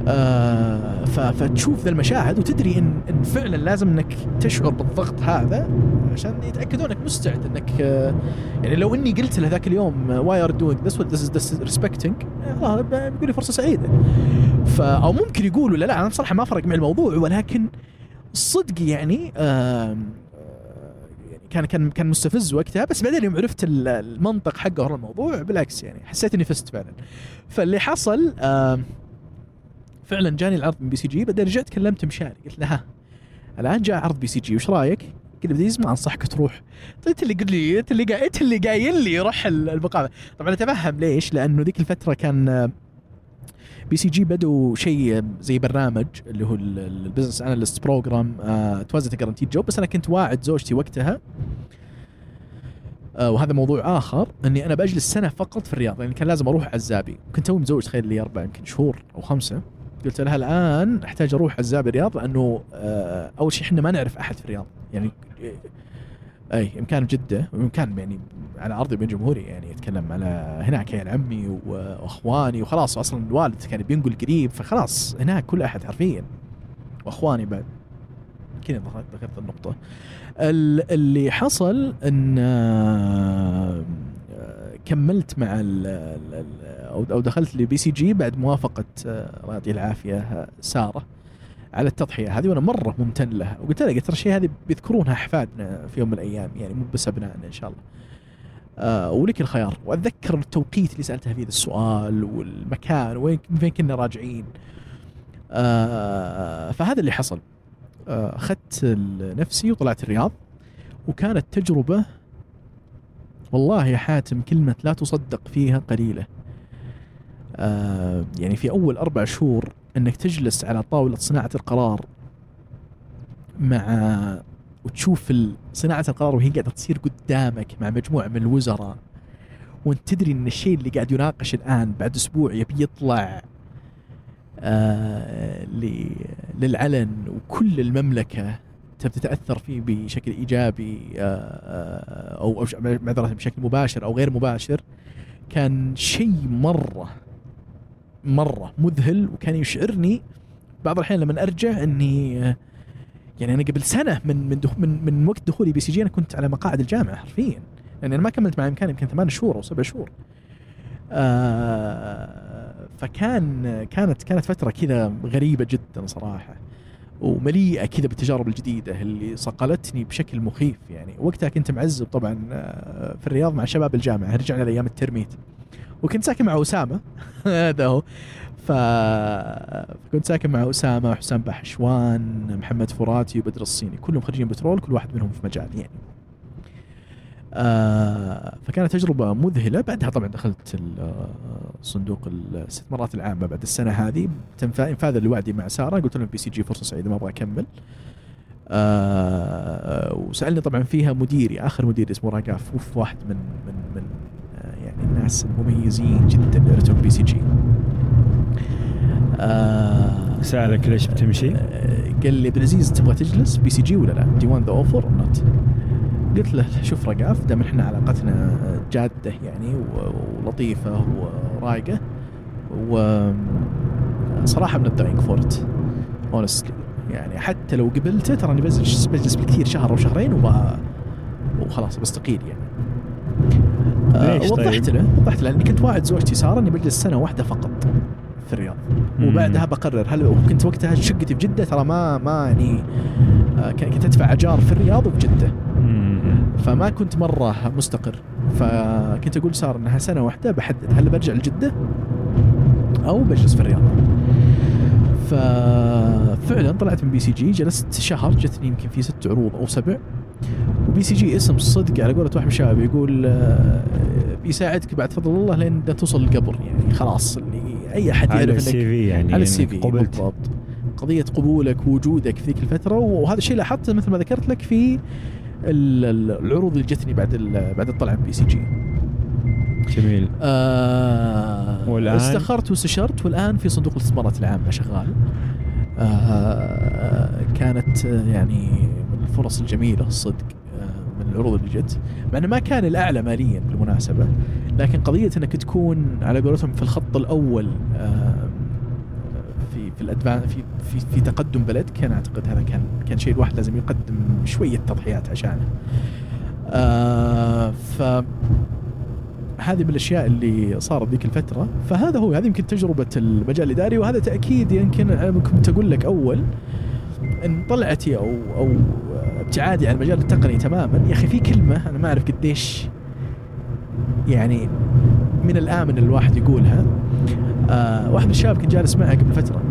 آه فتشوف ذا المشاهد وتدري ان إن فعلا لازم إنك تشعر بالضغط هذا عشان يتأكدون إنك مستعد إنك آه يعني لو إني قلت له ذاك اليوم why are you doing this what this is disrespecting الله بيقول لي فرصة سعيدة. ف أو ممكن يقول ولا لا أنا بصراحة ما فرق معي الموضوع ولكن صدق يعني آه، يعني كان كان كان مستفز وقتها بس بعدين يوم عرفت ال- المنطق حقه ورا الموضوع بالعكس يعني حسيت إني فزت فعلا. فاللي حصل آم، فعلا جاني العرض من BCG بعدين رجعت كلمت مشاري قلت له ها الآن جاء عرض BCG وش رأيك؟ قال لي ما أنصحك تروح. انت اللي قلت لي انت اللي انت اللي قايل لي روح ال- المقابلة. طبعا أتفهم ليش لأنه ذيك الفترة كان BCG بدوا شيء زي برنامج اللي هو ال business analyst program it wasn't guaranteed job بس أنا كنت واعد زوجتي وقتها. آه، وهذا موضوع آخر إني أنا بجلس سنة فقط في الرياض لأن كان لازم أروح عزابي. كنت توي متزوج تخيل لي أربع يمكن شهور أو خمسة. قلت لها الآن أحتاج أروح عزابي الرياض لأنه آه، أول شيء إحنا ما نعرف أحد في الرياض. يعني أي إمكان جدة وامكان يعني على أرضي بين جمهوري يعني اتكلم على هناك يعني عمي وأخواني وخلاص. أصلا الوالد كان بينقل قريب فخلاص هناك كل أحد حرفيا. وأخواني بعد. كذا ذكرت النقطة. ال- اللي حصل إن آه، آه، كملت مع ال ال أو دخلت ل BCG بعد موافقة الله يعطيه العافية آه، سارة على التضحية هذه وأنا مرة ممتن لها وقلت لها قلت ترى الشيء هذه بيذكرونها أحفادنا في يوم من الأيام يعني مو بس أبنائنا إن شاء الله. آه ولك الخيار وأتذكر التوقيت اللي سالتها فيه السؤال والمكان وين فين كنا راجعين. آه فهذا اللي حصل. أخذت نفسي وطلعت الرياض وكانت تجربة والله يا حاتم كلمة لا تصدق فيها قليلة. آه يعني في أول أربع شهور إنك تجلس على طاولة صناعة القرار مع وتشوف صناعة القرار وهي قاعدة تصير قدامك مع مجموعة من الوزراء وأنت تدري إن الشيء اللي قاعد يناقش الآن بعد أسبوع يبي يطلع آه للعلن وكل المملكة تبي تتأثر فيه بشكل إيجابي آه آه، أو معذره بشكل مباشر أو غير مباشر. كان شيء مرة مرة مذهل وكان يشعرني بعض الأحيان لما أرجع إني يعني أنا قبل سنة من من من, من وقت دخولي BCG أنا كنت على مقاعد الجامعة حرفيا يعني أنا ما كملت مع امكاني يمكن ثمان شهور أو سبع شهور. آه فكان كانت كانت فترة كذا غريبة جدا صراحة ومليئة كذا بالتجارب الجديدة اللي صقلتني بشكل مخيف يعني. وقتها كنت معزب طبعا آه، في الرياض مع شباب الجامعة رجعنا لأيام الترميت. وكنت ساكن مع أسامة. [LAUGHS] هذا هو. ف... فكنت ساكن مع أسامة وحسام بحشوان محمد فراتي وبدر الصيني. كلهم خريجين بترول كل واحد منهم في مجال يعني. آه فكانت تجربة مذهلة. بعدها طبعا دخلت آه، صندوق الاستثمارات العامة بعد السنة هذه. تم فا- انفاذا لوعدي مع سارة. قلت لهم BCG فرصة سعيدة ما أبغى أكمل. آه وسألني طبعا فيها مديري آخر مدير اسمه راقاف واحد من من من الناس المميزين جدا اللي BCG آه سألك ليش بتمشي؟ آه، قال لي عبد العزيز تبغى تجلس BCG ولا لا؟ do you want the offer or not? قلت له شوف رقاف دام إحنا علاقتنا جادة يعني ولطيفة ورايقة و صراحة بنبدا quite honestly يعني حتى لو قبلته ترى اني بجلس بجلس بالكثير شهر أو شهرين وب وخلاص بستقيل يعني ليش وضحت طيب؟ له وضحت له اني كنت واعد زوجتي سارة إني بجلس سنة واحدة فقط في الرياض. وبعدها بقرر هل وكنت وقتها شقتي في جدة ترى ما ما يعني آه، كنت أدفع أجار في الرياض وفي جدة. فما كنت مرة مستقر فكنت أقول صار إنها سنة واحدة بحدد هل برجع لجدة أو بجلس في الرياض ففعلا طلعت من BCG جلست شهر جتني يمكن في ست عروض أو سبع و BCG اسم صدق على قولة واحد من الشباب يقول آه، بيساعدك بعد فضل الله لين لا توصل القبر يعني خلاص اللي أي أحد على يعرف السي إنك في يعني على ال CV قبلت. بالضبط. قضية قبولك ووجودك في ذيك الفترة وهذا الشيء لاحظته مثل ما ذكرت لك في ال- ال- العروض اللي جتني بعد بعد الطلعة من BCG. جميل. آه والآن؟ استخرت واستشرت والآن في صندوق الاستثمارات العامة شغال. آه كانت آه، يعني من الفرص الجميلة الصدق آه من العروض اللي جت. مع إنه ما كان الأعلى ماليا بالمناسبة لكن قضية إنك تكون على قولتهم في الخط الأول آه في في في في في تقدم بلد كان أعتقد هذا كان كان شيء الواحد لازم يقدم شوية تضحيات عشانه. آه ف هذه من الأشياء اللي صارت ذيك الفترة. فهذا هو هذه يمكن تجربة المجال الإداري وهذا تأكيد يمكن كنت أقول لك أول إن طلعتي أو أو ابتعادي عن المجال التقني تماما. يا أخي في كلمة أنا ما أعرف قديش يعني من الامن الواحد يقولها. آه واحد من الشباب كنت جالس معه قبل فترة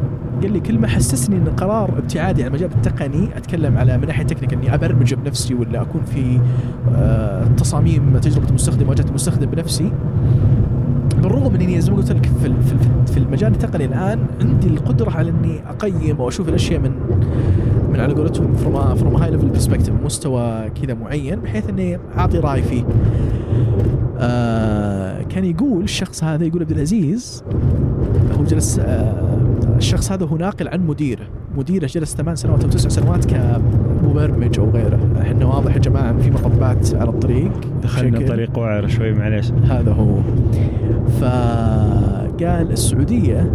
قال لي كلمة حسسني إن قرار ابتعادي عن المجال التقني أتكلم على من ناحية تكنيك إني أبرمج بنفسي ولا أكون في آه تصاميم تجربة المستخدم واجهة المستخدم بنفسي. بالرغم إني زي ما قلت لك في في ال- في المجال التقني الآن عندي القدرة على إني أقيم أو أشوف الأشياء من من على قولتهم from from high level perspective مستوى كذا معين بحيث إني أعطي رأي فيه. آه كان يقول الشخص هذا يقول عبد العزيز هو جلس آه الشخص هذا هو ناقل عن مديره، مديره جلس ثمان سنوات أو تسع سنوات كمبرمج أو غيره، إحنا واضح يا جماعة إن في مطبات على الطريق. دخلنا طريق وعر شوي معليش. هذا هو. فقال السعودية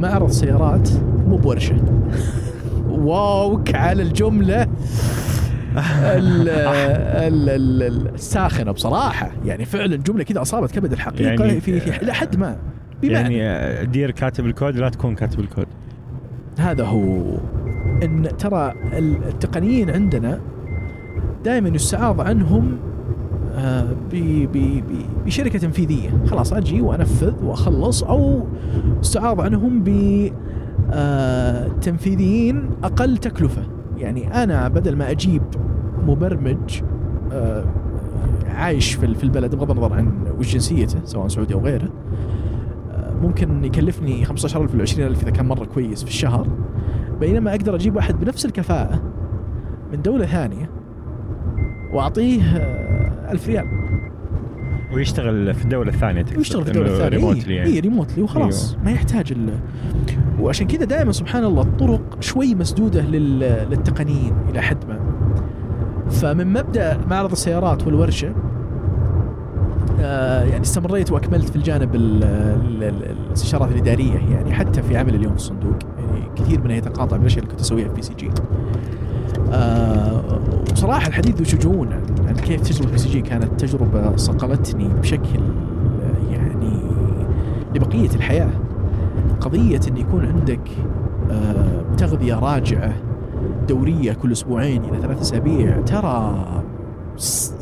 معرض سيارات مو بورشة. واوك على الجملة ال- ال- ال- ال- الساخنة بصراحة. يعني فعلا جملة كذا أصابت كبد الحقيقة يعني- في في إلى حد ما. بمعنى يعني آه، دير كاتب الكود لا تكون كاتب الكود. هذا هو. إن ترى التقنيين عندنا دائما يستعاض عنهم آه، بشركة تنفيذية. خلاص أجي وأنفذ وأخلص أو استعاض عنهم ب تنفيذيين أقل تكلفة. يعني أنا بدل ما أجيب مبرمج آه، عايش في البلد بغض النظر عن وش جنسيته سواء سعودي أو غيره آه، ممكن يكلفني 15000 ولا 20000 إذا كان مرة كويس في الشهر. بينما أقدر أجيب واحد بنفس الكفاءة من دولة ثانية وأعطيه آه، ألف ريال. ويشتغل في الدولة الثانية تقصد؟ ويشتغل في الدولة الثانية. ريموتلي اي يعني. إيه ريموتلي وخلاص. ما يحتاج ال وعشان كذا دائما سبحان الله الطرق شوي مسدودة لل... للتقنيين إلى حد ما فمن مبدأ معرض السيارات والورشة آه يعني استمريت وأكملت في الجانب ال- ال- ال- الاستشارات الإدارية يعني حتى في عمل اليوم في الصندوق يعني كثير منها يتقاطع بالأشياء اللي كنت أسويها في BCG. وصراحة الحديث ذو شجون عن كيف تجربة BCG كانت تجربة صقلتني بشكل يعني لبقية الحياة. قضية إن يكون عندك آه تغذية راجعة دورية كل أسبوعين إلى ثلاث أسابيع ترى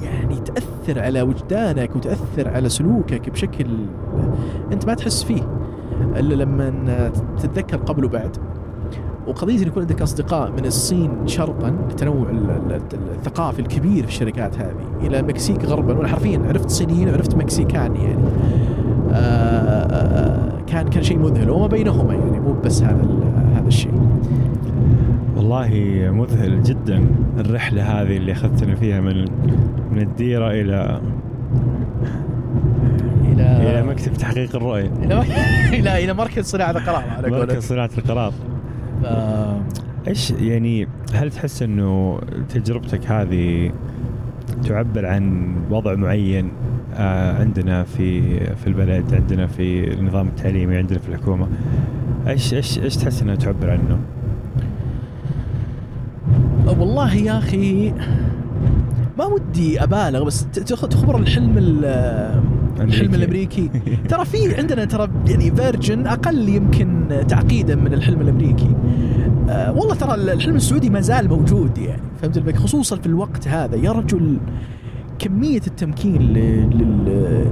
يعني تأثر على وجدانك وتأثر على سلوكك بشكل أنت ما تحس فيه إلا لما تتذكر قبل وبعد. وقضية إن يكون عندك أصدقاء من الصين شرقا لتنوع ال- ال- الثقافي الكبير في الشركات هذه إلى المكسيك غربا وأنا حرفيا عرفت صينيين وعرفت مكسيكان يعني. آه، آه، كان كان شيء مذهل وما بينهما يعني مو بس هذا هذا الشيء. والله مذهل جدا الرحلة هذه اللي أخذتنا فيها من من الديرة إلى إلى إلى مكتب تحقيق الرؤية. إلى [LAUGHS] إلى إلى مركز صناعة القرار على مركز قولك صناعة القرار. آه، إيش يعني هل تحس إنه تجربتك هذه تعبر عن وضع معين؟ عندنا في في البلد عندنا في النظام التعليمي عندنا في الحكومة. إيش إيش إيش تحس انها تعبر عنه؟ والله يا أخي ما ودي أبالغ بس تخبر الحلم ال- الحلم الأمريكي. [LAUGHS] ترى في عندنا ترى يعني فيرجن أقل يمكن تعقيدا من الحلم الأمريكي. آه والله ترى الحلم السعودي ما زال موجود يعني فهمت الفكرة خصوصا في الوقت هذا يا رجل كمية التمكين ل- لل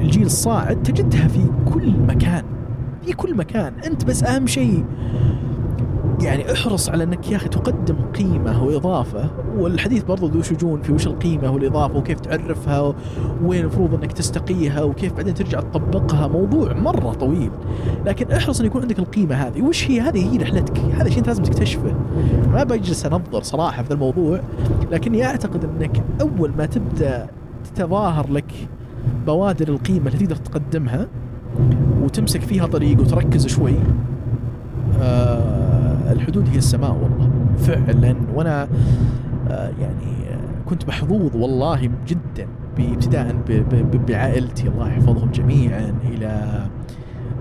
الجيل الصاعد تجدها في كل مكان. في كل مكان. أنت بس أهم شيء يعني احرص على انك يا أخي تقدم قيمة واضافة والحديث برضو ذو شجون في وش القيمة والإضافة وكيف تعرفها وين المفروض انك تستقيها وكيف بعدين ترجع تطبقها. موضوع مرة طويل لكن احرص إن يكون عندك القيمة هذه. وش هي؟ هذه هي رحلتك. هذا شيء انت لازم تكتشفه. ما بجلس انظر صراحة في الموضوع لكني اعتقد انك أول ما تبدأ تتظاهر لك بوادر القيمة اللي تقدر تقدمها وتمسك فيها طريق وتركز شوي آه الحدود هي السماء والله فعلا. وأنا آه يعني آه، كنت محظوظ والله جدا ابتداء بعائلتي الله يحفظهم جميعا إلى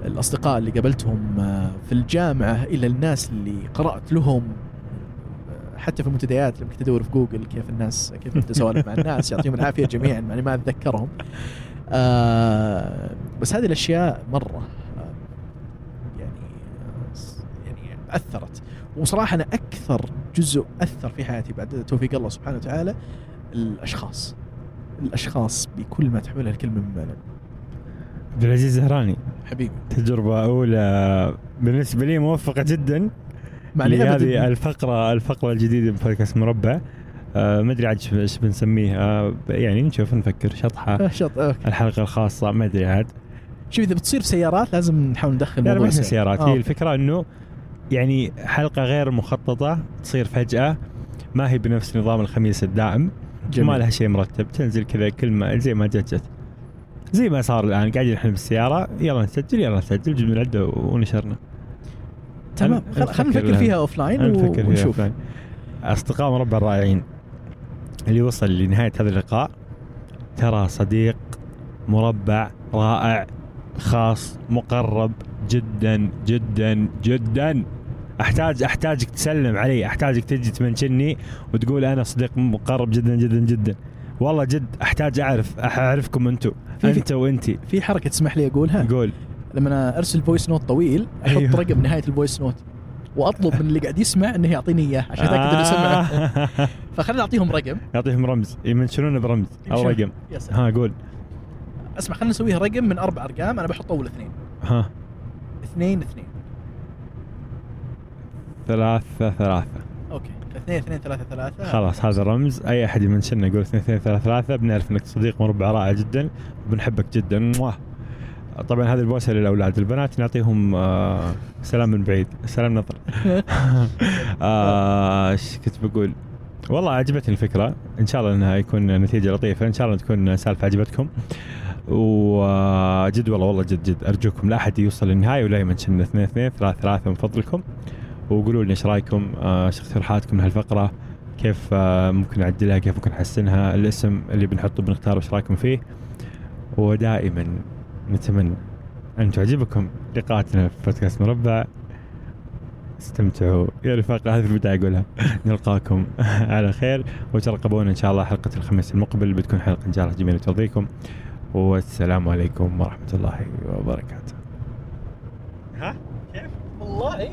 الأصدقاء اللي قابلتهم آه، في الجامعة إلى الناس اللي قرأت لهم حتى في المنتديات لما كنت أدور في جوجل كيف الناس كيف كنت اسولف مع الناس يعطيهم العافية جميعا معني ما أتذكرهم. آه بس هذه الأشياء مرة آه يعني آه يعني أثرت. وصراحة أنا أكثر جزء أثر في حياتي بعد توفيق الله سبحانه وتعالى الأشخاص. الأشخاص بكل ما تحملها الكلمة من معنى. عبد العزيز زهراني حبيبي. تجربة أولى بالنسبة لي موفقة جدا هذه الفقرة الفقرة الجديدة من بودكاست مربع. آه ما أدري عاد ايش- بنسميه. آه يعني نشوف نفكر شطحة. آه، شط أوكي. الحلقة الخاصة ما أدري عاد. شوف إذا بتصير سيارات لازم نحاول ندخل لا ما. سيارات. آه، هي الفكرة إنه يعني حلقة غير مخططة تصير فجأة. ما هي بنفس نظام الخميس الدائم. جميل. وما لها شيء مرتب. تنزل كذا كلمه زي ما جت جت. زي ما صار الآن. قاعدين إحنا بالسيارة. يلا نسجل يلا نسجل. جبنا العدة ونشرنا. تمام. خلينا نفكر. فيها offline فيها ونشوف. offline. أصدقاء مربع الرائعين. اللي وصل لنهاية هذا اللقاء. ترى صديق مربع رائع خاص مقرب جدا جدا جدا. احتاج أحتاجك تسلم علي أحتاجك تجي تمنشني وتقول أنا صديق مقرب جدا جدا جدا. والله جد أحتاج اعرف أعرفكم أنتم أنت وأنتي. في حركة تسمح لي أقولها؟ قول. لما أنا أرسل voice note طويل أحط أيوه. رقم نهاية ال voice note وأطلب من اللي قاعد يسمع إنه يعطيني إياه عشان اتاكد إنه سمع آه. [LAUGHS] فخلينا نعطيهم رقم. يعطيهم رمز. يمنشنونه برمز أو. رقم. ها قول. أسمع خلينا نسويها رقم من أربع أرقام أنا بحط أول اثنين. ها. اثنين اثنين. ثلاثة ثلاثة. OK. اثنين اثنين ثلاثة ثلاثة. خلاص هذا رمز أي أحد يمنشنا يقول اثنين اثنين ثلاثة ثلاثة بنعرف إنك صديق مربع رائع جدا وبنحبك جدا. مواه. طبعا هذه البوسه للأولاد. البنات نعطيهم آه سلام من بعيد. سلام نظر [LAUGHS] آه، إيش كنت بقول؟ والله عجبتني الفكرة. إن شاء الله إنها يكون نتيجة لطيفة. إن شاء الله تكون سالفة عجبتكم. وجد والله والله جد جد. أرجوكم لا أحد يوصل للنهاية ولا يمنشن اثنين اثنين ثلاثة ثلاثة من فضلكم. وقولوا لي إيش رأيكم آه، إيش اقتراحاتكم لهالفقرة؟ كيف آه، ممكن نعدلها كيف ممكن نحسنها؟ الاسم اللي بنحطه بنختاره إيش رأيكم فيه؟ ودائما نتمنى أن تعجبكم لقاءاتنا في بودكاست مربع. استمتعوا. يا رفاق هذه البداية أقولها. [LAUGHS] نلقاكم [LAUGHS] على خير. وترقبونا إن شاء الله حلقة الخميس المقبل. بتكون حلقة إن شاء الله جميلة ترضيكم والسلام عليكم ورحمة الله وبركاته. والله